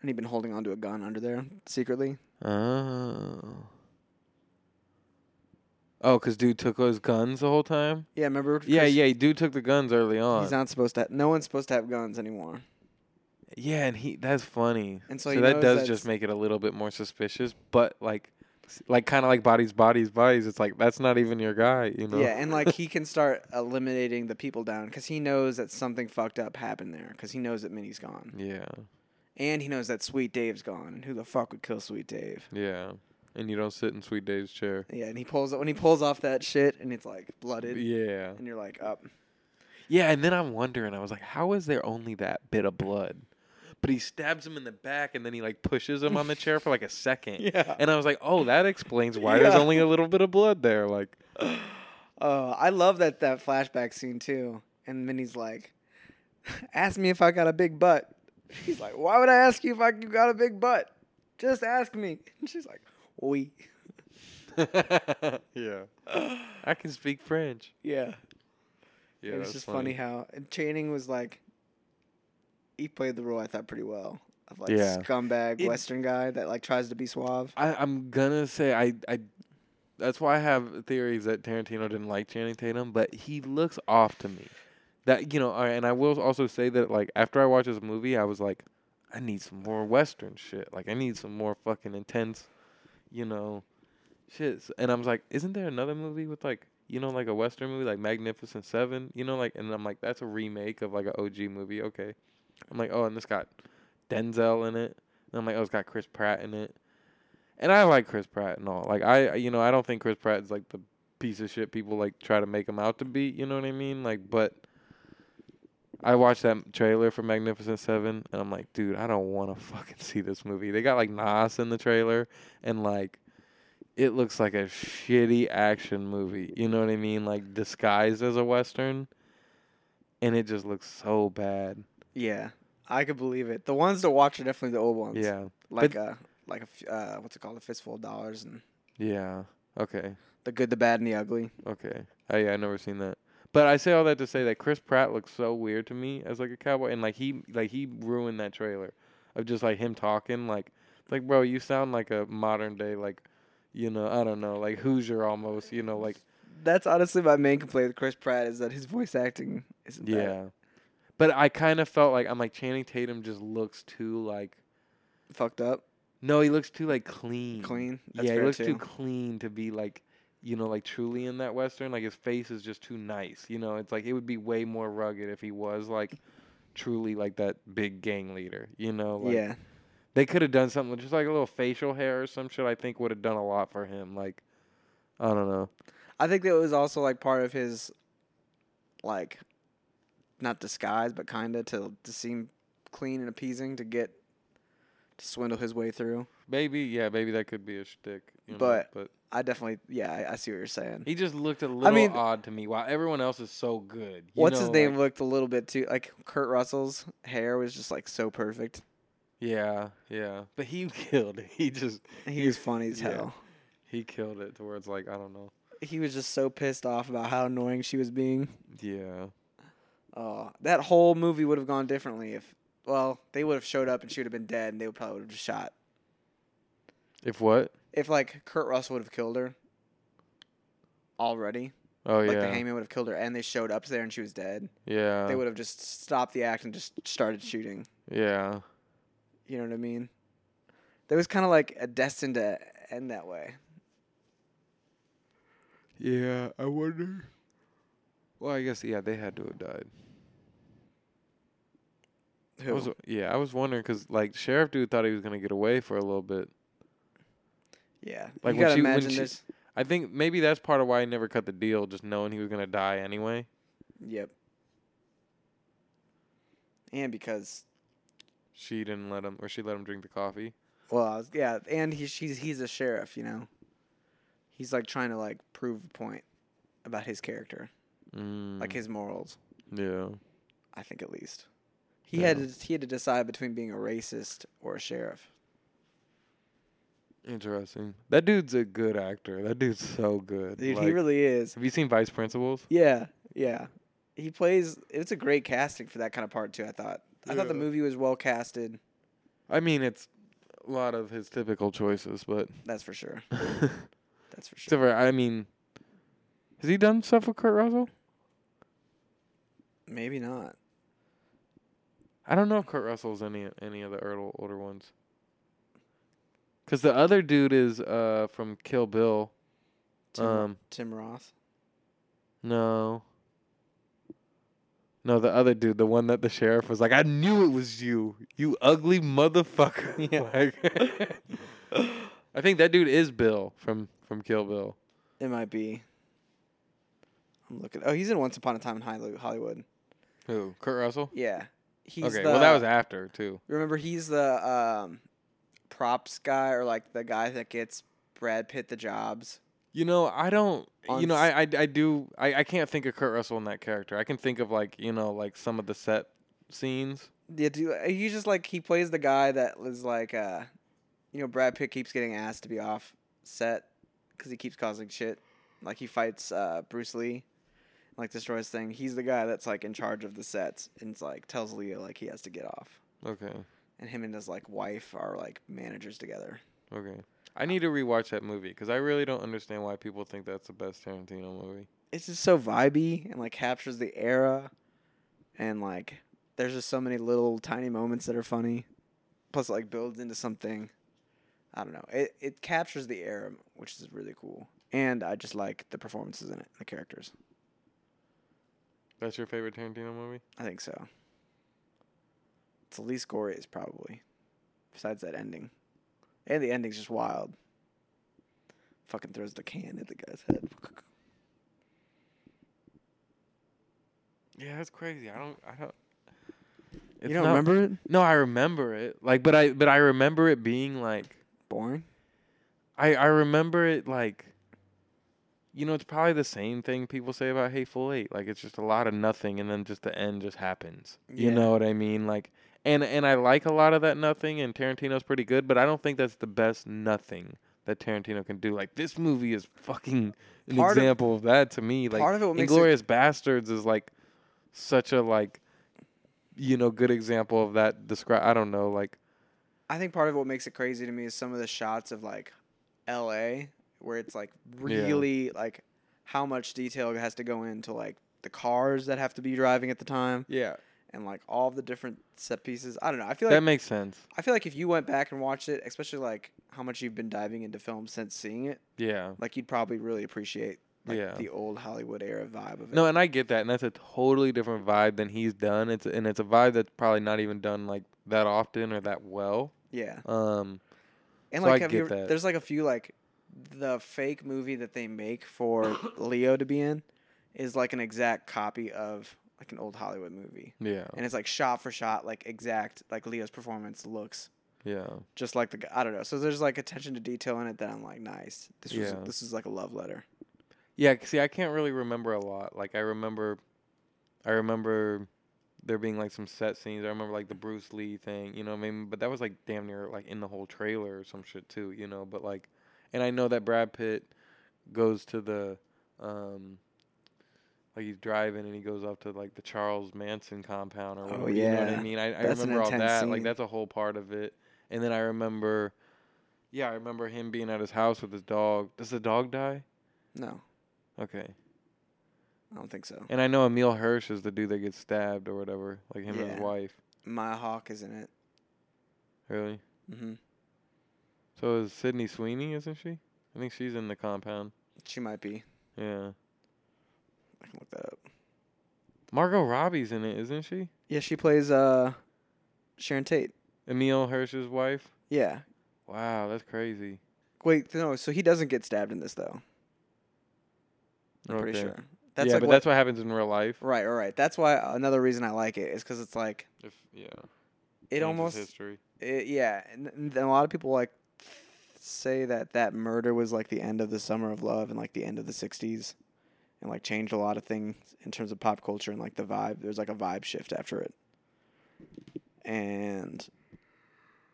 Speaker 2: and he'd been holding onto a gun under there secretly.
Speaker 1: Oh. Oh, because dude took those guns the whole time.
Speaker 2: Yeah, remember?
Speaker 1: Yeah, yeah, he dude took the guns early on.
Speaker 2: He's not supposed to. no one's supposed to have guns anymore.
Speaker 1: Yeah, and he that's funny.
Speaker 2: And so
Speaker 1: so that does just make it a little bit more suspicious, but like like kind of like bodies bodies bodies it's like that's not even your guy, you know.
Speaker 2: Yeah, and like he <laughs> can start eliminating the people down because he knows that something fucked up happened there because he knows that Minnie's gone.
Speaker 1: Yeah.
Speaker 2: And he knows that Sweet Dave's gone. And who the fuck would kill Sweet Dave?
Speaker 1: Yeah. And you don't sit in Sweet Dave's chair.
Speaker 2: Yeah, and he pulls when he pulls off that shit and it's like blooded.
Speaker 1: Yeah.
Speaker 2: And you're like, up.
Speaker 1: Yeah, and then I'm wondering, I was like, how is there only that bit of blood? But he stabs him in the back and then he like pushes him on the chair for like a second. <laughs>
Speaker 2: Yeah.
Speaker 1: And I was like, oh, that explains why there's only a little bit of blood there. Like, <sighs>
Speaker 2: oh, I love that that flashback scene too. And Minnie's like, <laughs> ask me if I got a big butt. He's like, why would I ask you if I you got a big butt? Just ask me. <laughs> And she's like, oui.
Speaker 1: yeah. <sighs> I can speak French.
Speaker 2: Yeah.
Speaker 1: Yeah,
Speaker 2: it was just funny. how and Channing was like, he played the role I thought pretty well of like
Speaker 1: Yeah.
Speaker 2: scumbag
Speaker 1: It-
Speaker 2: Western guy that like tries to be suave.
Speaker 1: I, I'm gonna say I, I that's why I have theories that Tarantino didn't like Channing Tatum, but he looks off to me. That you know, and I will also say that like after I watched this movie, I was like, I need some more Western shit. Like I need some more fucking intense, you know, shit. And I was like, isn't there another movie with like you know like a Western movie like Magnificent Seven? You know, like and I'm like that's a remake of like an OG movie. Okay, I'm like oh, and this got Denzel in it. And I'm like oh, it's got Chris Pratt in it. And I like Chris Pratt and all. Like I, you know, I don't think Chris Pratt is like the piece of shit people like try to make him out to be. You know what I mean? Like, but I watched that trailer for Magnificent Seven, and I'm like, dude, I don't want to fucking <laughs> see this movie. They got like Nas in the trailer, and like, it looks like a shitty action movie. You know what I mean? Like disguised as a western, and it just looks so bad.
Speaker 2: Yeah, I could believe it. The ones to watch are definitely the old ones.
Speaker 1: Yeah,
Speaker 2: like
Speaker 1: but-
Speaker 2: uh, like a f- uh, what's it called, a fistful of dollars, and
Speaker 1: yeah. Okay.
Speaker 2: the good, the bad, and the ugly.
Speaker 1: Okay. Oh yeah, I never seen that. But I say all that to say that Chris Pratt looks so weird to me as like a cowboy, and like he like he ruined that trailer of just like him talking like like bro, you sound like a modern day like you know I don't know like Hoosier almost you know like
Speaker 2: That's honestly my main complaint with Chris Pratt is that his voice acting isn't that
Speaker 1: yeah. But I kind of felt like I'm like Channing Tatum just looks too like
Speaker 2: fucked up,
Speaker 1: no, he looks too like clean.
Speaker 2: clean. That's
Speaker 1: yeah, he looks
Speaker 2: too.
Speaker 1: too clean to be like, you know, like truly in that western. Like his face is just too nice. You know, it's like it would be way more rugged if he was like truly like that big gang leader. You know, like,
Speaker 2: yeah,
Speaker 1: They could have done something just like a little facial hair or some shit. I think would have done a lot for him. Like, I don't know.
Speaker 2: I think that was also like part of his, like, not disguise, but kind of to to seem clean and appeasing to get to swindle his way through.
Speaker 1: Maybe yeah, maybe that could be a shtick. You know,
Speaker 2: But-
Speaker 1: but
Speaker 2: I definitely, yeah, I, I see what you're saying.
Speaker 1: he just looked a little I
Speaker 2: mean-
Speaker 1: odd to me. While everyone else is so good. you
Speaker 2: What's his name
Speaker 1: like-
Speaker 2: looked a little bit too like Kurt Russell's hair was just like so perfect.
Speaker 1: yeah, yeah. But he <laughs> killed it. He just
Speaker 2: He was funny as
Speaker 1: Yeah.
Speaker 2: hell.
Speaker 1: he killed it to where it's like I don't know.
Speaker 2: He was just so pissed off about how annoying she was being.
Speaker 1: Yeah.
Speaker 2: Uh, that whole movie would have gone differently if, well, they would have showed up and she would have been dead, and they would probably would have just shot.
Speaker 1: If what?
Speaker 2: If like Kurt Russell would have killed her already,
Speaker 1: Oh
Speaker 2: like
Speaker 1: yeah.
Speaker 2: Like the hangman would have killed her, and they showed up there and she was dead,
Speaker 1: yeah.
Speaker 2: they would have just stopped the act and just started shooting.
Speaker 1: Yeah.
Speaker 2: You know what I mean? That was kind of like a destined to end that way.
Speaker 1: Yeah, I wonder. Well, I guess yeah, they had to have died. I
Speaker 2: Who?
Speaker 1: was, yeah, I was wondering because like sheriff dude thought he was gonna get away for a little bit.
Speaker 2: yeah.
Speaker 1: like,
Speaker 2: you
Speaker 1: when
Speaker 2: gotta
Speaker 1: she- when
Speaker 2: imagine
Speaker 1: she-
Speaker 2: this.
Speaker 1: I think maybe that's part of why he never cut the deal, just knowing he was gonna die anyway.
Speaker 2: Yep. And because,
Speaker 1: She didn't let him, or she let him drink the coffee.
Speaker 2: well, I was, yeah, and he's she's he's a sheriff, you know. He's like trying to like prove a point about his character,
Speaker 1: Mm,
Speaker 2: like his morals.
Speaker 1: yeah,
Speaker 2: I think at least. He had to he had to decide between being a racist or a sheriff.
Speaker 1: interesting. That dude's a good actor. That dude's so good.
Speaker 2: Dude, he really is.
Speaker 1: Have you seen Vice Principals?
Speaker 2: Yeah, yeah. He plays. It's a great casting for that kind of part too. I thought. I thought the movie was well casted.
Speaker 1: I mean, it's a lot of his typical choices, but <laughs>
Speaker 2: That's for sure. <laughs> That's for sure.
Speaker 1: for I mean, has he done stuff with Kurt Russell?
Speaker 2: Maybe not.
Speaker 1: I don't know if Kurt Russell's any any of the older older ones. Cause the other dude is uh from Kill Bill.
Speaker 2: Tim,
Speaker 1: Um,
Speaker 2: Tim Roth.
Speaker 1: No. No, the other dude, the one that the sheriff was like, I knew it was you, you ugly motherfucker. <laughs>
Speaker 2: Yeah. <laughs>
Speaker 1: Like- <laughs> I think that dude is Bill from from Kill Bill.
Speaker 2: It might be. I'm looking. Oh, he's in Once Upon a Time in Hollywood.
Speaker 1: Who? Kurt Russell?
Speaker 2: Yeah. He's
Speaker 1: okay,
Speaker 2: the,
Speaker 1: well that was after too.
Speaker 2: Remember, he's the um, props guy, or like the guy that gets Brad Pitt the jobs.
Speaker 1: You know, I don't. You know, I I do. I I can't think of Kurt Russell in that character. I can think of like you know like some of the set scenes.
Speaker 2: Yeah, do he's just like he plays the guy that was like, uh, you know, Brad Pitt keeps getting asked to be off set because he keeps causing shit. Like he fights uh, Bruce Lee, like destroys thing. He's the guy that's like in charge of the sets and it's like tells Leo like he has to get off.
Speaker 1: Okay.
Speaker 2: And him and his like wife are like managers together.
Speaker 1: Okay. I need to rewatch that movie because I really don't understand why people think that's the best Tarantino movie.
Speaker 2: It's just so vibey and like captures the era, and like there's just so many little tiny moments that are funny. Plus, it, like builds into something. I don't know. It it captures the era, which is really cool. And I just like the performances in it, the characters.
Speaker 1: That's your favorite Tarantino movie?
Speaker 2: I think so. It's the least gory is probably. Besides that ending. And the ending's just wild. Fucking throws the can at the guy's head.
Speaker 1: Yeah, that's crazy. I don't. I don't.
Speaker 2: you don't remember it?
Speaker 1: No, I remember it. Like, but I but I remember it being like
Speaker 2: Boring.
Speaker 1: I I remember it like. You know, it's probably the same thing people say about Hateful Eight. Like, it's just a lot of nothing, and then just the end just happens. You
Speaker 2: Yeah.
Speaker 1: know what I mean? Like, and and I like a lot of that nothing, and Tarantino's pretty good, but I don't think that's the best nothing that Tarantino can do. Like, this movie is fucking an
Speaker 2: Part
Speaker 1: example of, that to me. Like,
Speaker 2: part of it makes it-
Speaker 1: Basterds is like such a like, you know, good example of that. Describe. I don't know, like.
Speaker 2: I think part of what makes it crazy to me is some of the shots of like L.A. where it's like really like how much detail has to go into like the cars that have to be driving at the time
Speaker 1: Yeah,
Speaker 2: and like all the different set pieces. I don't know. I feel like that
Speaker 1: makes sense.
Speaker 2: I feel like if you went back and watched it, especially like how much you've been diving into film since seeing it,
Speaker 1: Yeah.
Speaker 2: like you'd probably really appreciate like
Speaker 1: Yeah.
Speaker 2: the old Hollywood era vibe of it.
Speaker 1: No, and I get that, and that's a totally different vibe than he's done. It's and it's a vibe that's probably not even done like that often or that well.
Speaker 2: yeah.
Speaker 1: Um,
Speaker 2: And
Speaker 1: So
Speaker 2: like,
Speaker 1: I
Speaker 2: have you ever,
Speaker 1: that.
Speaker 2: there's like a few like the fake movie that they make for <coughs> Leo to be in is like an exact copy of like an old Hollywood movie,
Speaker 1: yeah,
Speaker 2: and it's like shot for shot, like exact like Leo's performance looks
Speaker 1: yeah,
Speaker 2: just like the g- I don't know. So there's like attention to detail in it that I'm like, nice. This was
Speaker 1: Yeah.
Speaker 2: this is like a love letter.
Speaker 1: yeah. See, I can't really remember a lot. Like I remember, I remember there being like some set scenes. I remember like the Bruce Lee thing, you know. what I mean, but that was like damn near like in the whole trailer or some shit too, you know. But like, and I know that Brad Pitt goes to the, um, like he's driving and he goes up to like the Charles Manson compound or whatever. Oh, yeah. You know what
Speaker 2: Oh, yeah.
Speaker 1: I mean? I, I remember all that.
Speaker 2: scene.
Speaker 1: Like that's a whole part of it. And then I remember, yeah, I remember him being at his house with his dog. Does the dog die?
Speaker 2: No,
Speaker 1: Okay.
Speaker 2: I don't think so.
Speaker 1: And I know Emile Hirsch is the dude that gets stabbed or whatever, like him and his wife.
Speaker 2: Maya Hawke is in it.
Speaker 1: Really?
Speaker 2: Mm hmm
Speaker 1: So is Sydney Sweeney, isn't she? I think she's in the compound.
Speaker 2: She might be.
Speaker 1: Yeah.
Speaker 2: I can look that up.
Speaker 1: Margot Robbie's in it, isn't she?
Speaker 2: Yeah, she plays uh Sharon Tate.
Speaker 1: Emile Hirsch's wife.
Speaker 2: Yeah.
Speaker 1: Wow, that's crazy.
Speaker 2: Wait, no. So he doesn't get stabbed in this though. I'm pretty sure. That's
Speaker 1: yeah,
Speaker 2: like
Speaker 1: but
Speaker 2: what,
Speaker 1: that's what happens in real life.
Speaker 2: right, right, right. That's why another reason I like it is because it's like
Speaker 1: If yeah,
Speaker 2: it almost
Speaker 1: history.
Speaker 2: It, yeah, and, and a lot of people like say that that murder was like the end of the summer of love and like the end of the '60s, and like changed a lot of things in terms of pop culture and like the vibe. There's like a vibe shift after it, and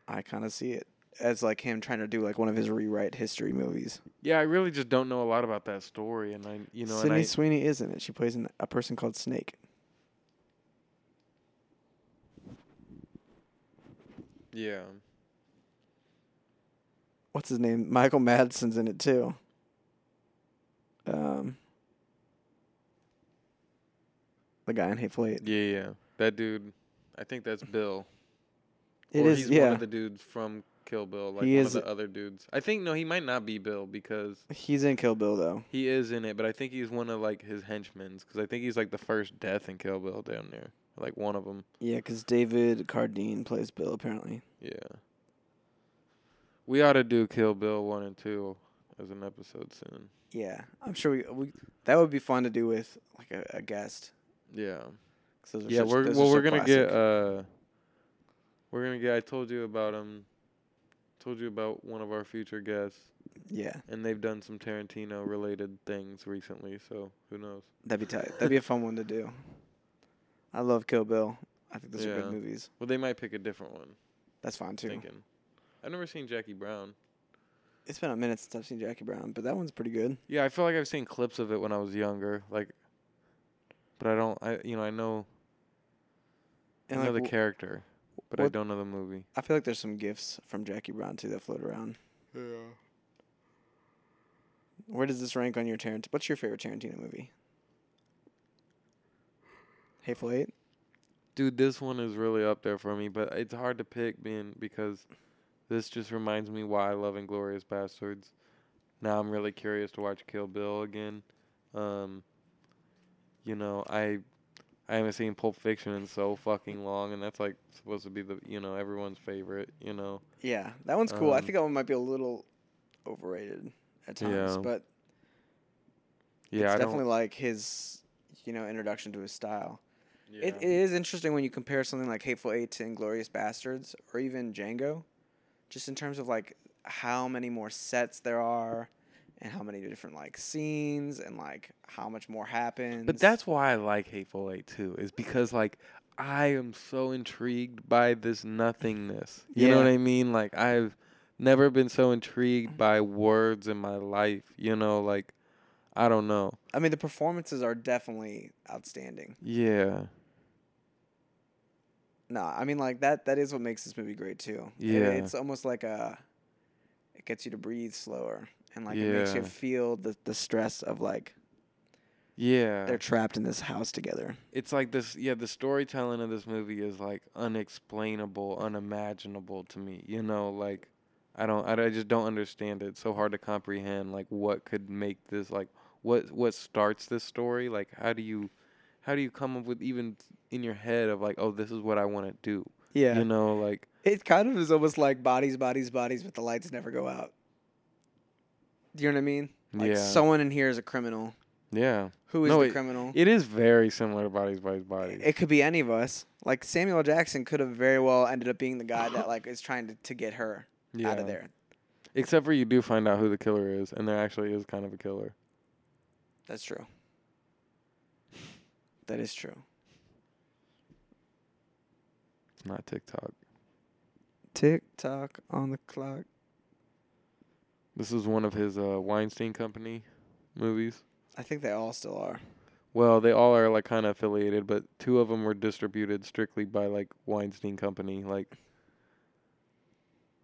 Speaker 2: I kind of see it as like him trying to do like one of his rewrite history movies.
Speaker 1: Yeah, I really just don't know a lot about that story, and I, you know, and
Speaker 2: Sydney
Speaker 1: I,
Speaker 2: Sweeney is in it. She plays an, a person called Snake.
Speaker 1: yeah,
Speaker 2: What's his name? Michael Madsen's in it too. Um, the guy in Hateful Eight.
Speaker 1: yeah, yeah. That dude, I think that's Bill.
Speaker 2: It
Speaker 1: or
Speaker 2: is,
Speaker 1: he's
Speaker 2: yeah.
Speaker 1: one of the dudes from Kill Bill, like
Speaker 2: He
Speaker 1: one
Speaker 2: is-
Speaker 1: of the other dudes. I think no, he might not be Bill because
Speaker 2: He's in Kill Bill though.
Speaker 1: he is in it, but I think he's one of like his henchmen's because I think he's like the first death in Kill Bill down there, like one of them.
Speaker 2: Yeah, because David Carradine plays Bill apparently.
Speaker 1: Yeah. We ought to do Kill Bill one and two as an episode soon.
Speaker 2: Yeah, I'm sure we, we that would be fun to do with like a, a guest.
Speaker 1: Yeah. Yeah,
Speaker 2: such-
Speaker 1: we're well we're gonna get uh we're gonna get I told you about um told you about one of our future guests
Speaker 2: yeah,
Speaker 1: and they've done some Tarantino related things recently, so who knows.
Speaker 2: that'd be tight. That'd be a fun one to do. I love Kill Bill. I think those are good movies.
Speaker 1: Well they might pick a different one,
Speaker 2: That's fine too.
Speaker 1: thinking. I've never seen Jackie Brown.
Speaker 2: It's been a minute since I've seen Jackie Brown, but that one's pretty good.
Speaker 1: Yeah, I feel like I've seen clips of it when I was younger, like but I don't I you know, I know
Speaker 2: And
Speaker 1: I know
Speaker 2: like,
Speaker 1: the character, but I don't know the movie.
Speaker 2: I feel like there's some gifts from Jackie Brown too that float around.
Speaker 1: Yeah.
Speaker 2: Where does this rank on your Tarantino? What's your favorite Tarantino movie? Hateful Eight.
Speaker 1: Dude, this one is really up there for me, but it's hard to pick being because this just reminds me why I love Inglourious Basterds. Now I'm really curious to watch Kill Bill again. Um you know, I I haven't seen Pulp Fiction in so fucking long and that's like supposed to be the you know, everyone's favorite, you know.
Speaker 2: Yeah, that one's cool. I
Speaker 1: Um,
Speaker 2: think that one might be a little overrated at times,
Speaker 1: Yeah.
Speaker 2: but
Speaker 1: Yeah,
Speaker 2: it's
Speaker 1: I
Speaker 2: definitely like his, you know, introduction to his style.
Speaker 1: yeah.
Speaker 2: It, it is interesting when you compare something like Hateful Eight to Inglourious Basterds or even Django, just in terms of like how many more sets there are and how many different like scenes and like how much more happens.
Speaker 1: But that's why I like Hateful Eight too, is because like I am so intrigued by this nothingness. You know what I mean? Like I've never been so intrigued mm-hmm. by words in my life. You know, like I don't know.
Speaker 2: I mean the performances are definitely outstanding.
Speaker 1: Yeah.
Speaker 2: No, I mean like that that is what makes this movie great too. It-
Speaker 1: Yeah.
Speaker 2: it's almost like a it gets you to breathe slower and like it makes you feel the the stress of like
Speaker 1: Yeah.
Speaker 2: they're trapped in this house together.
Speaker 1: it's like this yeah, the storytelling of this movie is like unexplainable, unimaginable to me. You know, like I don't I, I just don't understand it. It's so hard to comprehend like what could make this like what what starts this story? Like how do you how do you come up with even in your head of like, oh, this is what I want to do?
Speaker 2: Yeah.
Speaker 1: You know, like
Speaker 2: It kind of is almost like bodies, bodies, bodies, but the lights never go out. Do you know what I mean? Like
Speaker 1: Yeah.
Speaker 2: someone in here is a criminal.
Speaker 1: yeah.
Speaker 2: Who is
Speaker 1: No,
Speaker 2: the
Speaker 1: it-
Speaker 2: criminal?
Speaker 1: It is very similar to Bodies, Bodies, Bodies.
Speaker 2: It could be any of us. Like Samuel Jackson could have very well ended up being the guy that like is trying to, to get her <laughs>
Speaker 1: yeah.
Speaker 2: out of there.
Speaker 1: Except for you do find out who the killer is, and there actually is kind of a killer.
Speaker 2: That's true. That is true.
Speaker 1: Not TikTok.
Speaker 2: Tick tock on the clock.
Speaker 1: This is one of his uh, Weinstein Company movies.
Speaker 2: I think they all still are.
Speaker 1: Well, they all are like kind of affiliated, but two of them were distributed strictly by like Weinstein Company, like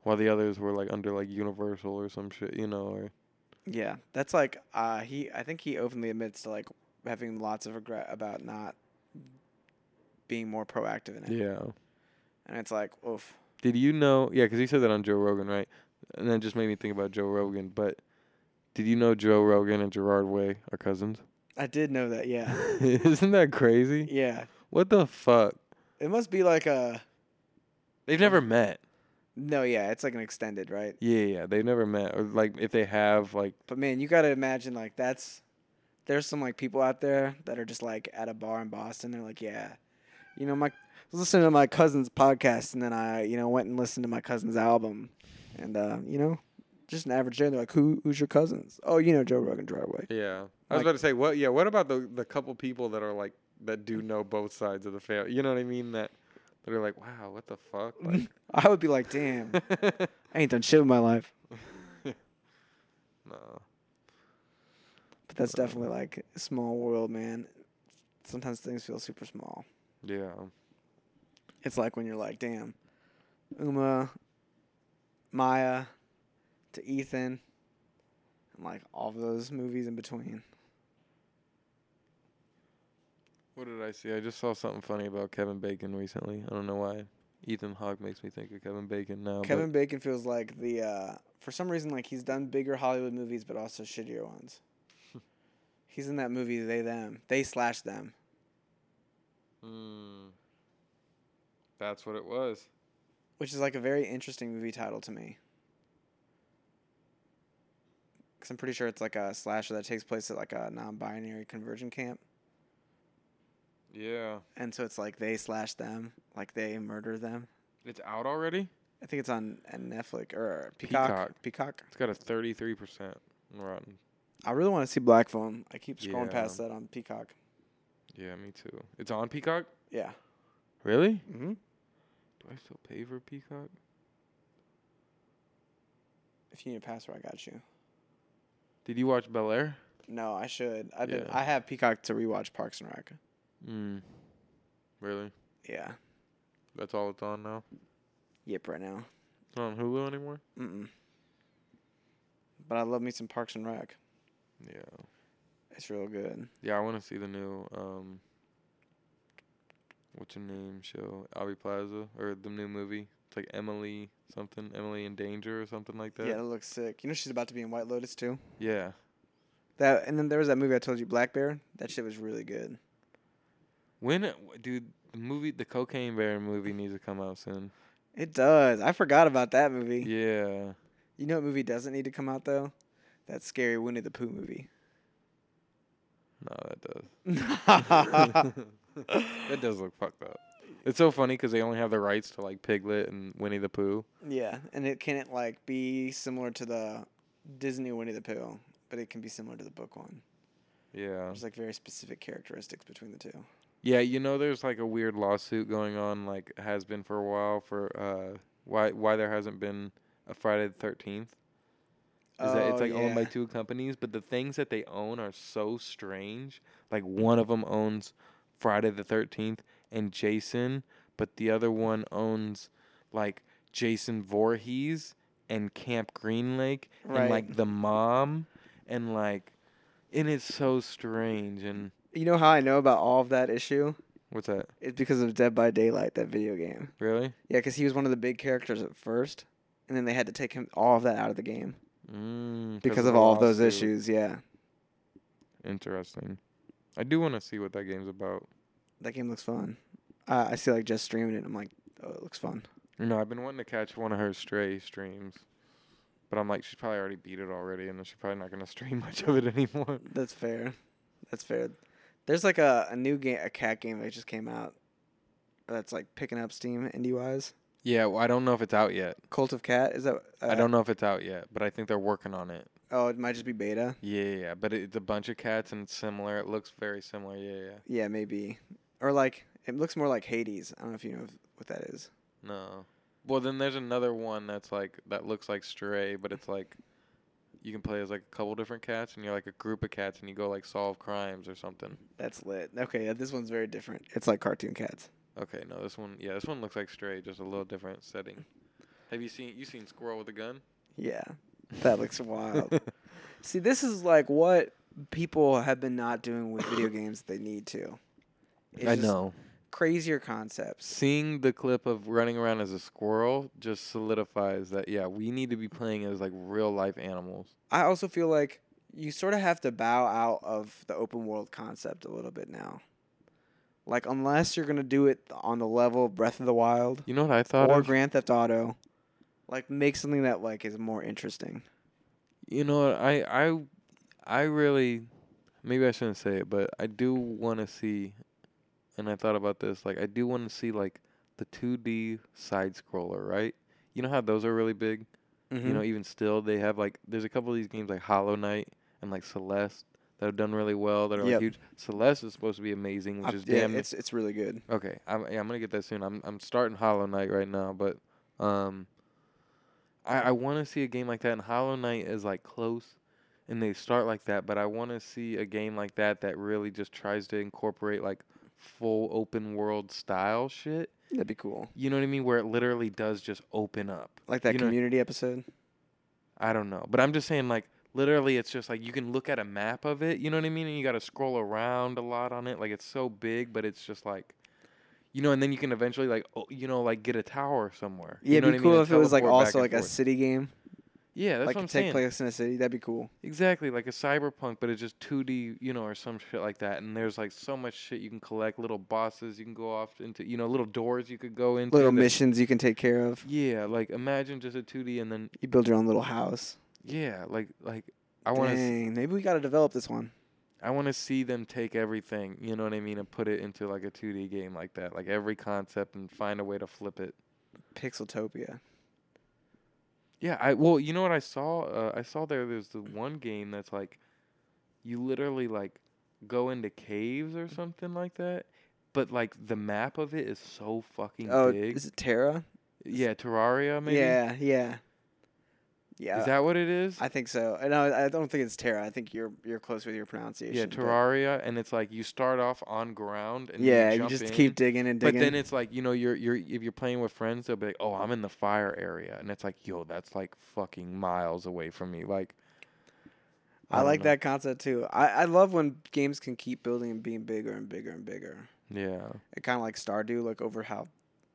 Speaker 1: while the others were like under like Universal or some shit, you know. Or
Speaker 2: Yeah, that's like uh he. I think he openly admits to like having lots of regret about not being more proactive in it.
Speaker 1: yeah.
Speaker 2: And it's like, oof.
Speaker 1: Did you know? Yeah, because he said that on Joe Rogan, right? And that just made me think about Joe Rogan. But Did you know Joe Rogan and Gerard Way are cousins?
Speaker 2: I did know that. Yeah. <laughs>
Speaker 1: Isn't that crazy?
Speaker 2: yeah.
Speaker 1: What the fuck?
Speaker 2: It must be like a.
Speaker 1: They've never met.
Speaker 2: No, yeah, it's like an extended, right?
Speaker 1: Yeah, yeah, they've never met. Or like if they have, like
Speaker 2: But man, you gotta imagine like that's. There's some like people out there that are just like at a bar in Boston. They're like, yeah, you know, my was listening to my cousin's podcast, and then I, you know, went and listened to my cousin's album, and uh, you know, just an average day. They're like, who, who's your cousins? Oh, you know, Joe Rogan Driveway.
Speaker 1: yeah. I was
Speaker 2: Like-
Speaker 1: about to say what? Yeah. What about the the couple people that are like that do know both sides of the family? You know what I mean? That that are like, wow, what the fuck? <laughs> Like,
Speaker 2: I would be like, damn, <laughs> I ain't done shit with my life. <laughs>
Speaker 1: no.
Speaker 2: But that's definitely like a small world, man. Sometimes things feel super small.
Speaker 1: Yeah.
Speaker 2: It's like when you're like, damn, Uma, Maya, to Ethan, and like all of those movies in between.
Speaker 1: What did I see? I just saw something funny about Kevin Bacon recently. I don't know why. Ethan Hawke makes me think of Kevin Bacon now.
Speaker 2: Kevin Bacon feels like the, uh, for some reason, like he's done bigger Hollywood movies, but also shittier ones. <laughs> he's in that movie They Them, They Slash Them.
Speaker 1: Hmm. That's what it was.
Speaker 2: which is like a very interesting movie title to me. Because I'm pretty sure it's like a slasher that takes place at like a non-binary conversion camp,
Speaker 1: Yeah.
Speaker 2: and so it's like they slash them, like they murder them.
Speaker 1: It's out already?
Speaker 2: I think it's on, Netflix or Peacock.
Speaker 1: Peacock.
Speaker 2: Peacock.
Speaker 1: It's got a 33% on Rotten.
Speaker 2: I really want to see Black Phone. I keep scrolling
Speaker 1: Yeah.
Speaker 2: past that on Peacock.
Speaker 1: Yeah, me too. It's on Peacock?
Speaker 2: Yeah.
Speaker 1: Really?
Speaker 2: Mm-hmm.
Speaker 1: Do I still pay for Peacock?
Speaker 2: If you need a password, I got you.
Speaker 1: Did you watch Bel Air?
Speaker 2: No, I should. Been.
Speaker 1: Yeah.
Speaker 2: I have Peacock to rewatch Parks and Rec.
Speaker 1: Hmm. Really?
Speaker 2: Yeah.
Speaker 1: That's all it's on now?
Speaker 2: Yep. Right now.
Speaker 1: It's not on Hulu anymore?
Speaker 2: Mm-mm. But I love me some Parks and Rec.
Speaker 1: Yeah.
Speaker 2: It's real good.
Speaker 1: Yeah, I want to see the new um what's her name show? Aubrey Plaza or the new movie. It's like Emily something, Emily in Danger or something like that.
Speaker 2: Yeah, that looks sick. You know she's about to be in White Lotus too.
Speaker 1: Yeah.
Speaker 2: That and then there was that movie I told you, Black Bear. That shit was really good.
Speaker 1: When dude, the movie the Cocaine Bear movie needs to come out soon.
Speaker 2: It does. I forgot about that movie.
Speaker 1: Yeah.
Speaker 2: You know what movie doesn't need to come out though? That scary Winnie the Pooh movie.
Speaker 1: No, that does. <laughs> <laughs> <laughs> that does look fucked up. It's so funny because they only have the rights to like Piglet and Winnie the Pooh.
Speaker 2: yeah, and it can't like be similar to the Disney Winnie the Pooh, but it can be similar to the book one.
Speaker 1: Yeah.
Speaker 2: There's like very specific characteristics between the two.
Speaker 1: Yeah, you know, there's like a weird lawsuit going on, like has been for a while, for uh, why why there hasn't been a Friday the Thirteenth. Is that it's
Speaker 2: Oh,
Speaker 1: like owned by two companies, but the things that they own are so strange. Like one of them owns Friday the Thirteenth and Jason, but the other one owns like Jason Voorhees and Camp Green Lake and like the mom and like, and it's so strange. And
Speaker 2: You know how I know about all of that issue?
Speaker 1: what's that?
Speaker 2: It's because of Dead by Daylight, that video game.
Speaker 1: Really?
Speaker 2: Yeah, because he was one of the big characters at first, and then they had to take him all of that out of the game
Speaker 1: Mm,
Speaker 2: because of all of those issues. Yeah,
Speaker 1: Interesting. I do want to see what that game's about.
Speaker 2: that game looks fun. Uh, I see like just streaming it. I'm like, oh, it looks fun.
Speaker 1: You know, I've been wanting to catch one of her stray streams, but I'm like, she's probably already beat it already, and she's probably not gonna <laughs> stream much of it anymore.
Speaker 2: That's fair. That's fair. There's like a, a new game, a cat game that just came out. That's like picking up steam indie wise.
Speaker 1: Yeah, well, I don't know if it's out yet.
Speaker 2: Cult of Cat is that? Uh,
Speaker 1: I don't know if it's out yet, but I think they're working on it.
Speaker 2: Oh, it might just be beta.
Speaker 1: Yeah, yeah, yeah, but it's a bunch of cats and it's similar. It looks very similar. Yeah, yeah.
Speaker 2: Yeah, maybe. Or like it looks more like Hades. I don't know if you know what that is.
Speaker 1: No. Well, then there's another one that's like that looks like Stray, but it's like you can play as like a couple different cats, and you're like a group of cats, and you go like solve crimes or something.
Speaker 2: That's lit. Okay, yeah, this one's very different. It's like cartoon cats.
Speaker 1: Okay, no, this one, yeah, this one looks like Stray, just a little different setting. Have you seen you seen Squirrel with a Gun?
Speaker 2: Yeah, that looks wild. <laughs> See, this is like what people have been not doing with video <coughs> games. They need to. It's
Speaker 1: I know.
Speaker 2: crazier concepts.
Speaker 1: Seeing the clip of running around as a squirrel just solidifies that yeah, we need to be playing as like real life animals.
Speaker 2: I also feel like you sort of have to bow out of the open world concept a little bit now. Like unless you're gonna do it on the level of Breath of the Wild
Speaker 1: You know what I thought
Speaker 2: or
Speaker 1: of?
Speaker 2: Grand Theft Auto, like make something that like is more interesting.
Speaker 1: You know what? I I I really maybe I shouldn't say it, but I do want to see and I thought about this like I do want to see like the 2D side scroller, right? You know how those are really big?
Speaker 2: Mm-hmm.
Speaker 1: You know, even still they have like there's a couple of these games like Hollow Knight and like Celeste that have done really well that are like huge. Celeste is supposed to be amazing, which
Speaker 2: I-
Speaker 1: is
Speaker 2: yeah,
Speaker 1: damn
Speaker 2: it's it's really good.
Speaker 1: Okay, I'm yeah, I'm gonna get that soon. I'm I'm starting Hollow Knight right now, but um, I I want to see a game like that. And Hollow Knight is like close, and they start like that. But I want to see a game like that that really just tries to incorporate like full open world style shit.
Speaker 2: That'd be cool.
Speaker 1: You know what I mean? Where it literally does just open up.
Speaker 2: Like that
Speaker 1: You know-
Speaker 2: community episode.
Speaker 1: I don't know, but I'm just saying like literally it's just like you can look at a map of it. You know what I mean? And you got to scroll around a lot on it. Like it's so big, but it's just like. You know, and then you can eventually like, oh, you know, like get a tower somewhere.
Speaker 2: Yeah,
Speaker 1: you know
Speaker 2: it'd be
Speaker 1: what I mean?
Speaker 2: cool if it was like also like a city game.
Speaker 1: Yeah, that's
Speaker 2: like
Speaker 1: what I'm
Speaker 2: take
Speaker 1: saying.
Speaker 2: place in a city. That'd be cool.
Speaker 1: Exactly, like a cyberpunk, but it's just 2D, you know, or some shit like that. And there's like so much shit you can collect, little bosses you can go off into, you know, little doors you could go into.
Speaker 2: Little missions you can take care of.
Speaker 1: Yeah, like imagine just a 2D, and then
Speaker 2: You build your own little house.
Speaker 1: yeah, like like I want to
Speaker 2: Dang, maybe we got to develop this one.
Speaker 1: I want to see them take everything, you know what I mean, and put it into like a 2D game like that, like every concept, and find a way to flip it.
Speaker 2: Pixeltopia.
Speaker 1: Yeah, I well, you know what I saw? Uh, I saw there. There's the one game that's like, you literally like go into caves or something like that, but like the map of it is so fucking
Speaker 2: Oh,
Speaker 1: big.
Speaker 2: is it Terra?
Speaker 1: yeah, Terraria maybe.
Speaker 2: Yeah, yeah. Yeah.
Speaker 1: Is that what it is?
Speaker 2: I think so. And I, I don't think it's Terra. I think you're you're close with your pronunciation.
Speaker 1: yeah, Terraria, and it's like you start off on ground and
Speaker 2: Yeah,
Speaker 1: you,
Speaker 2: you just
Speaker 1: in,
Speaker 2: keep digging and digging.
Speaker 1: But then it's like you know you're you're if you're playing with friends they'll be like oh I'm in the fire area and it's like yo that's like fucking miles away from me like
Speaker 2: I,
Speaker 1: don't
Speaker 2: like
Speaker 1: know.
Speaker 2: that concept too. I, I love when games can keep building and being bigger and bigger and bigger.
Speaker 1: yeah
Speaker 2: It kind of like Stardew, like over how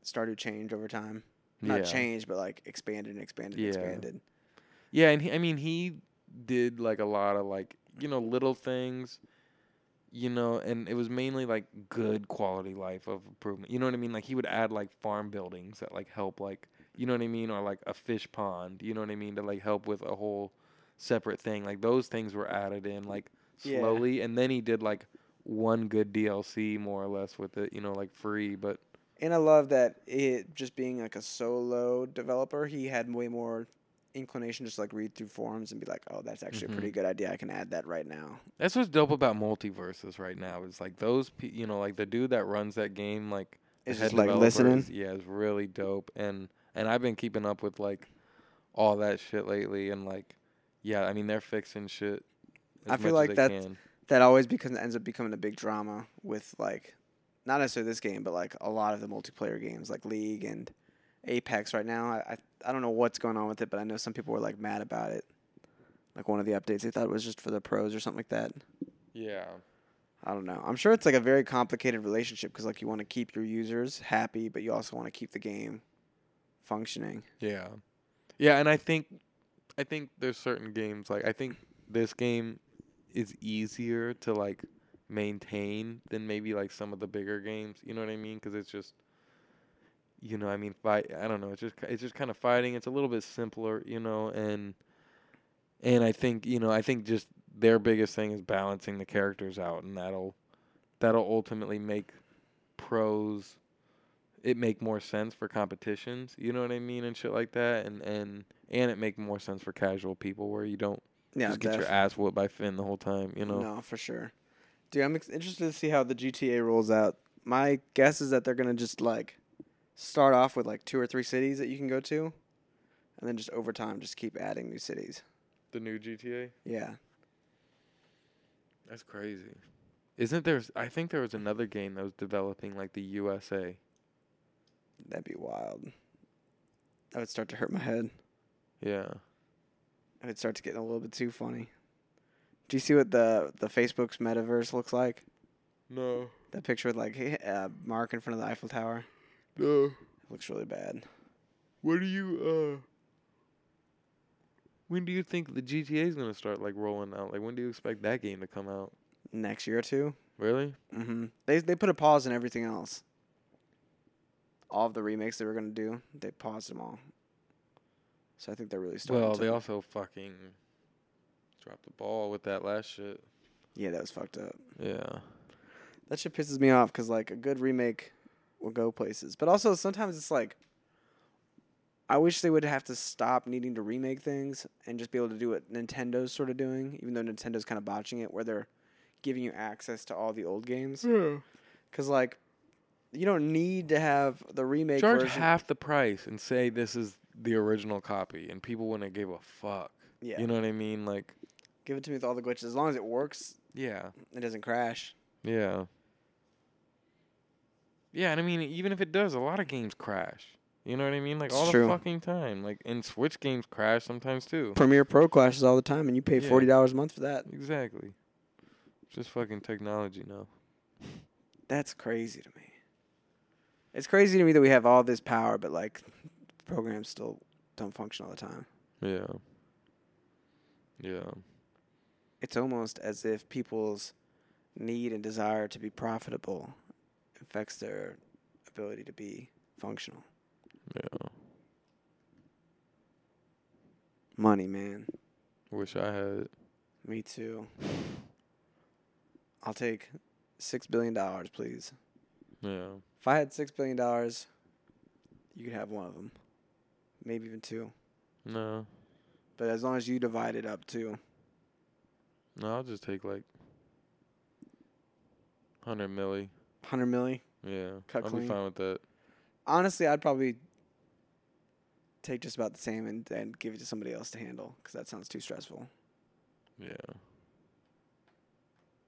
Speaker 2: Stardew changed over time. Not
Speaker 1: yeah.
Speaker 2: changed, but like expanded and expanded
Speaker 1: Yeah.
Speaker 2: and expanded.
Speaker 1: Yeah, and he, I mean he did like a lot of like you know little things, you know, and it was mainly like good quality life of improvement. You know what I mean? Like he would add like farm buildings that like help like you know what I mean, or like a fish pond. You know what I mean to like help with a whole separate thing. Like those things were added in like
Speaker 2: Yeah.
Speaker 1: slowly, and then he did like one good DLC more or less with it. You know, like free, but
Speaker 2: And I love that it just being like a solo developer, he had way more inclination just like read through forums and be like, "Oh, that's actually
Speaker 1: Mhm.
Speaker 2: a pretty good idea. I can add that right now."
Speaker 1: That's what's dope about MultiVersus right now. Is like those, pe- you know, like the dude that runs that game, like
Speaker 2: It's just like listening.
Speaker 1: is- yeah, it's really dope. And and I've been keeping up with like all that shit lately. And like, yeah, I mean they're fixing shit.
Speaker 2: I feel like that's-
Speaker 1: can.
Speaker 2: That always becomes ends up becoming a big drama with like, not necessarily this game, but like a lot of the multiplayer games like League and Apex right now. I I, I don't know what's going on with it, but I know some people were like mad about it. Like one of the updates, they thought it was just for the pros or something like that.
Speaker 1: Yeah,
Speaker 2: I don't know. I'm sure it's like a very complicated relationship because like you want to keep your users happy, but you also want to keep the game functioning.
Speaker 1: yeah, yeah. And I think, I think there's certain games like I think this game is easier to like maintain than maybe like some of the bigger games. You know what I mean? Because it's just, you know, I mean, fight. I don't know. It's just it's just kind of fighting. It's a little bit simpler, you know, and and I think you know I think just their biggest thing is balancing the characters out, and that'll that'll ultimately make pros it make more sense for competitions. You know what I mean, and shit like that, and and and it make more sense for casual people where you don't
Speaker 2: Yeah,
Speaker 1: just get your ass whooped by Finn the whole time. You know.
Speaker 2: No, for sure. Dude, I'm ex- interested to see how the GTA rolls out. My guess is that they're gonna just like start off with like two or three cities that you can go to, and then just over time just keep adding new cities.
Speaker 1: The new GTA.
Speaker 2: Yeah,
Speaker 1: That's crazy. Isn't there? I think there was another game that was developing like the USA.
Speaker 2: that'd be wild. That would start to hurt my head.
Speaker 1: Yeah.
Speaker 2: It would start to get a little bit too funny. Do you see what the the Facebook's metaverse looks like?
Speaker 1: No.
Speaker 2: That picture with like uh, Mark in front of the Eiffel Tower
Speaker 1: No.
Speaker 2: looks really bad.
Speaker 1: What do you uh? When do you think the GTA is gonna start like rolling out? Like when do you expect that game to come out?
Speaker 2: Next year or two.
Speaker 1: Really?
Speaker 2: Mm-hmm. They they put a pause in everything else. All of the remakes they were gonna do, they paused them all. So I think they're really starting.
Speaker 1: Well,
Speaker 2: to,
Speaker 1: they also fucking dropped the ball with that last shit.
Speaker 2: yeah, that was fucked up.
Speaker 1: Yeah.
Speaker 2: That shit pisses me off because like a good remake will go places, but also sometimes it's like. I wish they would have to stop needing to remake things and just be able to do what Nintendo's sort of doing, even though Nintendo's kind of botching it, where they're giving you access to all the old games. Because like, you don't need to have the remake
Speaker 1: Charge
Speaker 2: version.
Speaker 1: half the price and say this is the original copy, and people wouldn't give a fuck.
Speaker 2: yeah,
Speaker 1: You know what I mean? Like,
Speaker 2: give it to me with all the glitches. As long as it works,
Speaker 1: yeah,
Speaker 2: it doesn't crash.
Speaker 1: yeah, yeah. And I mean, even if it does, a lot of games crash. You know what I mean? Like all
Speaker 2: true.
Speaker 1: the fucking time. Like, and Switch games crash sometimes too.
Speaker 2: Premiere Pro clashes all the time, and you pay
Speaker 1: Yeah.
Speaker 2: forty dollars a month for that.
Speaker 1: Exactly. It's just fucking technology now.
Speaker 2: That's crazy to me. It's crazy to me that we have all this power, but like programs still don't function all the time.
Speaker 1: Yeah. Yeah.
Speaker 2: It's almost as if people's need and desire to be profitable affects their ability to be functional.
Speaker 1: Yeah.
Speaker 2: Money, man.
Speaker 1: Wish I had it.
Speaker 2: Me too. I'll take six billion dollars, please.
Speaker 1: Yeah.
Speaker 2: If I had six billion dollars, you could have one of them, maybe even two.
Speaker 1: No.
Speaker 2: But as long as you divide it up too,
Speaker 1: No, I'll just take like hundred milli.
Speaker 2: Hundred milli.
Speaker 1: Yeah.
Speaker 2: Cut
Speaker 1: I'll
Speaker 2: clean.
Speaker 1: be fine with that.
Speaker 2: Honestly, I'd probably take just about the same and, and give it to somebody else to handle because that sounds too stressful.
Speaker 1: Yeah.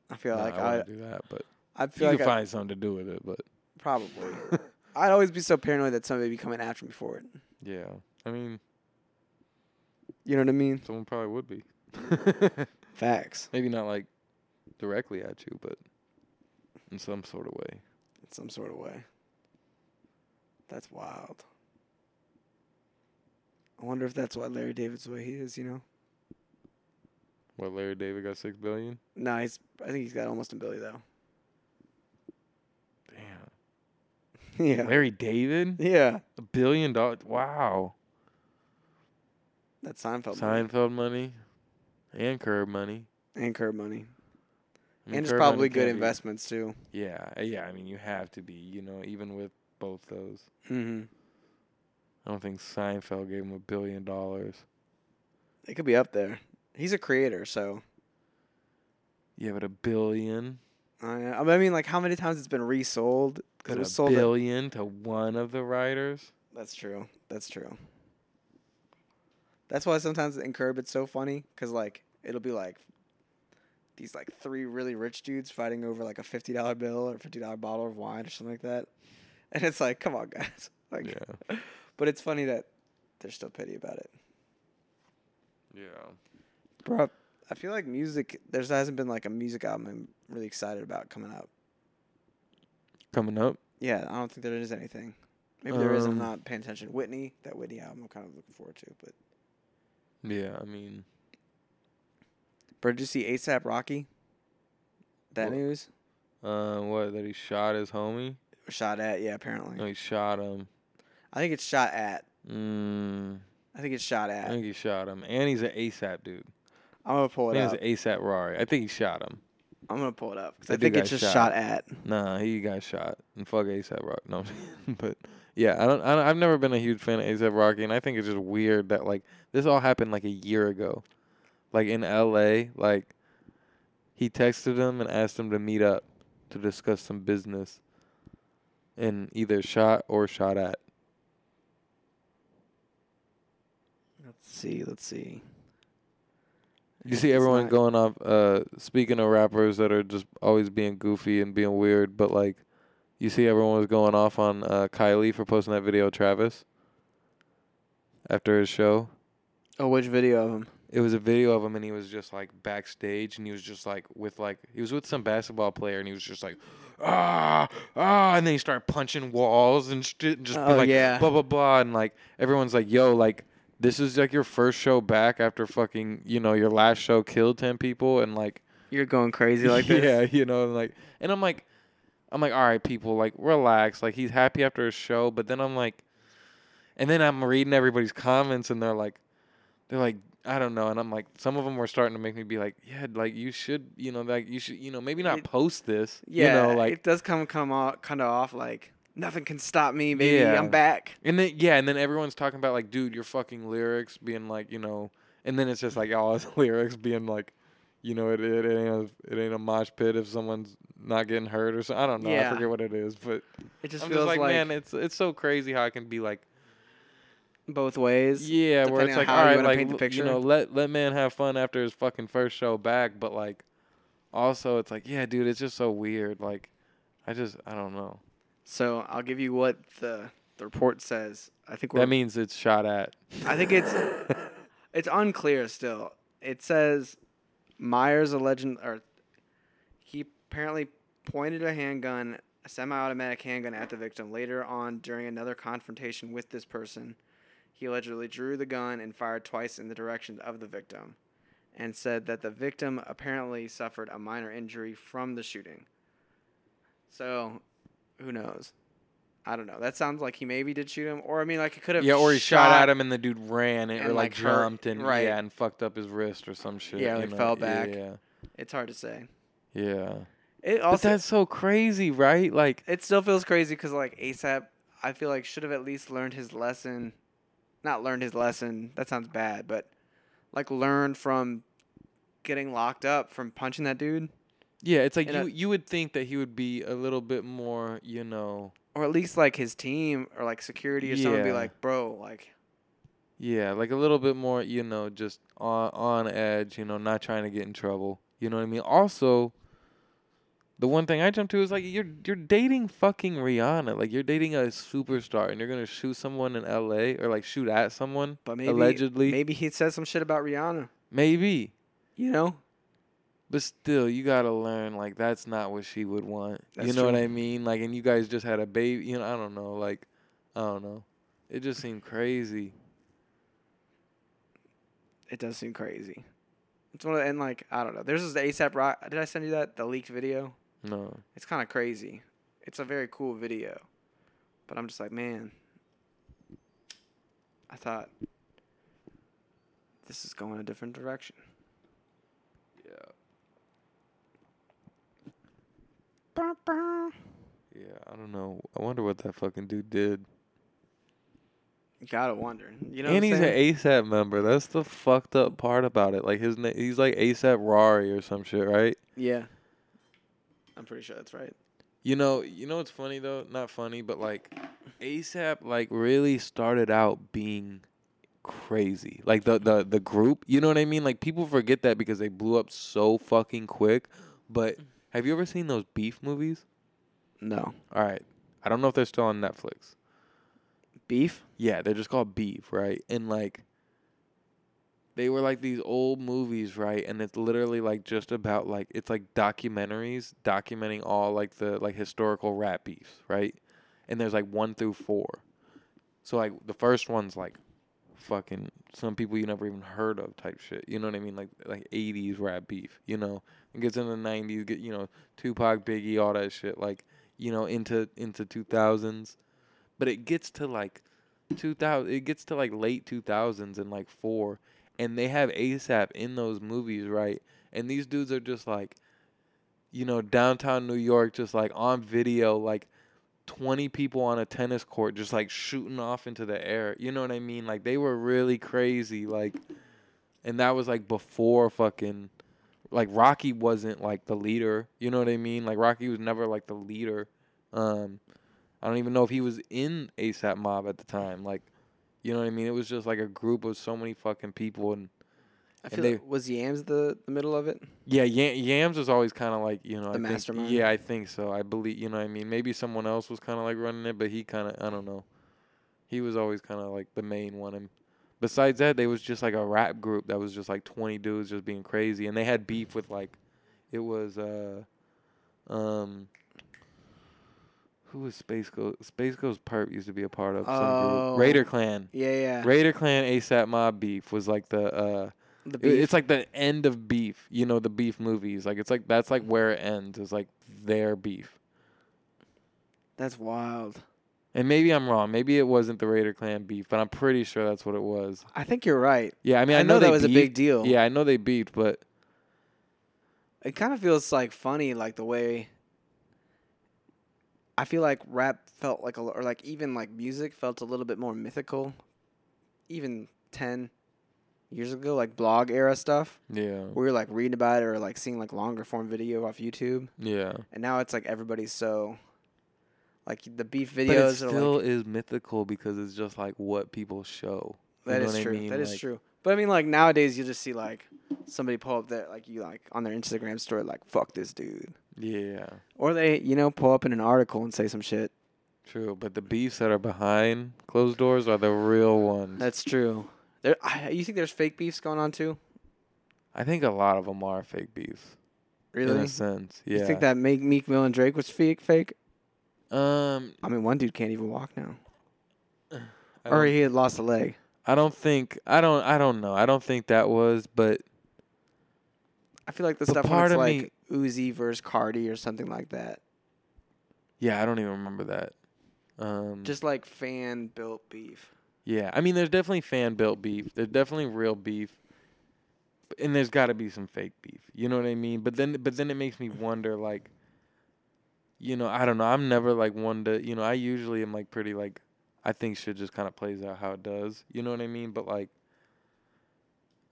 Speaker 2: I feel
Speaker 1: Nah,
Speaker 2: like
Speaker 1: I
Speaker 2: I,
Speaker 1: wouldn't do that, but
Speaker 2: I
Speaker 1: you
Speaker 2: feel like
Speaker 1: can
Speaker 2: I,
Speaker 1: find something to do with it. But
Speaker 2: probably. <laughs> I'd always be so paranoid that somebody would be coming after me for it.
Speaker 1: yeah, I mean,
Speaker 2: You know what I mean?
Speaker 1: someone probably would be. <laughs>
Speaker 2: Facts
Speaker 1: Maybe not like directly at you, but in some sort of way.
Speaker 2: in some sort of way. That's wild. I wonder if that's why Larry David's the way he is. You know?
Speaker 1: What Larry David got six billion?
Speaker 2: No, he's. I think he's got almost a billion though.
Speaker 1: Damn. <laughs>
Speaker 2: yeah.
Speaker 1: Larry David?
Speaker 2: Yeah.
Speaker 1: A billion dollars? Wow.
Speaker 2: That's Seinfeld. money.
Speaker 1: Seinfeld money and Curb money.
Speaker 2: and Curb money.
Speaker 1: Mean,
Speaker 2: and it's probably good investments too.
Speaker 1: Yeah, uh, yeah. I mean, you have to be. You know, even with both those.
Speaker 2: Mm-hmm.
Speaker 1: I don't think Seinfeld gave him a billion dollars.
Speaker 2: It could be up there. He's a creator, so
Speaker 1: Yeah, but a billion.
Speaker 2: I, I mean, like how many times it's been resold? Because it
Speaker 1: a
Speaker 2: was sold. At,
Speaker 1: billion to one of the writers.
Speaker 2: that's true. That's true. That's why sometimes in Curb it's so funny because like it'll be like these like three really rich dudes fighting over like a fifty dollar bill or fifty dollar bottle of wine or something like that, and it's like, come on, guys. <laughs> Like,
Speaker 1: Yeah, <laughs>
Speaker 2: but it's funny that they're still petty about it.
Speaker 1: yeah.
Speaker 2: Bro, I feel like music. There hasn't been like a music album I'm really excited about coming up.
Speaker 1: Coming up.
Speaker 2: Yeah, I don't think there is anything. Maybe there is. I'm
Speaker 1: Um,
Speaker 2: not paying attention. Whitney, that Whitney album, I'm kind of looking forward to. But,
Speaker 1: Yeah, I mean,
Speaker 2: bro, did you see ASAP Rocky? That
Speaker 1: What?
Speaker 2: news
Speaker 1: uh, what that he shot his homie?
Speaker 2: shot at. Yeah, apparently.
Speaker 1: No, he shot him.
Speaker 2: I think it's shot at.
Speaker 1: Mm,
Speaker 2: I think it's shot at.
Speaker 1: I
Speaker 2: at.
Speaker 1: think he shot him, and he's an ASAP dude.
Speaker 2: I'm gonna pull
Speaker 1: I
Speaker 2: it
Speaker 1: think
Speaker 2: up.
Speaker 1: an ASAP Rari. I think he shot him.
Speaker 2: I'm gonna pull it up because I
Speaker 1: That dude
Speaker 2: think it's
Speaker 1: got
Speaker 2: just
Speaker 1: shot.
Speaker 2: shot at.
Speaker 1: Nah, he got shot. And fuck ASAP Rock. No, <laughs> I'm but yeah, I don't, I don't. I've never been a huge fan of ASAP Rocky, and I think it's just weird that like this all happened like a year ago, like in L.A. Like he texted him and asked him to meet up to discuss some business, and either shot or shot at.
Speaker 2: Let's see. Let's see.
Speaker 1: You see everyone
Speaker 2: not-
Speaker 1: going off. Uh, speaking of rappers that are just always being goofy and being weird, but like, you see everyone was going off on uh, Kylie for posting that video of Travis after his show.
Speaker 2: Oh, which video of him?
Speaker 1: It was a video of him and he was just like backstage and he was just like with like he was with some basketball player and he was just like ah ah and then he started punching walls and shit and just
Speaker 2: Oh,
Speaker 1: like
Speaker 2: yeah.
Speaker 1: blah blah blah and like everyone's like yo like this is like your first show back after fucking you know your last show killed 10 people and like
Speaker 2: You're going crazy like <laughs> this.
Speaker 1: yeah you know and like and i'm like i'm like all right people like relax like he's happy after his show but then i'm like and then i'm reading everybody's comments and they're like they're like I don't know, and I'm like, some of them were starting to make me be like, yeah, like you should, you know, like you should, you know, maybe not
Speaker 2: It-
Speaker 1: post this,
Speaker 2: Yeah,
Speaker 1: you know, like,
Speaker 2: it does come come off kind of off like nothing can stop me, baby.
Speaker 1: Yeah.
Speaker 2: I'm back.
Speaker 1: and then yeah, and then everyone's talking about like, dude, your fucking lyrics being like, you know, and then it's just like all his <laughs> lyrics being like, you know, it it, it ain't a it ain't a mosh pit if someone's not getting hurt or something. I don't know,
Speaker 2: Yeah.
Speaker 1: I forget what it is, but
Speaker 2: It just
Speaker 1: I'm
Speaker 2: feels
Speaker 1: just like,
Speaker 2: like,
Speaker 1: man, it's it's so crazy how I can be like.
Speaker 2: Both ways.
Speaker 1: Yeah, where it's like, all right,
Speaker 2: you
Speaker 1: like
Speaker 2: paint the picture.
Speaker 1: you know, let let man have fun after his fucking first show back, but like, also it's like, yeah, dude, it's just so weird. Like, I just, I don't know.
Speaker 2: So I'll give you what the the report says. I think
Speaker 1: That means it's shot at.
Speaker 2: I think it's <laughs> it's unclear still. It says Mayers a legend or he apparently pointed a handgun, a semi-automatic handgun at the victim. Later on, during another confrontation with this person, he allegedly drew the gun and fired twice in the direction of the victim, and said that the victim apparently suffered a minor injury from the shooting. So, who knows? I don't know. That sounds like he maybe did shoot him, or I mean, like he could have.
Speaker 1: Yeah, or he shot, at him and the dude ran and, or like,
Speaker 2: like, hurt-
Speaker 1: jumped and
Speaker 2: right.
Speaker 1: yeah, and fucked up his wrist or some shit.
Speaker 2: Yeah, like,
Speaker 1: know?
Speaker 2: fell back.
Speaker 1: Yeah,
Speaker 2: It's hard to say.
Speaker 1: yeah.
Speaker 2: It
Speaker 1: But that's so crazy, right? Like,
Speaker 2: it still feels crazy because like ASAP, I feel like should have at least learned his lesson. Not learned his lesson. That sounds bad, but like learned from getting locked up from punching that dude,
Speaker 1: yeah, it's like you
Speaker 2: a-
Speaker 1: you would think that he would be a little bit more, you know,
Speaker 2: or at least like his team or like security or someone be like, bro, like
Speaker 1: Yeah, like a little bit more, you know, just on on edge, you know, not trying to get in trouble. You know what I mean? Also, the one thing I jump to is like you're you're dating fucking Rihanna, like you're dating a superstar, and you're gonna shoot someone in L.A. or like shoot at someone,
Speaker 2: but maybe
Speaker 1: allegedly,
Speaker 2: maybe he said some shit about Rihanna.
Speaker 1: maybe,
Speaker 2: You know?
Speaker 1: but still, you gotta learn like that's not what she would want. you
Speaker 2: That's
Speaker 1: know what. I mean? Like, and you guys just had a baby. You know, I don't know. Like, I don't know. It just seemed crazy.
Speaker 2: It does seem crazy. It's one of and like I don't know. There's this ASAP Rock. Did I send you that the leaked video?
Speaker 1: No.
Speaker 2: It's kind of crazy. It's a very cool video, but I'm just like, man. I thought this is going a different direction.
Speaker 1: Yeah.
Speaker 2: Bah, bah.
Speaker 1: Yeah, I don't know. I wonder what that fucking dude did.
Speaker 2: Gotta wonder. You know,
Speaker 1: and
Speaker 2: what I'm
Speaker 1: he's
Speaker 2: saying?
Speaker 1: an ASAP member. That's the fucked up part about it. Like his name, he's like ASAP Rari or some shit, right?
Speaker 2: yeah. I'm pretty sure that's right.
Speaker 1: You know, you know what's funny though? Not funny, but like ASAP like really started out being crazy. Like the the the group, you know what I mean? Like people forget that because they blew up so fucking quick. But have you ever seen those beef movies?
Speaker 2: No
Speaker 1: All right. I don't know if they're still on Netflix.
Speaker 2: beef.
Speaker 1: Yeah, they're just called Beef, right? And like they were like these old movies, right? And it's literally like just about like it's like documentaries documenting all like the like historical rap beefs, right? And there's like 1 through 4. So like the first one's like fucking some people you never even heard of type shit. You know what I mean? Like like 80s rap beef, you know. It gets into the 90s, get you know, Tupac, Biggie, all that shit like, you know, into into 2000s. But it gets to like 2000 it gets to like late 2000s and like 4 and they have ASAP in those movies, right? And these dudes are just like you know, downtown New York just like on video like 20 people on a tennis court just like shooting off into the air. You know what I mean? Like they were really crazy like and that was like before fucking like Rocky wasn't like the leader. You know what I mean? Like Rocky was never like the leader. Um I don't even know if he was in ASAP Mob at the time. Like, you know what I mean? It was just like a group of so many fucking people, and
Speaker 2: I
Speaker 1: And
Speaker 2: feel
Speaker 1: they-
Speaker 2: like, was Yams the the middle of it?
Speaker 1: yeah, Yam- Yams was always kind of like you know
Speaker 2: The
Speaker 1: I think-
Speaker 2: mastermind?
Speaker 1: yeah, I think so. I believe you know what I mean. Maybe someone else was kind of like running it, but he kind of I don't know. He was always kind of like the main one, and besides that, they was just like a rap group that was just like 20 dudes just being crazy, and they had beef with like, it was uh, um. Who was Space Ghost? SpaceGhostPurrp used to be a part of some
Speaker 2: Oh.
Speaker 1: group. Raider Klan.
Speaker 2: Yeah, yeah.
Speaker 1: Raider Klan ASAP Mob beef was like the uh
Speaker 2: the beef.
Speaker 1: it's like the end of beef, you know, the beef movies. Like it's like that's like where it ends. Is like their beef.
Speaker 2: That's wild.
Speaker 1: And maybe I'm wrong. Maybe it wasn't the Raider Klan beef, but I'm pretty sure that's what it was.
Speaker 2: I think you're right.
Speaker 1: Yeah, I mean, I,
Speaker 2: I know that
Speaker 1: they
Speaker 2: was a big deal.
Speaker 1: Yeah, I know they beefed, but
Speaker 2: It kind of feels like funny, like the way. I feel like rap felt like a, or like even like music felt a little bit more mythical, even ten years ago, like blog era stuff,
Speaker 1: yeah,
Speaker 2: where you're like reading about it or like seeing like longer form video off YouTube,
Speaker 1: yeah.
Speaker 2: and now it's like everybody's so. Like the beef videos
Speaker 1: But it still
Speaker 2: like
Speaker 1: is mythical because it's just like what people show.
Speaker 2: That
Speaker 1: is
Speaker 2: is
Speaker 1: what I
Speaker 2: true.
Speaker 1: mean?
Speaker 2: That is
Speaker 1: Like,
Speaker 2: true. But I mean, like nowadays, you just see like somebody pull up that like you like on their Instagram story, like "fuck this dude,"
Speaker 1: Yeah,
Speaker 2: or they you know pull up in an article and say some shit.
Speaker 1: true. But the beefs that are behind closed doors are the real ones.
Speaker 2: That's true. There, I, you think there's fake beefs going on too?
Speaker 1: I think a lot of them are fake beefs.
Speaker 2: Really?
Speaker 1: In a sense, yeah.
Speaker 2: You think that Meek Meek Mill and Drake was fake? Fake?
Speaker 1: Um,
Speaker 2: I mean, one dude can't even walk now, <sighs> or he had lost a leg.
Speaker 1: I don't think I don't I don't know. I don't think that was, but
Speaker 2: I feel like the
Speaker 1: But
Speaker 2: stuff
Speaker 1: part of
Speaker 2: like Uzi versus Cardi or something like that.
Speaker 1: yeah, I don't even remember that. Um,
Speaker 2: Just like fan built beef.
Speaker 1: yeah, I mean, there's definitely fan built beef. There's definitely real beef, and there's got to be some fake beef. You know what I mean? But then, but then it makes me wonder, like, you know, I don't know. I'm never like one to, you know, I usually am like pretty like, I think shit just kind of plays out how it does. You know what I mean? But like,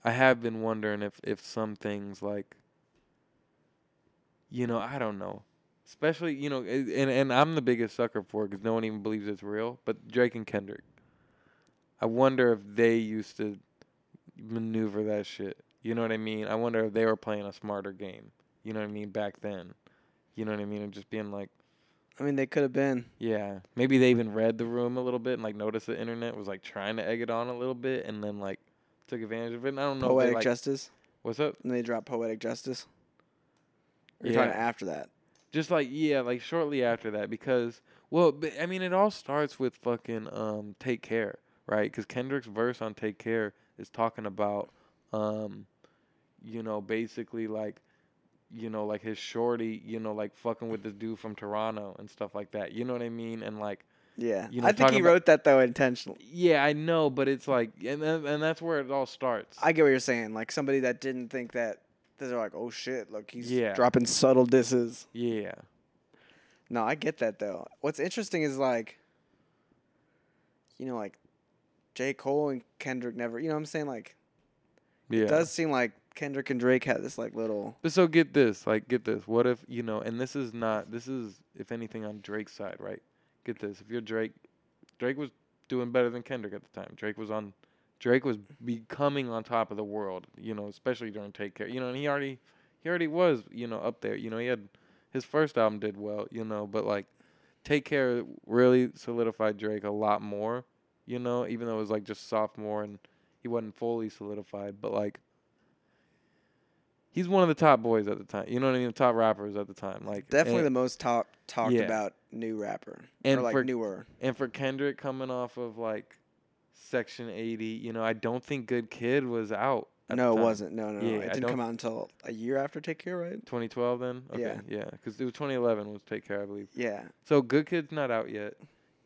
Speaker 1: I have been wondering if if some things like, you know, I don't know. Especially, you know, and and I'm the biggest sucker for it because no one even believes it's real. But Drake and Kendrick, I wonder if they used to maneuver that shit. You know what I mean? I wonder if they were playing a smarter game. You know what I mean? Back then, you know what I mean? And just being like,
Speaker 2: I mean, they could have been.
Speaker 1: yeah, maybe they even read the room a little bit and like noticed the internet was like trying to egg it on a little bit, and then like took advantage of it. And I don't know. if they,
Speaker 2: Poetic
Speaker 1: like,
Speaker 2: Justice.
Speaker 1: What's up?
Speaker 2: And they dropped Poetic Justice. You're
Speaker 1: Yeah.
Speaker 2: talking after that.
Speaker 1: Just like yeah, like shortly after that because well, but, I mean it all starts with fucking um take care, right? Cuz Kendrick's verse on take care is talking about um you know, basically like you know, like his shorty, you know, like fucking with this dude from Toronto and stuff like that. You know what I mean? And like
Speaker 2: Yeah.
Speaker 1: You know,
Speaker 2: I think he
Speaker 1: about-
Speaker 2: wrote that though intentionally.
Speaker 1: yeah, I know, but it's like and and that's where it all starts.
Speaker 2: I get what you're saying. Like somebody that didn't think that they're like, oh shit, look, he's
Speaker 1: Yeah.
Speaker 2: dropping subtle disses.
Speaker 1: yeah.
Speaker 2: No, I get that though. What's interesting is like, you know, like J. Cole and Kendrick never. You know what I'm saying? Like,
Speaker 1: Yeah.
Speaker 2: it does seem like Kendrick and Drake had this like little.
Speaker 1: But so get this, like get this. What if you know? And this is not. This is if anything on Drake's side, right? Get this. If you're Drake, Drake was doing better than Kendrick at the time. Drake was on. Drake was becoming on top of the world. You know, especially during Take Care. You know, and he already, he already was. You know, up there. You know, he had his first album did well. You know, but like, Take Care really solidified Drake a lot more. You know, even though it was like just sophomore and he wasn't fully solidified, but like he's one of the top boys at the time. You know what I mean? The top rappers at the time. Like
Speaker 2: Definitely the most top talked
Speaker 1: Yeah.
Speaker 2: about new rapper.
Speaker 1: And
Speaker 2: or like
Speaker 1: for-
Speaker 2: newer.
Speaker 1: and for Kendrick coming off of like Section 80, you know, I don't think Good Kid was out.
Speaker 2: No, it wasn't. No, no, no.
Speaker 1: Yeah,
Speaker 2: it didn't come out until a year after Take Care, right?
Speaker 1: 2012 then? Okay,
Speaker 2: Yeah.
Speaker 1: yeah. Because it was 2011 was Take Care, I believe.
Speaker 2: Yeah.
Speaker 1: So Good Kid's not out yet.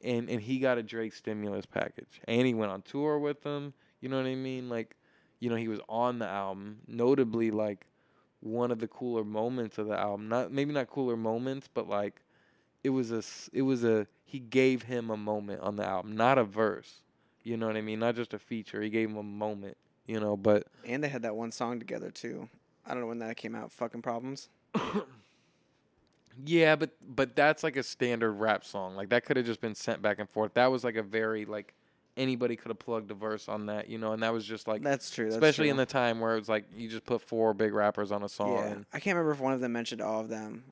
Speaker 1: And and he got a Drake stimulus package. And he went on tour with them. You know what I mean? Like, you know, he was on the album. Notably like one of the cooler moments of the album. Not maybe not cooler moments, but like it was a it was a he gave him a moment on the album, not a verse. You know what I mean? Not just a feature. He gave him a moment, you know, but
Speaker 2: And they had that one song together too. I don't know when that came out. Fucking problems. <coughs>
Speaker 1: Yeah, but but that's like a standard rap song. Like that could have just been sent back and forth. That was like a very like anybody could have plugged a verse on that, you know, and that was just like
Speaker 2: that's true. That's
Speaker 1: especially in the time where it was like you just put four big rappers on a song.
Speaker 2: Yeah, I can't remember if one of them mentioned all of them.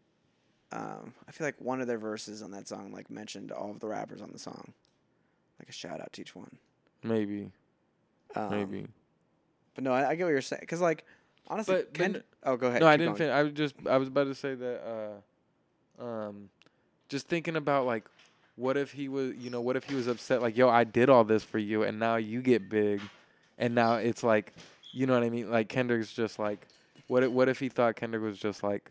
Speaker 2: Um, I feel like one of their verses on that song like mentioned all of the rappers on the song. Like a shout out to each one.
Speaker 1: maybe.
Speaker 2: Um,
Speaker 1: maybe.
Speaker 2: But no, I, I get what you're saying. Because like, honestly,
Speaker 1: But- but
Speaker 2: oh, go ahead.
Speaker 1: No, I didn't. Fin- I was just. I was about to say that. Uh, um, just thinking about like, what if he was? You know, what if he was upset? Like, yo, I did all this for you, and now you get big, and now it's like, you know what I mean? Like Kendrick's just like, what? If, what if he thought Kendrick was just like,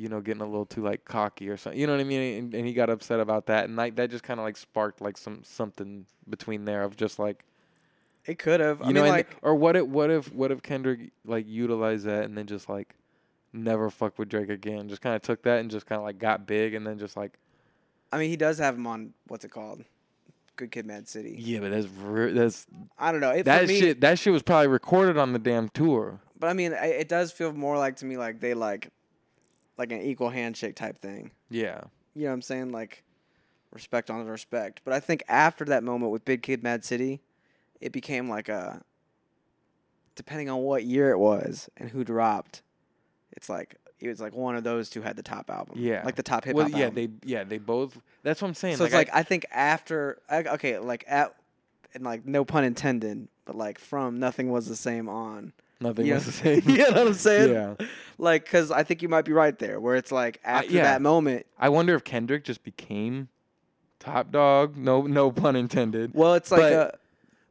Speaker 1: you know, getting a little too like cocky or something? You know what I mean? And, and he got upset about that, and like that just kind of like sparked like some something between there of just like.
Speaker 2: It could have.
Speaker 1: You
Speaker 2: I
Speaker 1: know,
Speaker 2: mean, like,
Speaker 1: or what if what if what if Kendrick like utilized that and then just like never fuck with Drake again? Just kind of took that and just kind of like got big and then just like
Speaker 2: I mean, he does have him on what's it called? Good Kid, Mad City.
Speaker 1: yeah, but that's re- that's
Speaker 2: I don't know. It,
Speaker 1: that
Speaker 2: me,
Speaker 1: shit that shit was probably recorded on the damn tour.
Speaker 2: But I mean, it does feel more like to me like they like, like an equal handshake type thing.
Speaker 1: Yeah,
Speaker 2: You know what I'm saying? Like, respect on respect. But I think after that moment with Big Kid, Mad City, it became like a. Depending on what year it was and who dropped, it's like it was like one of those two had the top album.
Speaker 1: yeah,
Speaker 2: like the top hip
Speaker 1: Well, yeah,
Speaker 2: album.
Speaker 1: they yeah they both. That's what I'm saying.
Speaker 2: So it's
Speaker 1: I-
Speaker 2: like I think after I- okay, like at and like no pun intended, but like from nothing was the same on.
Speaker 1: Nothing
Speaker 2: you
Speaker 1: was the same. <laughs>
Speaker 2: you know what I'm saying?
Speaker 1: Yeah.
Speaker 2: Like, cause I think you might be right there, where it's like after
Speaker 1: yeah.
Speaker 2: that moment.
Speaker 1: I wonder if Kendrick just became top dog. No, no pun intended.
Speaker 2: Well, it's like
Speaker 1: But-
Speaker 2: uh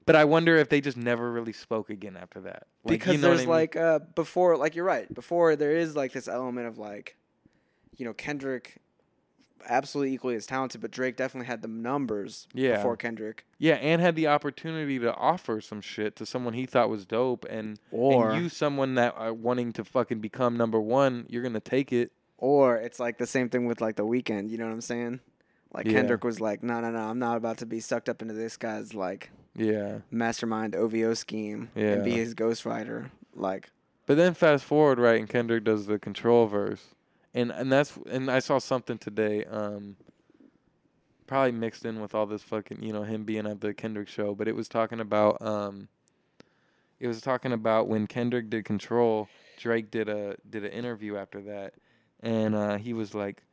Speaker 1: But I wonder if they just never really spoke again after that. Like,
Speaker 2: because
Speaker 1: you know
Speaker 2: there's
Speaker 1: I mean?
Speaker 2: like uh before, like you're right. Before there is like this element of like, you know, Kendrick, absolutely equally as talented, but Drake definitely had the numbers
Speaker 1: Yeah.
Speaker 2: before Kendrick.
Speaker 1: Yeah, and had the opportunity to offer some shit to someone he thought was dope, and
Speaker 2: Or-
Speaker 1: and you someone that are wanting to fucking become number one, you're gonna take it.
Speaker 2: Or it's like the same thing with like the Weeknd. You know what I'm saying? Like
Speaker 1: Yeah.
Speaker 2: Kendrick was like, no, no, no, I'm not about to be sucked up into this guy's like
Speaker 1: Yeah,
Speaker 2: mastermind OVO scheme and be his ghostwriter. Like,
Speaker 1: but then fast forward right, and Kendrick does the control verse, and and that's and I saw something today, um, probably mixed in with all this fucking you know him being at the Kendrick show, but it was talking about um, it was talking about when Kendrick did control, Drake did a did an interview after that, and uh, he was like.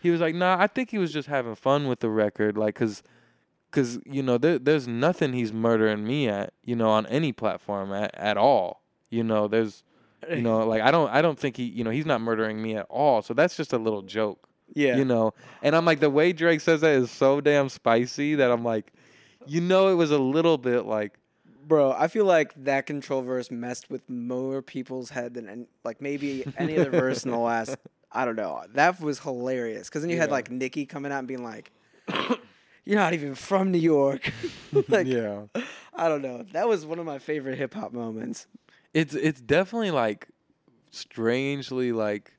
Speaker 1: he was like, "Nah, I think he was just having fun with the record, like, cause, cause you know, there, there's nothing he's murdering me at, you know, on any platform at, at all. You know, there's, you know, like I don't, I don't think he, you know, he's not murdering me at all. So that's just a little joke,
Speaker 2: yeah,
Speaker 1: you know. And I'm like, the way Drake says that is so damn spicy that I'm like, you know, it was a little bit like,
Speaker 2: bro. I feel like that control verse messed with more people's head than an- like maybe any other verse in the last. I don't know. That was hilarious because then you had like Nicki coming out and being like, <coughs> "You're not even from New York." <laughs> like,
Speaker 1: yeah.
Speaker 2: I don't know. That was one of my favorite hip hop moments.
Speaker 1: It's it's definitely like strangely like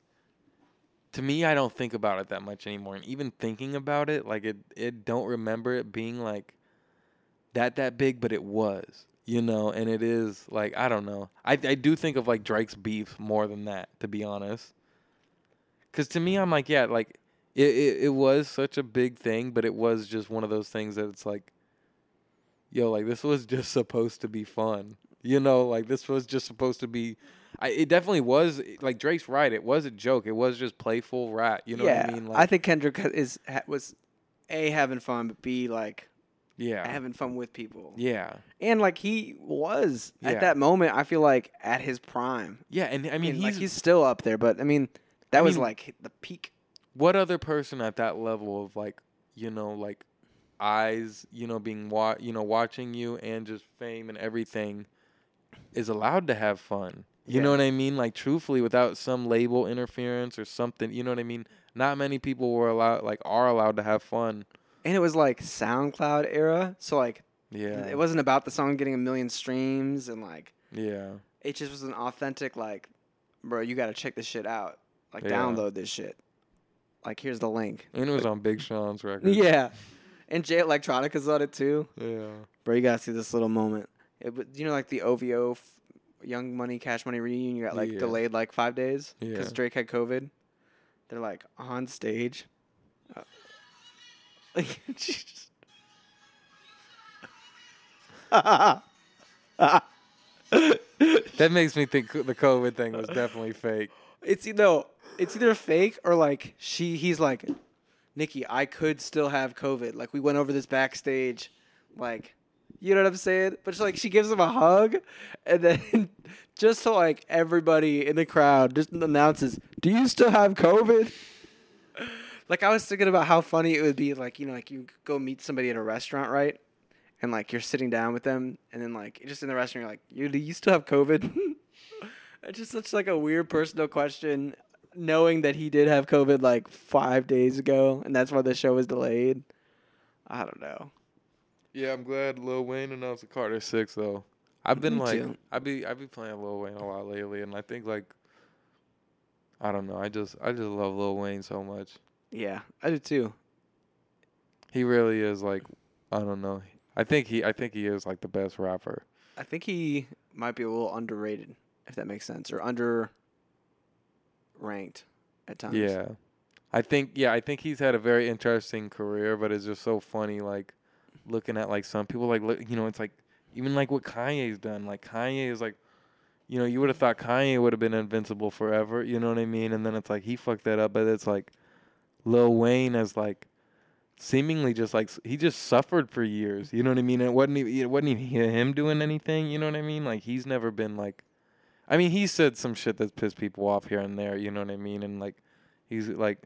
Speaker 1: to me I don't think about it that much anymore. And even thinking about it like it it don't remember it being like that that big but it was you know? And it is like I don't know. I I do think of like Drake's beef more than that to be honest. Cuz to me I'm like yeah like it, it it was such a big thing but it was just one of those things that it's like yo like this was just supposed to be fun you know like this was just supposed to be I, it definitely was like Drake's right it was a joke it was just playful rat you know
Speaker 2: yeah,
Speaker 1: what I mean like I
Speaker 2: think Kendrick is was a having fun, but b like
Speaker 1: yeah
Speaker 2: having fun with people.
Speaker 1: yeah
Speaker 2: And like he was
Speaker 1: Yeah.
Speaker 2: at that moment, I feel like at his prime.
Speaker 1: yeah and I mean
Speaker 2: mean,
Speaker 1: he's,
Speaker 2: like he's still up there, but I mean, that
Speaker 1: I
Speaker 2: was
Speaker 1: mean-
Speaker 2: like the peak.
Speaker 1: what other person at that level of like you know like eyes you know being wa- you know watching you and just fame and everything is allowed to have fun you know what i mean like truthfully without some label interference or something you know what i mean not many people were allowed like are allowed to have fun
Speaker 2: And it was like SoundCloud era, so like
Speaker 1: yeah
Speaker 2: it wasn't about the song getting a million streams and like
Speaker 1: yeah
Speaker 2: it just was an authentic like, bro, you got to check this shit out. Like
Speaker 1: Yeah.
Speaker 2: download this shit. Like here's the link.
Speaker 1: and it was on big sean's <laughs> record
Speaker 2: Yeah. And Jay Electronica's on it too.
Speaker 1: yeah
Speaker 2: Bro, you gotta see this little moment. It, was- you know, like the OVO f- Young Money Cash Money reunion, you got like
Speaker 1: Yeah.
Speaker 2: delayed like five days because
Speaker 1: Yeah.
Speaker 2: Drake had COVID. They're like on stage. Uh, like, <laughs> just-
Speaker 1: that makes me think the covid thing was definitely fake
Speaker 2: it's you know, it's either fake or like she. He's like, Nicki, I could still have COVID. Like we went over this backstage, like You know what I'm saying? But she, like she gives him a hug, and then <laughs> just to like everybody in the crowd just announces, "Do you still have COVID?" Like I was thinking about how funny it would be, like you know, like you go meet somebody at a restaurant, right? And like you're sitting down with them, and then like just in the restaurant, you're like, "You do you still have COVID?" <laughs> it's just such like a weird personal question, knowing that he did have COVID like five days ago, and that's why the show was delayed. I don't know.
Speaker 1: Yeah, I'm glad Lil Wayne announced the Carter Six though. I've been
Speaker 2: Me
Speaker 1: like,
Speaker 2: too.
Speaker 1: I be I be playing Lil Wayne a lot lately, and I think like, I don't know, I just I just love Lil Wayne so much.
Speaker 2: Yeah, I do too.
Speaker 1: He really is like, I don't know. I think he I think he is like the best rapper.
Speaker 2: I think he might be a little underrated, if that makes sense, or under ranked at times.
Speaker 1: Yeah. I think yeah, I think he's had a very interesting career, but it's just so funny like looking at like some people like you know, it's like even like what Kanye's done. Like Kanye is like you know, you would have thought Kanye would have been invincible forever, you know what I mean? And then it's like he fucked that up, but it's like Lil Wayne as like seemingly just like he just suffered for years, you know what I mean? It wasn't even it wasn't even him doing anything, you know what I mean? Like he's never been like I mean, he said some shit that's pissed people off here and there, you know what I mean? And like he's like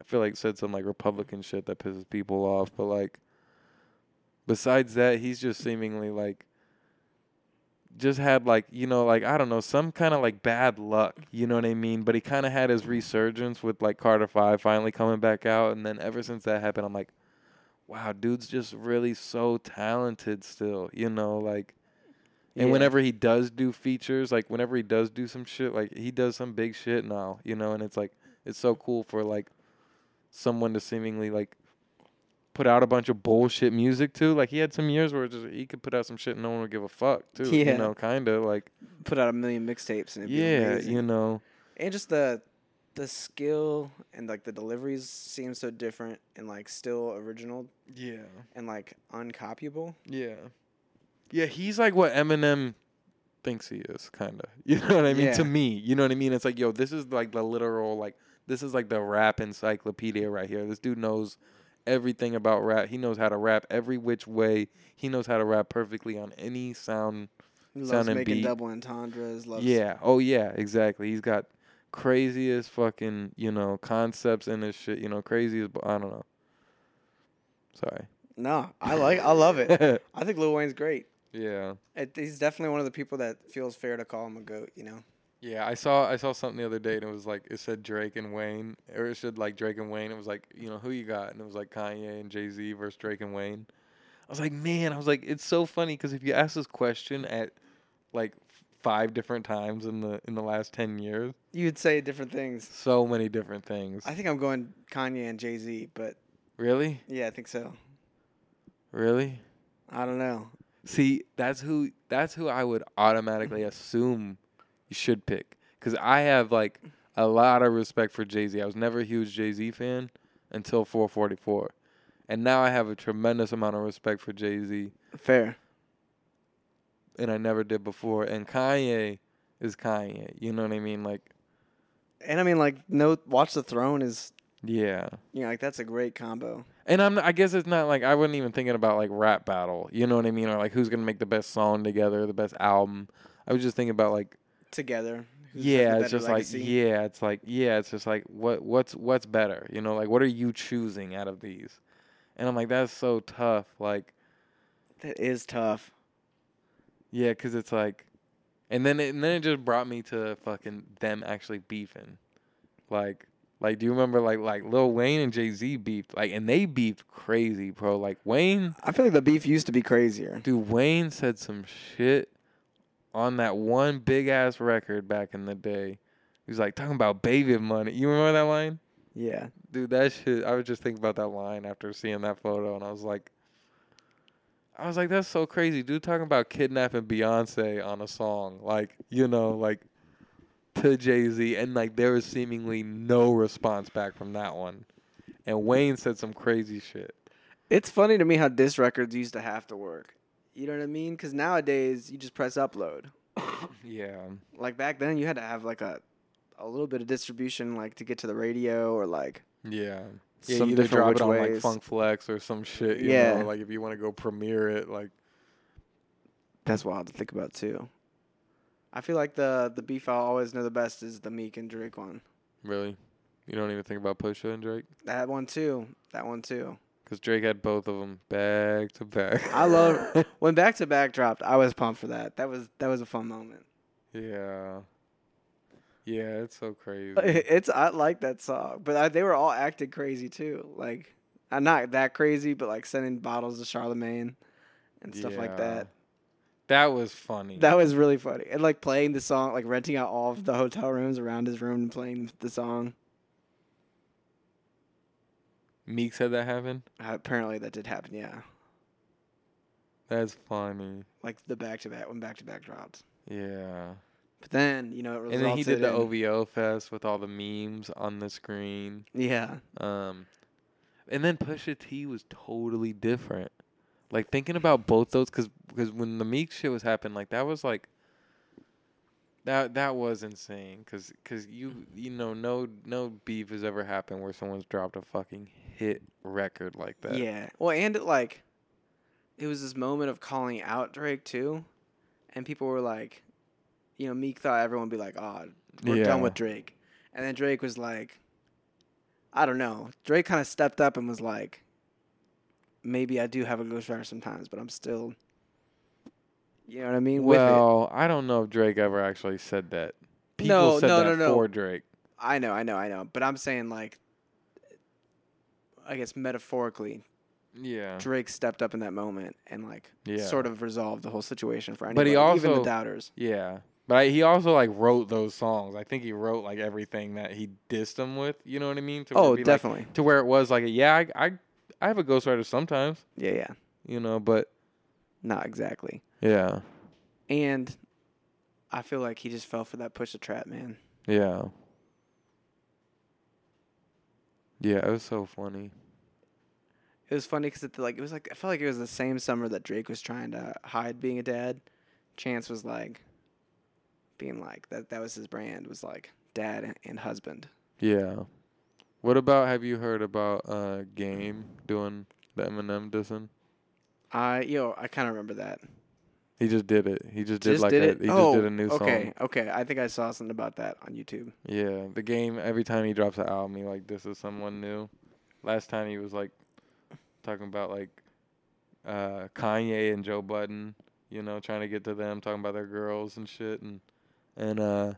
Speaker 1: I feel like said some like Republican shit that pisses people off, but like besides that, he's just seemingly like just had like you know like I don't know some kind of like bad luck, you know what I mean? But he kind of had his resurgence with like Carter Five finally coming back out, and then ever since that happened, I'm like, wow, dude's just really so talented still, you know like. And
Speaker 2: Yeah.
Speaker 1: whenever he does do features, like whenever he does do some shit, like he does some big shit now, you know, and it's like it's so cool for like someone to seemingly like put out a bunch of bullshit music too. Like he had some years where just he could put out some shit and no one would give a fuck too.
Speaker 2: Yeah.
Speaker 1: You know, kinda like
Speaker 2: Put out a million mixtapes and it'd
Speaker 1: yeah, you know.
Speaker 2: and just the the skill and like the deliveries seem so different and like still original
Speaker 1: Yeah.
Speaker 2: and like uncopyable.
Speaker 1: Yeah. Yeah, he's like what Eminem thinks he is, kinda. <laughs> You know what I mean? To me. You know what I mean? It's like, yo, this is like the literal like this is like the rap encyclopedia right here. This dude knows everything about rap. He knows how to rap every which way. He knows how to rap perfectly on any sound
Speaker 2: He loves
Speaker 1: Sound
Speaker 2: making
Speaker 1: beat.
Speaker 2: double entendres. Loves
Speaker 1: Yeah. Oh yeah, exactly. He's got craziest fucking, you know, concepts in his shit, you know, craziest. I don't know. Sorry.
Speaker 2: No, I like. I love it. <laughs> I think Lil Wayne's great.
Speaker 1: yeah.
Speaker 2: It, he's definitely one of the people that feels fair to call him a goat. You know.
Speaker 1: Yeah, I saw I saw something the other day and it was like it said Drake and Wayne or it said like Drake and Wayne. It was like, you know, who you got? And it was like Kanye and Jay-Z versus Drake and Wayne. I was like, man, I was like it's so funny cuz if you ask this question at like five different times in the in the last 10 years,
Speaker 2: You'd say different things.
Speaker 1: so many different things.
Speaker 2: I think I'm going Kanye and Jay Z, but
Speaker 1: really?
Speaker 2: yeah, I think so.
Speaker 1: Really?
Speaker 2: I don't know.
Speaker 1: See, that's who that's who I would automatically assume you should pick cuz I have like a lot of respect for Jay-Z. I was never a huge Jay-Z fan until 4:44. And now I have a tremendous amount of respect for Jay-Z
Speaker 2: Fair.
Speaker 1: and I never did before. And Kanye is Kanye. You know what I mean? Like
Speaker 2: And I mean, like, no, Watch the Throne is,
Speaker 1: yeah.
Speaker 2: you know, like that's a great combo.
Speaker 1: And I'm I guess it's not like I wasn't even thinking about like rap battle. You know what I mean? Or like who's to make the best song together, the best album. I was just thinking about like
Speaker 2: Together.
Speaker 1: Yeah, it's just
Speaker 2: legacy.
Speaker 1: like yeah, it's like yeah, it's just like what what's what's better, you know? Like what are you choosing out of these? And I'm like that's so tough. Like
Speaker 2: That is tough.
Speaker 1: yeah, cuz it's like and then it, and then it just brought me to fucking them actually beefing. Like like do you remember like like Lil Wayne and Jay-Z beefed like and they beefed crazy, bro. Like Wayne
Speaker 2: I feel like the beef used to be crazier.
Speaker 1: Dude, Wayne said some shit on that one big ass record back in the day. He was like talking about baby money. You remember that line?
Speaker 2: Yeah.
Speaker 1: Dude, that shit. I was just thinking about that line after seeing that photo, and I was like, I was like, that's so crazy, dude. Talking about kidnapping Beyonce on a song, like you know, like to Jay Z, and like there was seemingly no response back from that one. And Wayne said some crazy shit.
Speaker 2: It's funny to me how disc records used to have to work. You know what I mean? Because nowadays you just press upload. <coughs>
Speaker 1: Yeah.
Speaker 2: Like back then, you had to have like a a little bit of distribution, like to get to the radio or like
Speaker 1: Yeah. Yeah,
Speaker 2: some
Speaker 1: you either
Speaker 2: different
Speaker 1: drop it on
Speaker 2: ways.
Speaker 1: like Funk Flex or some shit. You
Speaker 2: Yeah.
Speaker 1: Know? Like if you want to go premiere it, like
Speaker 2: That's wild to think about too. I feel like the the beef I always know the best is the Meek and Drake one.
Speaker 1: Really? You don't even think about Pusha and Drake?
Speaker 2: That one too. That one too.
Speaker 1: Because Drake had both of them back to back.
Speaker 2: I love <laughs> when back to back dropped. I was pumped for that. That was that was a fun moment.
Speaker 1: yeah. Yeah, it's so crazy. <laughs>
Speaker 2: It's I like that song, but I, they were all acting crazy too. Like, I'm not that crazy, but like sending bottles to Charlemagne and stuff like that.
Speaker 1: That was funny.
Speaker 2: That was really funny. And like playing the song, like renting out all of the hotel rooms around his room and playing the song.
Speaker 1: Meek said that happened.
Speaker 2: Uh, apparently that did happen. Yeah,
Speaker 1: That's funny.
Speaker 2: like the back to back when back to back dropped.
Speaker 1: Yeah.
Speaker 2: But then you know it resulted
Speaker 1: And then he did the OVO fest with all the memes on the screen.
Speaker 2: Yeah,
Speaker 1: Um, and then Pusha T was totally different. Like thinking about both those, because because when the Meek shit was happening, like that was like that that was insane. Because cause you you know no no beef has ever happened where someone's dropped a fucking hit record like that.
Speaker 2: yeah. Well, and it like it was this moment of calling out Drake too, and people were like, you know, Meek thought everyone would be like, "Oh, we're
Speaker 1: Yeah.
Speaker 2: done with Drake," and then Drake was like, I don't know. Drake kind of stepped up and was like, maybe I do have a ghostwriter sometimes, but I'm still, you know what I mean?
Speaker 1: Well, I don't know if Drake ever actually said that. People
Speaker 2: No,
Speaker 1: said
Speaker 2: no,
Speaker 1: that
Speaker 2: no, no.
Speaker 1: for Drake.
Speaker 2: I know, I know, I know. But I'm saying like, I guess metaphorically,
Speaker 1: Yeah.
Speaker 2: Drake stepped up in that moment and like
Speaker 1: Yeah.
Speaker 2: sort of resolved the whole situation for
Speaker 1: But
Speaker 2: anybody,
Speaker 1: he
Speaker 2: even the doubters.
Speaker 1: Yeah. But I, he also like wrote those songs. I think he wrote like everything that he dissed them with. You know what I mean? To
Speaker 2: Oh,
Speaker 1: it'd like-
Speaker 2: definitely.
Speaker 1: to where it was like, yeah, I, I, I have a ghostwriter sometimes.
Speaker 2: Yeah, yeah.
Speaker 1: You know, but
Speaker 2: Not exactly.
Speaker 1: yeah,
Speaker 2: And I feel like he just fell for that Pusha T trap, man.
Speaker 1: yeah, yeah. It was so funny.
Speaker 2: It was funny because it like it was like I felt like it was the same summer that Drake was trying to hide being a dad. Chance was like being like that. That was his brand. Was like dad and, and husband.
Speaker 1: Yeah. What about? Have you heard about uh Game doing the Eminem dissing?
Speaker 2: I yo I kind of remember that.
Speaker 1: He just did it. He just did
Speaker 2: Just
Speaker 1: like
Speaker 2: did
Speaker 1: a,
Speaker 2: it.
Speaker 1: he
Speaker 2: oh,
Speaker 1: just did a new
Speaker 2: okay,
Speaker 1: song.
Speaker 2: Okay, okay. I think I saw something about that on YouTube.
Speaker 1: Yeah, the game. Every time he drops an album, he like this is someone new. Last time he was like talking about like uh Kanye and Joe Budden, you know, trying to get to them, talking about their girls and shit, and and uh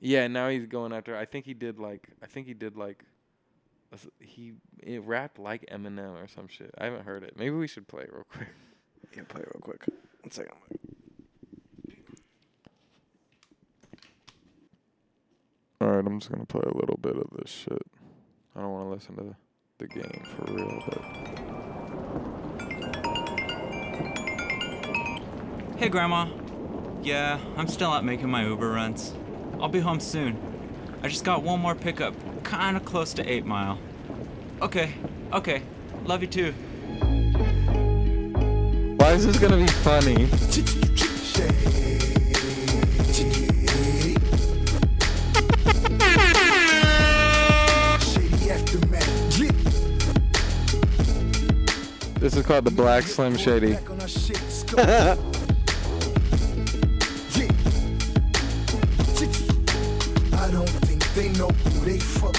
Speaker 1: yeah. Now he's going after. I think he did like. I think he did like. A s- He it rapped like Eminem or some shit. I haven't heard it. Maybe we should play it real quick.
Speaker 2: Yeah, play it real quick. One second.
Speaker 1: All right, I'm just gonna play a little bit of this shit. I don't want to listen to the game for real, but.
Speaker 5: Hey, Grandma. Yeah, I'm still out making my Uber runs. I'll be home soon. I just got one more pickup, kinda close to 8 Mile. Okay, okay. Love you too.
Speaker 1: Why is this gonna be funny? This is called the Black Slim Shady. <laughs>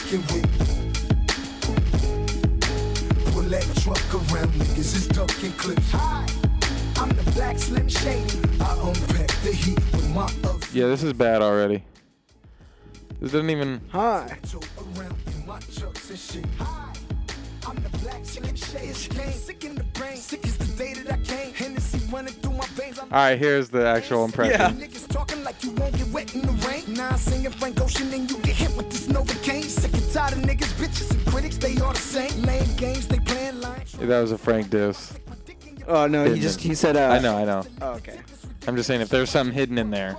Speaker 6: fucking with. Pull that truck around, niggas is ducking clips. Hi, I'm the black slim shady. I unpack the heat with my other
Speaker 1: Yeah, this is bad already. This doesn't even.
Speaker 2: Hi.
Speaker 6: toe around in my chucks and shit. Hi, I'm the black slim shady. Sick in the brain, sick as the day that I came. Hennessy running through my veins. I'm
Speaker 1: All right, here's the actual impression.
Speaker 2: Yeah.
Speaker 6: Niggas talking like you won't get wet in the rain. Now I'm singing Frank Ocean and you get hit with this Novocaine. Sick and tired of niggas, bitches and critics, they all the same. Lame games, they playing lines.
Speaker 1: That was a Frank diss.
Speaker 2: Oh no, he just he said. Uh,
Speaker 1: I know, I know.
Speaker 2: Oh, okay.
Speaker 1: I'm just saying if there's something hidden in there.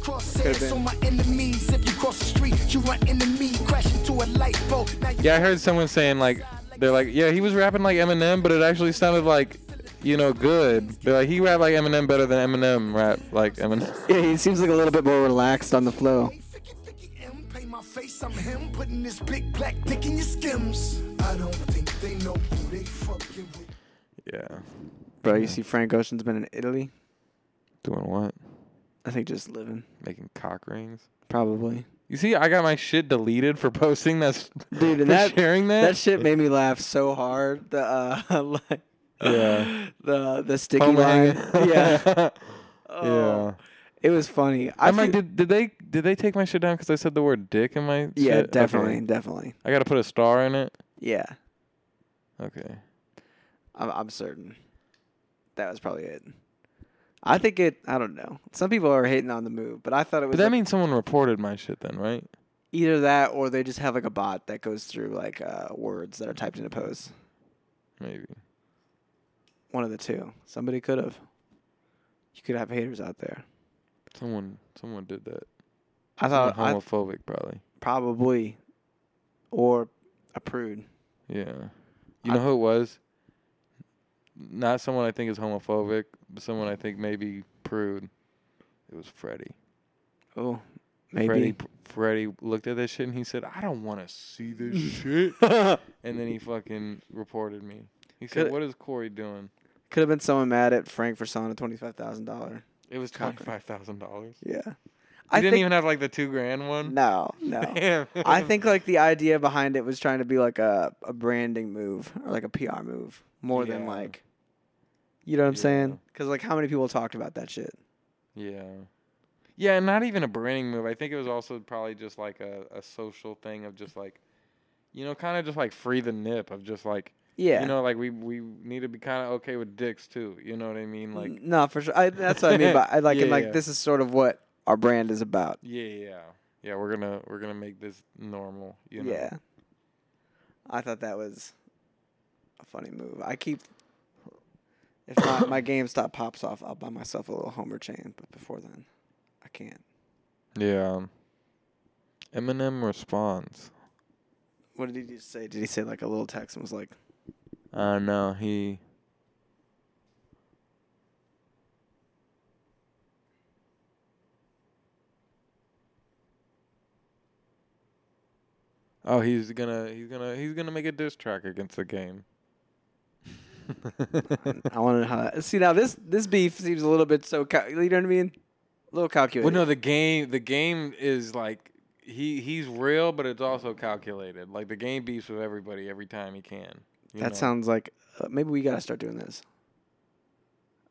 Speaker 6: Crosshairs
Speaker 2: been.
Speaker 6: on my enemies. If you cross the street, you run into me. Crash into a light bulb. Now you
Speaker 1: Yeah, I heard someone saying like, they're like, yeah, he was rapping like Eminem, but it actually sounded like, you know, good. They're like, he rap like Eminem better than Eminem rap like Eminem. <laughs>
Speaker 2: Yeah, he seems like a little bit more relaxed on the flow.
Speaker 6: Ficky, ficky, M, pay my face, I'm him. Putting this big black dick in your skims. I don't think they know who they fucking with.
Speaker 1: Yeah.
Speaker 2: Bro, you see Frank Ocean's been in Italy.
Speaker 1: Doing what?
Speaker 2: I think just living.
Speaker 1: Making cock rings.
Speaker 2: Probably.
Speaker 1: You see, I got my shit deleted for posting that.
Speaker 2: Dude, <laughs>
Speaker 1: for
Speaker 2: and that
Speaker 1: sharing that.
Speaker 2: that shit made me laugh so hard. The uh <laughs> like
Speaker 1: Yeah.
Speaker 2: the the sticky
Speaker 1: Home
Speaker 2: line. <laughs> <laughs> yeah. Oh,
Speaker 1: yeah.
Speaker 2: It was funny. I
Speaker 1: I'm like, did, did they did they take my shit down because I said the word dick in my?
Speaker 2: yeah,
Speaker 1: shit? Okay.
Speaker 2: definitely, definitely.
Speaker 1: I gotta put a star in it.
Speaker 2: Yeah.
Speaker 1: Okay.
Speaker 2: I'm I'm certain. That was probably it. I think it. I don't know. Some people are hating on the move, but I thought it was
Speaker 1: But that
Speaker 2: like
Speaker 1: means someone reported my shit then, right?
Speaker 2: either that or they just have like a bot that goes through like uh, words that are typed into posts.
Speaker 1: Maybe.
Speaker 2: One of the two. Somebody could have. You could have haters out there.
Speaker 1: Someone someone did that.
Speaker 2: I thought I,
Speaker 1: Someone homophobic probably.
Speaker 2: probably, or a prude.
Speaker 1: Yeah. You
Speaker 2: I-
Speaker 1: know who it was? Not someone I think is homophobic, but someone I think maybe prude. It was Freddie.
Speaker 2: Oh, maybe.
Speaker 1: Freddie, Freddie looked at this shit and he said, "I don't want to see this <laughs> shit." <laughs> And then he fucking reported me. He said,
Speaker 2: Could-
Speaker 1: "What is Corey doing?"
Speaker 2: Could have been someone mad at Frank for selling a twenty five thousand dollar.
Speaker 1: It was twenty five thousand dollars.
Speaker 2: Yeah.
Speaker 1: I
Speaker 2: I
Speaker 1: didn't
Speaker 2: think
Speaker 1: even have like the two grand one.
Speaker 2: no, no. <laughs> I think like the idea behind it was trying to be like a, a branding move or like a PR move more than like, you know what I'm saying? Because like how many people talked about that shit?
Speaker 1: Yeah. Yeah, not even a branding move. I think it was also probably just like a, a social thing of just like, you know, kind of just like free the nip of just like,
Speaker 2: Yeah.
Speaker 1: you know, like we we need to be kind of okay with dicks too. You know what I mean? Like,
Speaker 2: no, for sure. I, that's what I mean. But I <laughs> like
Speaker 1: Yeah,
Speaker 2: and like
Speaker 1: yeah.
Speaker 2: this is sort of what our brand is about.
Speaker 1: yeah, yeah, yeah. We're gonna we're gonna make this normal. You know?
Speaker 2: Yeah. I thought that was a funny move. I keep if my, my <coughs> GameStop pops off, I'll buy myself a little Homer chain. But before then, I can't.
Speaker 1: Yeah. Um, Eminem responds.
Speaker 2: What did he just say? Did he say like a little text and was like,
Speaker 1: Uh no, he. Oh, he's gonna he's gonna he's gonna make a diss track against the game.
Speaker 2: I want to know how that. See now this this beef seems a little bit so cal- you know what I mean, a little calculated.
Speaker 1: well, no, the game the game is like he he's real, but it's also calculated. Like the game beefs with everybody every time he can.
Speaker 2: That
Speaker 1: know?
Speaker 2: sounds like uh, maybe we gotta start doing this.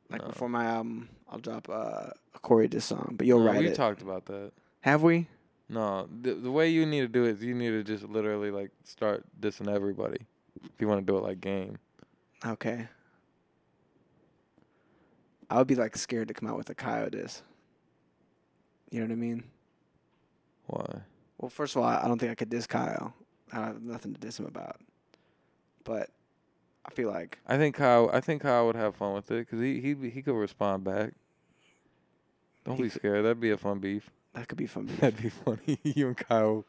Speaker 2: Like
Speaker 1: No.
Speaker 2: before my album, I'll drop uh, a Corey diss song, but you'll
Speaker 1: No,
Speaker 2: write
Speaker 1: we
Speaker 2: it.
Speaker 1: talked about that.
Speaker 2: Have we?
Speaker 1: No, the the way you need to do it is you need to just literally like start dissing everybody. If you want to do it like game.
Speaker 2: Okay. I would be like scared to come out with a Kyle diss. You know what I mean?
Speaker 1: Why?
Speaker 2: Well, first of all, I don't think I could diss Kyle. I have nothing to diss him about. But I feel like
Speaker 1: I think Kyle. I think Kyle would have fun with it because he he he could respond back. Don't
Speaker 2: He
Speaker 1: be
Speaker 2: could-
Speaker 1: scared. That'd be a fun beef.
Speaker 2: that could be fun. <laughs> beef.
Speaker 1: That'd be funny. <laughs> you and Kyle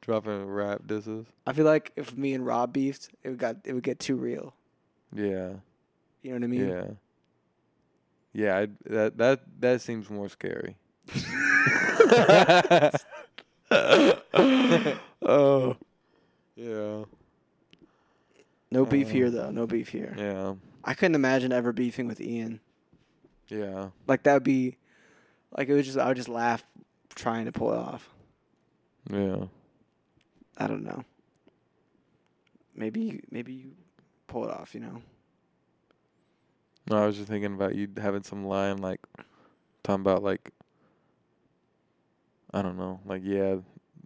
Speaker 1: dropping rap disses.
Speaker 2: I feel like if me and Rob beefed, it would got it would get too real.
Speaker 1: Yeah.
Speaker 2: You know what I mean?
Speaker 1: Yeah. Yeah. I, that that that seems more scary. <laughs>
Speaker 2: oh. No beef
Speaker 1: Uh,
Speaker 2: here though. No beef here.
Speaker 1: Yeah.
Speaker 2: I couldn't imagine ever beefing with Ian.
Speaker 1: Yeah.
Speaker 2: Like that would be like it would just I would just laugh trying to pull it off.
Speaker 1: Yeah.
Speaker 2: I don't know. Maybe you, maybe you pull it off, you know.
Speaker 1: No, I was just thinking about you having some line like talking about like I don't know, like yeah,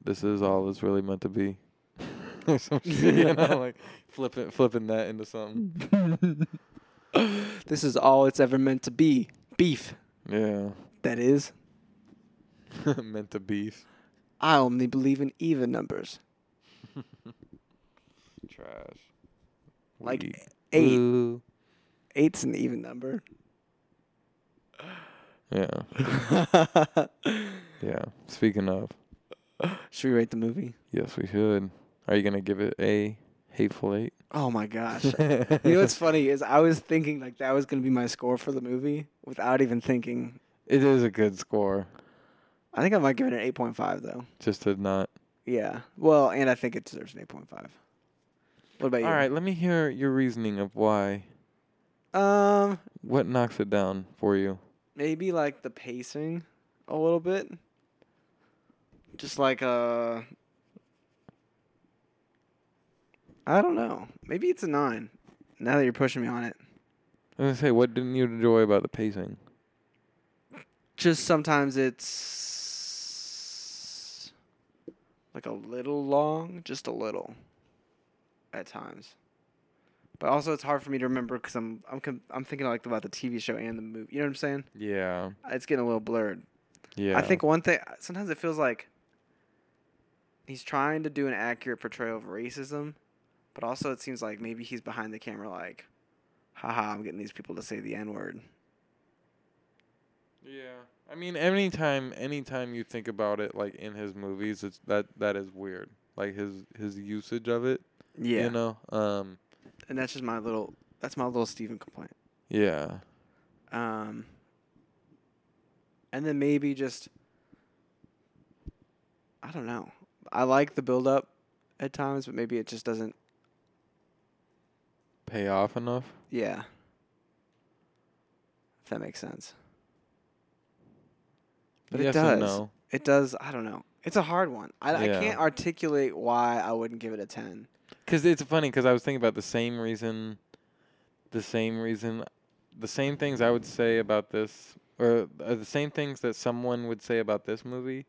Speaker 1: this is all it's really meant to be. <laughs> some shit, you know, <laughs> like flipping flipping that into something. <laughs>
Speaker 2: This is all it's ever meant to be. Beef.
Speaker 1: Yeah.
Speaker 2: That is. <laughs>
Speaker 1: meant to beef.
Speaker 2: I only believe in even numbers. <laughs>
Speaker 1: Trash.
Speaker 2: Like eight.
Speaker 1: Ooh.
Speaker 2: Eight's an even number. <sighs>
Speaker 1: Yeah. Yeah. Speaking of,
Speaker 2: Should we rate the movie?
Speaker 1: yes, we should. Are you gonna give it a hateful eight?
Speaker 2: Oh my gosh. <laughs> you know what's funny is I was thinking like that was gonna be my score for the movie without even thinking.
Speaker 1: It is a good score.
Speaker 2: I think I might give it an eight point five though.
Speaker 1: Just to not.
Speaker 2: Yeah. Well, and I think it deserves an eight point five. What about you?
Speaker 1: All right. Let me hear your reasoning of why.
Speaker 2: Um.
Speaker 1: What knocks it down for you?
Speaker 2: maybe like the pacing a little bit. Just like uh I don't know. Maybe it's a 9. Now that you're pushing me on it.
Speaker 1: I was gonna say, what didn't you enjoy about the pacing?
Speaker 2: Just sometimes it's like a little long, just a little at times. But also it's hard for me to remember cuz I'm I'm com- I'm thinking like about the TV show and the movie. You know what I'm saying?
Speaker 1: Yeah, uh,
Speaker 2: It's getting a little blurred.
Speaker 1: yeah.
Speaker 2: I think one thing sometimes it feels like he's trying to do an accurate portrayal of racism, but also it seems like maybe he's behind the camera like, haha, I'm getting these people to say the N word.
Speaker 1: Yeah, I mean, anytime, anytime you think about it, like in his movies, it's that that is weird. Like his his usage of it.
Speaker 2: Yeah.
Speaker 1: You know. Um.
Speaker 2: And that's just my little that's my little Steven complaint.
Speaker 1: Yeah.
Speaker 2: Um and then maybe just I don't know. I like the build up at times, but maybe it just doesn't
Speaker 1: Pay off enough.
Speaker 2: yeah. If that makes sense. But
Speaker 1: yes
Speaker 2: it does.
Speaker 1: No.
Speaker 2: It does. I don't know. It's a hard one. I, I can't articulate why I wouldn't give it a ten.
Speaker 1: Because it's funny. Because I was thinking about the same reason, the same reason, the same things I would say about this, or uh, the same things that someone would say about this movie,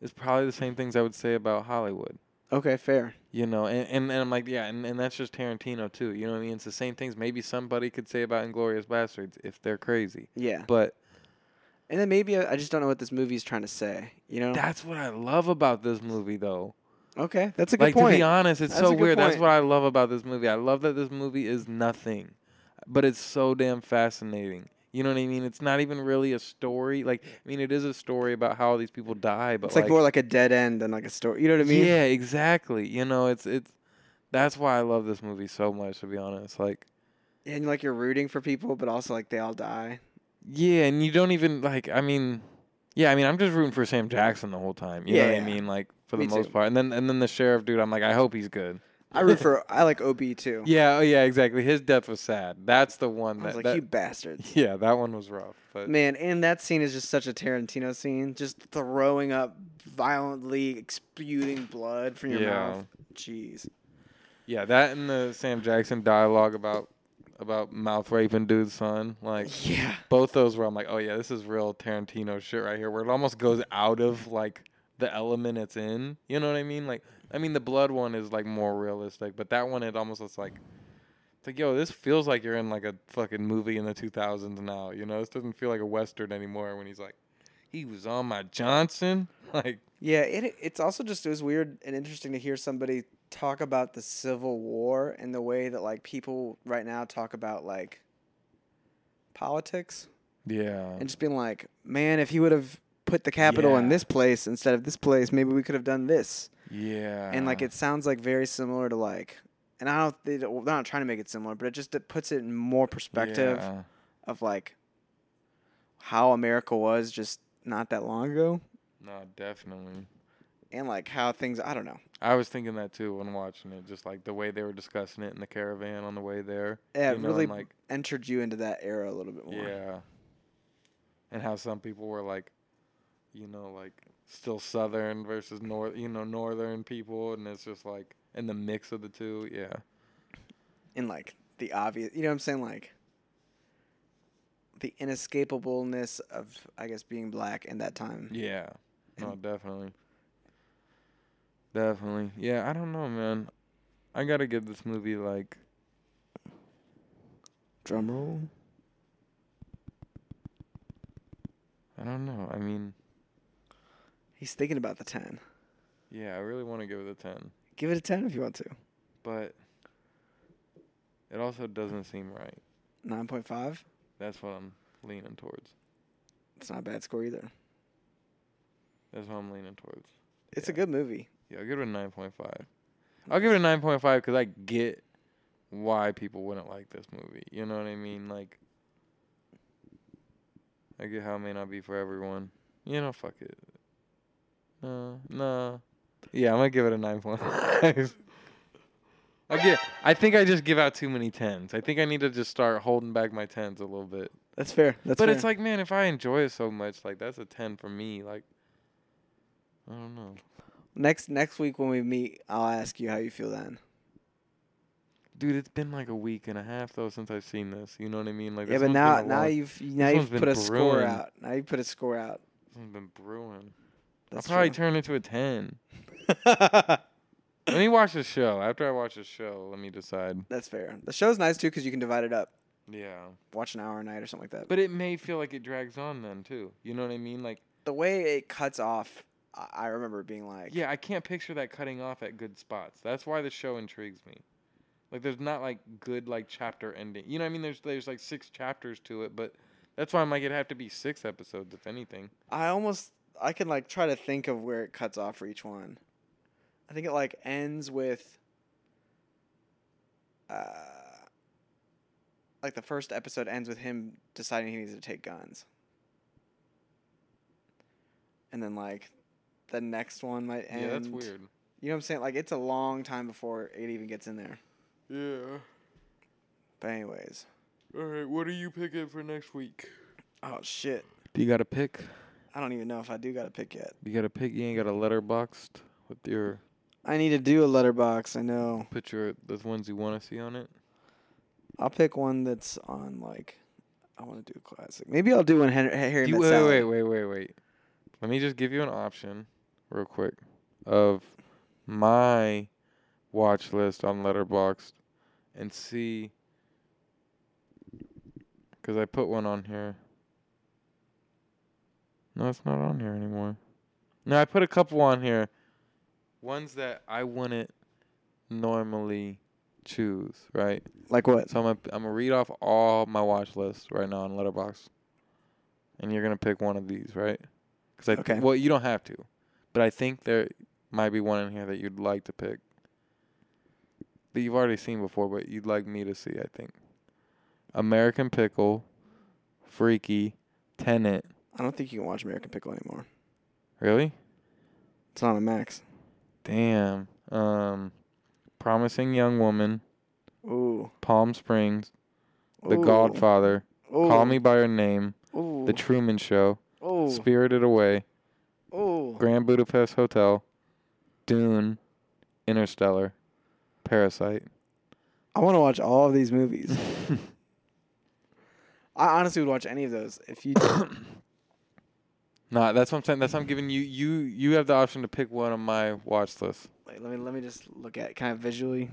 Speaker 1: is probably the same things I would say about Hollywood.
Speaker 2: Okay, fair.
Speaker 1: You know, and, and, and I'm like, yeah, and, and that's just Tarantino too. You know what I mean? It's the same things maybe somebody could say about Inglourious Basterds if they're crazy.
Speaker 2: Yeah.
Speaker 1: But
Speaker 2: And then maybe I, I just don't know what this movie's trying to say. You know?
Speaker 1: that's what I love about this movie, though.
Speaker 2: okay, that's a good
Speaker 1: like
Speaker 2: point.
Speaker 1: to be honest, it's
Speaker 2: That's
Speaker 1: so
Speaker 2: a good
Speaker 1: weird. That's
Speaker 2: point.
Speaker 1: what I love about this movie. I love that this movie is nothing, but it's so damn fascinating. You know what I mean? It's not even really a story. Like, I mean, it is a story about how these people die, but
Speaker 2: it's like, more like a dead end than like a story. You know what I mean?
Speaker 1: yeah, exactly. You know, it's it's. That's why I love this movie so much. To be honest, like,
Speaker 2: And like you're rooting for people, but also like they all die.
Speaker 1: yeah, and you don't even like. I mean, yeah, I mean, I'm just rooting for Sam Jackson the whole time. You know
Speaker 2: Yeah,
Speaker 1: what I mean? Like for the
Speaker 2: Me
Speaker 1: most
Speaker 2: too.
Speaker 1: part, and then and then the sheriff dude, I'm like, I hope he's good.
Speaker 2: I root for. I like O.B. too. <laughs>
Speaker 1: Yeah, oh yeah, exactly. His death was sad. That's the one
Speaker 2: I
Speaker 1: that.
Speaker 2: was like,
Speaker 1: that-
Speaker 2: you bastards. <laughs>
Speaker 1: yeah, that one was rough. But
Speaker 2: Man, and that scene is just such a Tarantino scene. Just throwing up, violently spewing blood from your
Speaker 1: Yeah.
Speaker 2: mouth. Jeez.
Speaker 1: yeah, that and the Sam Jackson dialogue about about mouth raping dude's son, like <laughs>
Speaker 2: Yeah.
Speaker 1: both those where I'm like, oh yeah, this is real Tarantino shit right here, where it almost goes out of like the element it's in. You know what I mean? Like, I mean, the blood one is like more realistic, but that one it almost looks like. It's like, yo, this feels like you're in like a fucking movie in the 2000s now. You know, this doesn't feel like a western anymore. When he's like, he was on my Johnson, <laughs> like,
Speaker 2: Yeah, it it's also just it was weird and interesting to hear somebody talk about the Civil War and the way that like people right now talk about like politics
Speaker 1: yeah,
Speaker 2: and just being like, man, if he would have put the capital in this place instead of this place, maybe we could have done this.
Speaker 1: Yeah,
Speaker 2: and like it sounds like very similar to like, and I don't they they're not trying to make it similar, but it just it puts it in more perspective
Speaker 1: Yeah.
Speaker 2: of like how America was just not that long ago,
Speaker 1: No, definitely.
Speaker 2: and like how things I don't know.
Speaker 1: I was thinking that too when watching it, just like the way they were discussing it in the caravan on the way there.
Speaker 2: Yeah, it
Speaker 1: know,
Speaker 2: really
Speaker 1: like
Speaker 2: entered you into that era a little bit more.
Speaker 1: yeah, and how some people were like, you know, like still southern versus north, you know, northern people, and it's just like in the mix of the two. Yeah,
Speaker 2: in like the obvious, you know what I'm saying? Like the inescapableness of, I guess, being black in that time.
Speaker 1: yeah, no, definitely, definitely. Yeah, I don't know, man. I gotta give this movie like
Speaker 2: Drum roll.
Speaker 1: I don't know. I mean,
Speaker 2: He's thinking about the 10.
Speaker 1: yeah, I really want to give it a ten.
Speaker 2: Give it a 10 if you want to.
Speaker 1: but it also doesn't seem right.
Speaker 2: 9.5.
Speaker 1: That's what I'm leaning towards.
Speaker 2: It's not a bad score either.
Speaker 1: That's what I'm leaning towards.
Speaker 2: It's a good movie.
Speaker 1: Yeah, I'll give it a 9.5. I'll give it a 9.5 because I get why people wouldn't like this movie. You know what I mean? Like, I get how it may not be for everyone. You know, fuck it. No, no. Yeah, I'm gonna give it a 9.5. <laughs> I get. I think I just give out too many tens. I think I need to just start holding back my tens a little bit.
Speaker 2: That's fair. That's
Speaker 1: but
Speaker 2: fair.
Speaker 1: it's like, man, if I enjoy it so much, like that's a ten for me. Like, I don't know.
Speaker 2: next next week when we meet, I'll ask you how you feel then.
Speaker 1: Dude, it's been like a week and a half though since I've seen this. You know what I mean? Like,
Speaker 2: yeah, but now now
Speaker 1: while.
Speaker 2: you've now
Speaker 1: one's
Speaker 2: you've put a score out. Now you put a score out.
Speaker 1: This one's been brewing.
Speaker 2: That's
Speaker 1: I'll probably
Speaker 2: true.
Speaker 1: turn it to a ten. <laughs> Let me watch the show. After I watch the show, let me decide.
Speaker 2: That's fair. The show's nice too because you can divide it up.
Speaker 1: Yeah.
Speaker 2: Watch an hour a night or something like that.
Speaker 1: But it may feel like it drags on then too. You know what I mean? Like,
Speaker 2: the way it cuts off, I, I remember being like,
Speaker 1: yeah, I can't picture that cutting off at good spots. That's why the show intrigues me. Like, there's not like good like chapter ending. You know what I mean? There's there's like six chapters to it, but that's why I'm like it'd have to be six episodes if anything.
Speaker 2: I almost I can like try to think of where it cuts off for each one. I think it like ends with uh like the first episode ends with him deciding he needs to take guns. And then like the next one might end.
Speaker 1: Yeah, that's weird.
Speaker 2: You know what I'm saying? Like it's a long time before it even gets in there.
Speaker 1: Yeah.
Speaker 2: But anyways.
Speaker 1: All right, what are you picking for next week?
Speaker 2: Oh shit.
Speaker 1: Do you got a pick?
Speaker 2: I don't even know if I do got a pick yet.
Speaker 1: You got a pick? You ain't got a Letterboxd with your
Speaker 2: I need to do a Letterboxd, I know.
Speaker 1: put your the ones you want to see on it.
Speaker 2: I'll pick one that's on like I want to do a classic. Maybe I'll do one Henry, Harry
Speaker 1: You, wait,
Speaker 2: Sally.
Speaker 1: wait, wait, wait, wait. Let me just give you an option, real quick, of my watch list on Letterboxd, and see. Cause I put one on here. No, it's not on here anymore. No, I put a couple on here. Ones that I wouldn't normally choose, right?
Speaker 2: Like what?
Speaker 1: So I'm gonna I'm gonna read off all my watch list right now on Letterboxd, and you're gonna pick one of these, right? Because I
Speaker 2: Okay.
Speaker 1: well you don't have to, but I think there might be one in here that you'd like to pick that you've already seen before, but you'd like me to see. I think American Pickle, Freaky, Tenant.
Speaker 2: I don't think you can watch American Pickle anymore.
Speaker 1: Really?
Speaker 2: It's not on Max.
Speaker 1: Damn. Um, Promising Young Woman,
Speaker 2: Ooh.
Speaker 1: Palm Springs, The
Speaker 2: Ooh.
Speaker 1: Godfather,
Speaker 2: Ooh.
Speaker 1: Call Me by Your Name,
Speaker 2: Ooh.
Speaker 1: The Truman Show,
Speaker 2: Ooh.
Speaker 1: Spirited Away,
Speaker 2: Ooh.
Speaker 1: Grand Budapest Hotel, Dune, Interstellar, Parasite.
Speaker 2: I want to watch all of these movies. <laughs> I honestly would watch any of those if you. <coughs>
Speaker 1: Nah, that's what I'm saying. That's what I'm giving you. You you have the option to pick one on my watch list.
Speaker 2: Wait, let me let me just look at it kind of visually.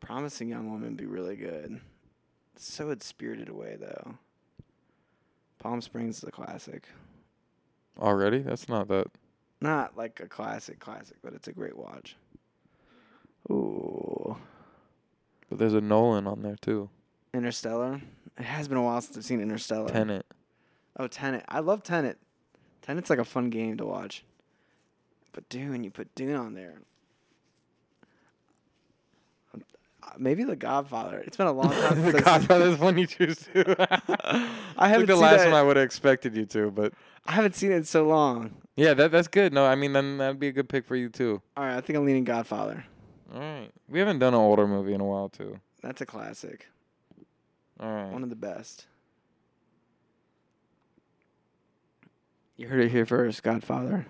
Speaker 2: Promising Young Woman be really good. So it's Spirited Away though. Palm Springs is a classic.
Speaker 1: Already? That's not that.
Speaker 2: Not like a classic classic, but it's a great watch. Ooh.
Speaker 1: But there's a Nolan on there too.
Speaker 2: Interstellar. It has been a while since I've seen Interstellar.
Speaker 1: Tenant.
Speaker 2: Oh, Tenet. I love Tenet. Tenet's like a fun game to watch. But Dune, you put Dune on there. Uh, Maybe The Godfather. It's been a long time <laughs> since
Speaker 1: the
Speaker 2: I've seen-
Speaker 1: Godfather's one you choose to. <laughs> <laughs>
Speaker 2: I haven't
Speaker 1: the last
Speaker 2: that-
Speaker 1: one I would have expected you to, but
Speaker 2: I haven't seen it in so long.
Speaker 1: yeah, that that's good. No, I mean then that'd be a good pick for you too.
Speaker 2: All right, I think I'm leaning Godfather.
Speaker 1: All right, we haven't done an older movie in a while too.
Speaker 2: That's a classic.
Speaker 1: All right,
Speaker 2: One of the best. You heard it here first, Godfather.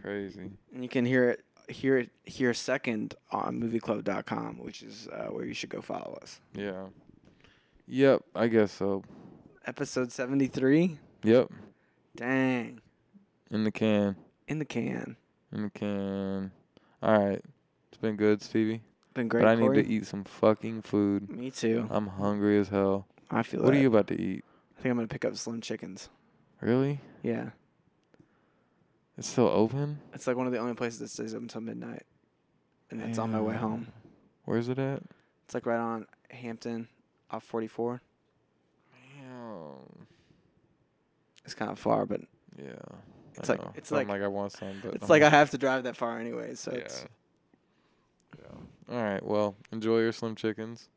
Speaker 1: crazy.
Speaker 2: And you can hear it hear it here second on movieclub.com, which is uh, where you should go follow us.
Speaker 1: Yeah. Yep, I guess so.
Speaker 2: Episode 73.
Speaker 1: Yep,
Speaker 2: Dang.
Speaker 1: in the can,
Speaker 2: In the can.
Speaker 1: in the can. All right, it's been good, Stevie.
Speaker 2: Been great.
Speaker 1: but I need to eat some fucking food.
Speaker 2: Me too.
Speaker 1: I'm hungry as hell.
Speaker 2: I feel
Speaker 1: What
Speaker 2: that.
Speaker 1: are you about to eat?
Speaker 2: I think I'm gonna pick up Slim Chickens.
Speaker 1: Really?
Speaker 2: Yeah,
Speaker 1: It's still open?
Speaker 2: it's like one of the only places that stays open until midnight, and it's on my way home.
Speaker 1: Where's it at?
Speaker 2: It's like right on Hampton, off 44.
Speaker 1: Damn.
Speaker 2: It's kind of far, but
Speaker 1: Yeah.
Speaker 2: It's
Speaker 1: I
Speaker 2: like-
Speaker 1: know.
Speaker 2: it's like-
Speaker 1: I want some, but
Speaker 2: it's
Speaker 1: I'm
Speaker 2: like I have to drive that far anyway. So
Speaker 1: yeah.
Speaker 2: it's
Speaker 1: Yeah. All right. Well, enjoy your Slim Chickens.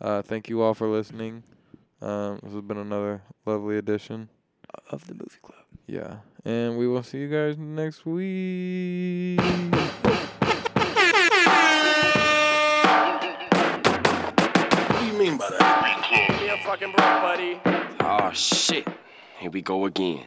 Speaker 1: Uh, thank you all for listening. Um, this has been another lovely edition.
Speaker 2: of the movie club.
Speaker 1: Yeah. And we will see you guys next week.
Speaker 3: We
Speaker 7: mean by that?
Speaker 8: Give me a fucking break, buddy.
Speaker 4: Oh shit. Here we go again.